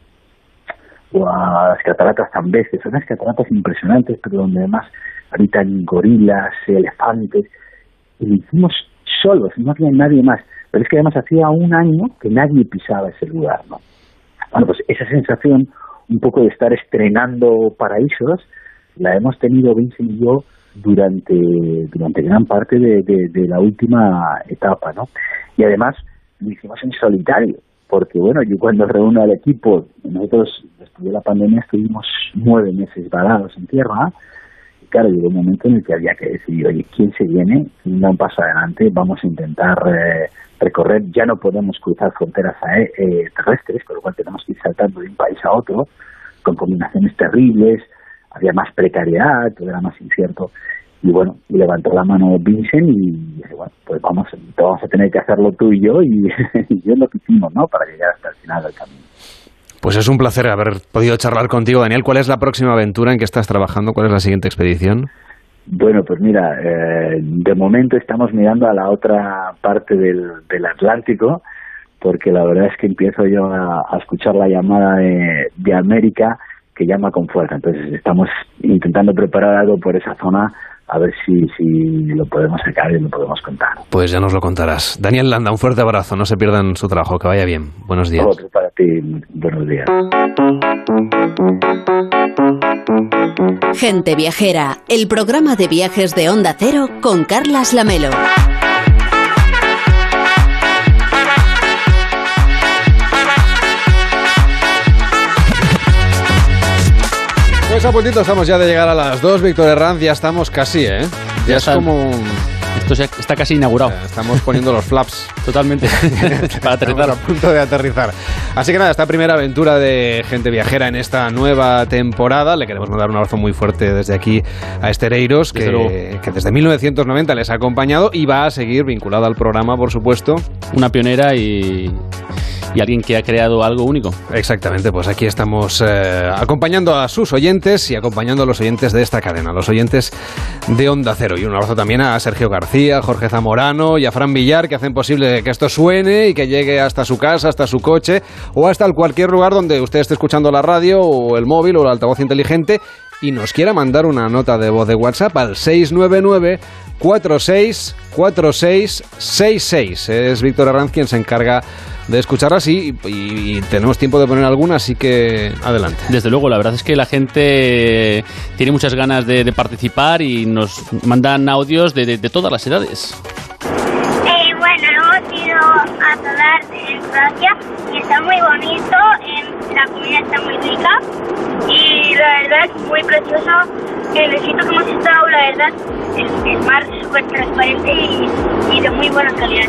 o a las cataratas tambeces, son unas cataratas impresionantes, pero donde además habitan gorilas, elefantes, y lo hicimos solos, no había nadie más. Pero es que además hacía un año que nadie pisaba ese lugar, ¿no? Bueno, pues esa sensación un poco de estar estrenando paraísos la hemos tenido Vincent y yo durante, durante gran parte de, de, la última etapa, ¿no? Y además lo hicimos en solitario, porque bueno, yo cuando reúno al equipo, nosotros después de la pandemia estuvimos nueve meses varados en tierra, y claro, llegó un momento en el que había que decidir, oye, ¿quién se viene? ¿Quién da un paso adelante? Vamos a intentar eh, recorrer, ya no podemos cruzar fronteras eh, terrestres, con lo cual tenemos que ir saltando de un país a otro, con combinaciones terribles, había más precariedad, todo era más incierto. Y bueno, levantó la mano Vincent y dije, bueno, pues vamos, vamos a tener que hacerlo tú y yo, y, y es lo que hicimos, ¿no? Para llegar hasta el final del camino. Pues es un placer haber podido charlar contigo, Daniel. ¿Cuál es la próxima aventura en que estás trabajando? ¿Cuál es la siguiente expedición? Bueno, pues mira, eh, de momento estamos mirando a la otra parte del, del Atlántico, porque la verdad es que empiezo yo a, a escuchar la llamada de, de América que llama con fuerza. Entonces estamos intentando preparar algo por esa zona a ver si, si lo podemos sacar y lo podemos contar. Pues ya nos lo contarás. Daniel Landa, un fuerte abrazo, no se pierdan su trabajo, que vaya bien. Buenos días. Otro para ti, buenos días. Gente Viajera, el programa de viajes de Onda Cero con Carlas Lamelo. A puntito estamos ya de llegar a las 2, Víctor Herranz, ya estamos casi, ¿eh? Ya, es como... Esto ya está casi inaugurado. Estamos poniendo los flaps. Totalmente. Para aterrizar. a punto de aterrizar. Así que nada, esta primera aventura de gente viajera en esta nueva temporada. Le queremos mandar un abrazo muy fuerte desde aquí a Estereiros, que, que desde 1990 les ha acompañado y va a seguir vinculado al programa, por supuesto. Una pionera y y alguien que ha creado algo único. Exactamente, pues aquí estamos eh, acompañando a sus oyentes y acompañando a los oyentes de esta cadena, los oyentes de Onda Cero. Y un abrazo también a Sergio García, Jorge Zamorano y a Fran Villar que hacen posible que esto suene y que llegue hasta su casa, hasta su coche o hasta cualquier lugar donde usted esté escuchando la radio o el móvil o el altavoz inteligente y nos quiera mandar una nota de voz de WhatsApp al 699 464666. Es Víctor Arranz quien se encarga de escucharlas y, y, tenemos tiempo de poner alguna, así que adelante. Desde luego, la verdad es que la gente tiene muchas ganas de, de participar y nos mandan audios de, de, de todas las edades. Eh, bueno, hemos ido a Zadar en Francia y está muy bonito, eh, la comida está muy rica y la verdad es muy precioso. El sitio que hemos estado, la verdad, el, el mar súper transparente y, y de muy buena calidad.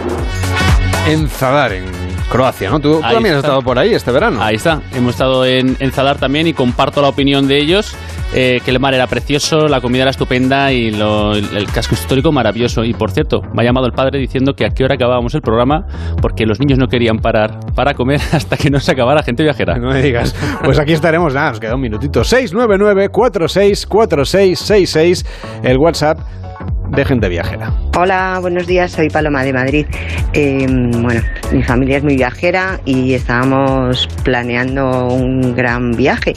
En Zadar, en Croacia, ¿no? Tú, tú también has estado por ahí este verano. Ahí está. Hemos estado en, en Zadar también y comparto la opinión de ellos. Eh, que el mar era precioso, la comida era estupenda y lo, el, el, casco histórico maravilloso. Y por cierto, me ha llamado el padre diciendo que a qué hora acabábamos el programa porque los niños no querían parar para comer hasta que no se acabara gente viajera. No me digas. Pues aquí estaremos, nada, nos queda un minutito. 699-464666, el WhatsApp de gente viajera. Hola, buenos días, soy Paloma de Madrid. Eh, bueno, mi familia es muy viajera y estábamos planeando un gran viaje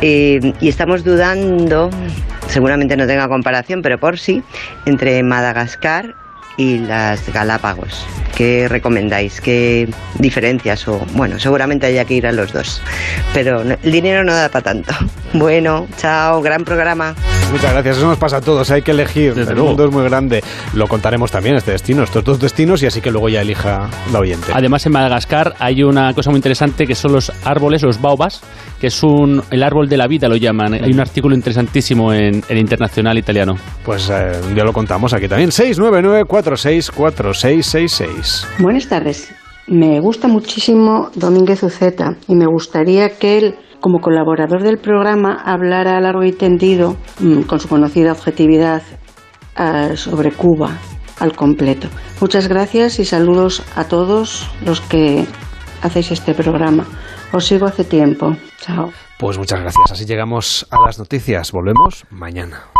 eh, y estamos dudando, seguramente no tenga comparación, pero por sí, entre Madagascar y las Galápagos. ¿Qué recomendáis? ¿Qué diferencias? O bueno, seguramente haya que ir a los dos. Pero el dinero no da para tanto. Bueno, chao, gran programa. Muchas gracias, eso nos pasa a todos, hay que elegir. Desde el luego. mundo es muy grande. Lo contaremos también, este destino, estos dos destinos, y así que luego ya elija la oyente. Además, en Madagascar hay una cosa muy interesante que son los árboles, los baobas, que es un, el árbol de la vida, lo llaman. Hay un artículo interesantísimo en el Internacional Italiano. Pues eh, ya lo contamos aquí también. 699-464666. Buenas tardes. Me gusta muchísimo Domínguez Uceta y me gustaría que él, como colaborador del programa, hablara largo y tendido, mm, con su conocida objetividad, ah, sobre Cuba al completo. Muchas gracias y saludos a todos los que hacéis este programa. Os sigo hace tiempo. Chao. Pues muchas gracias. Así llegamos a las noticias. Volvemos mañana.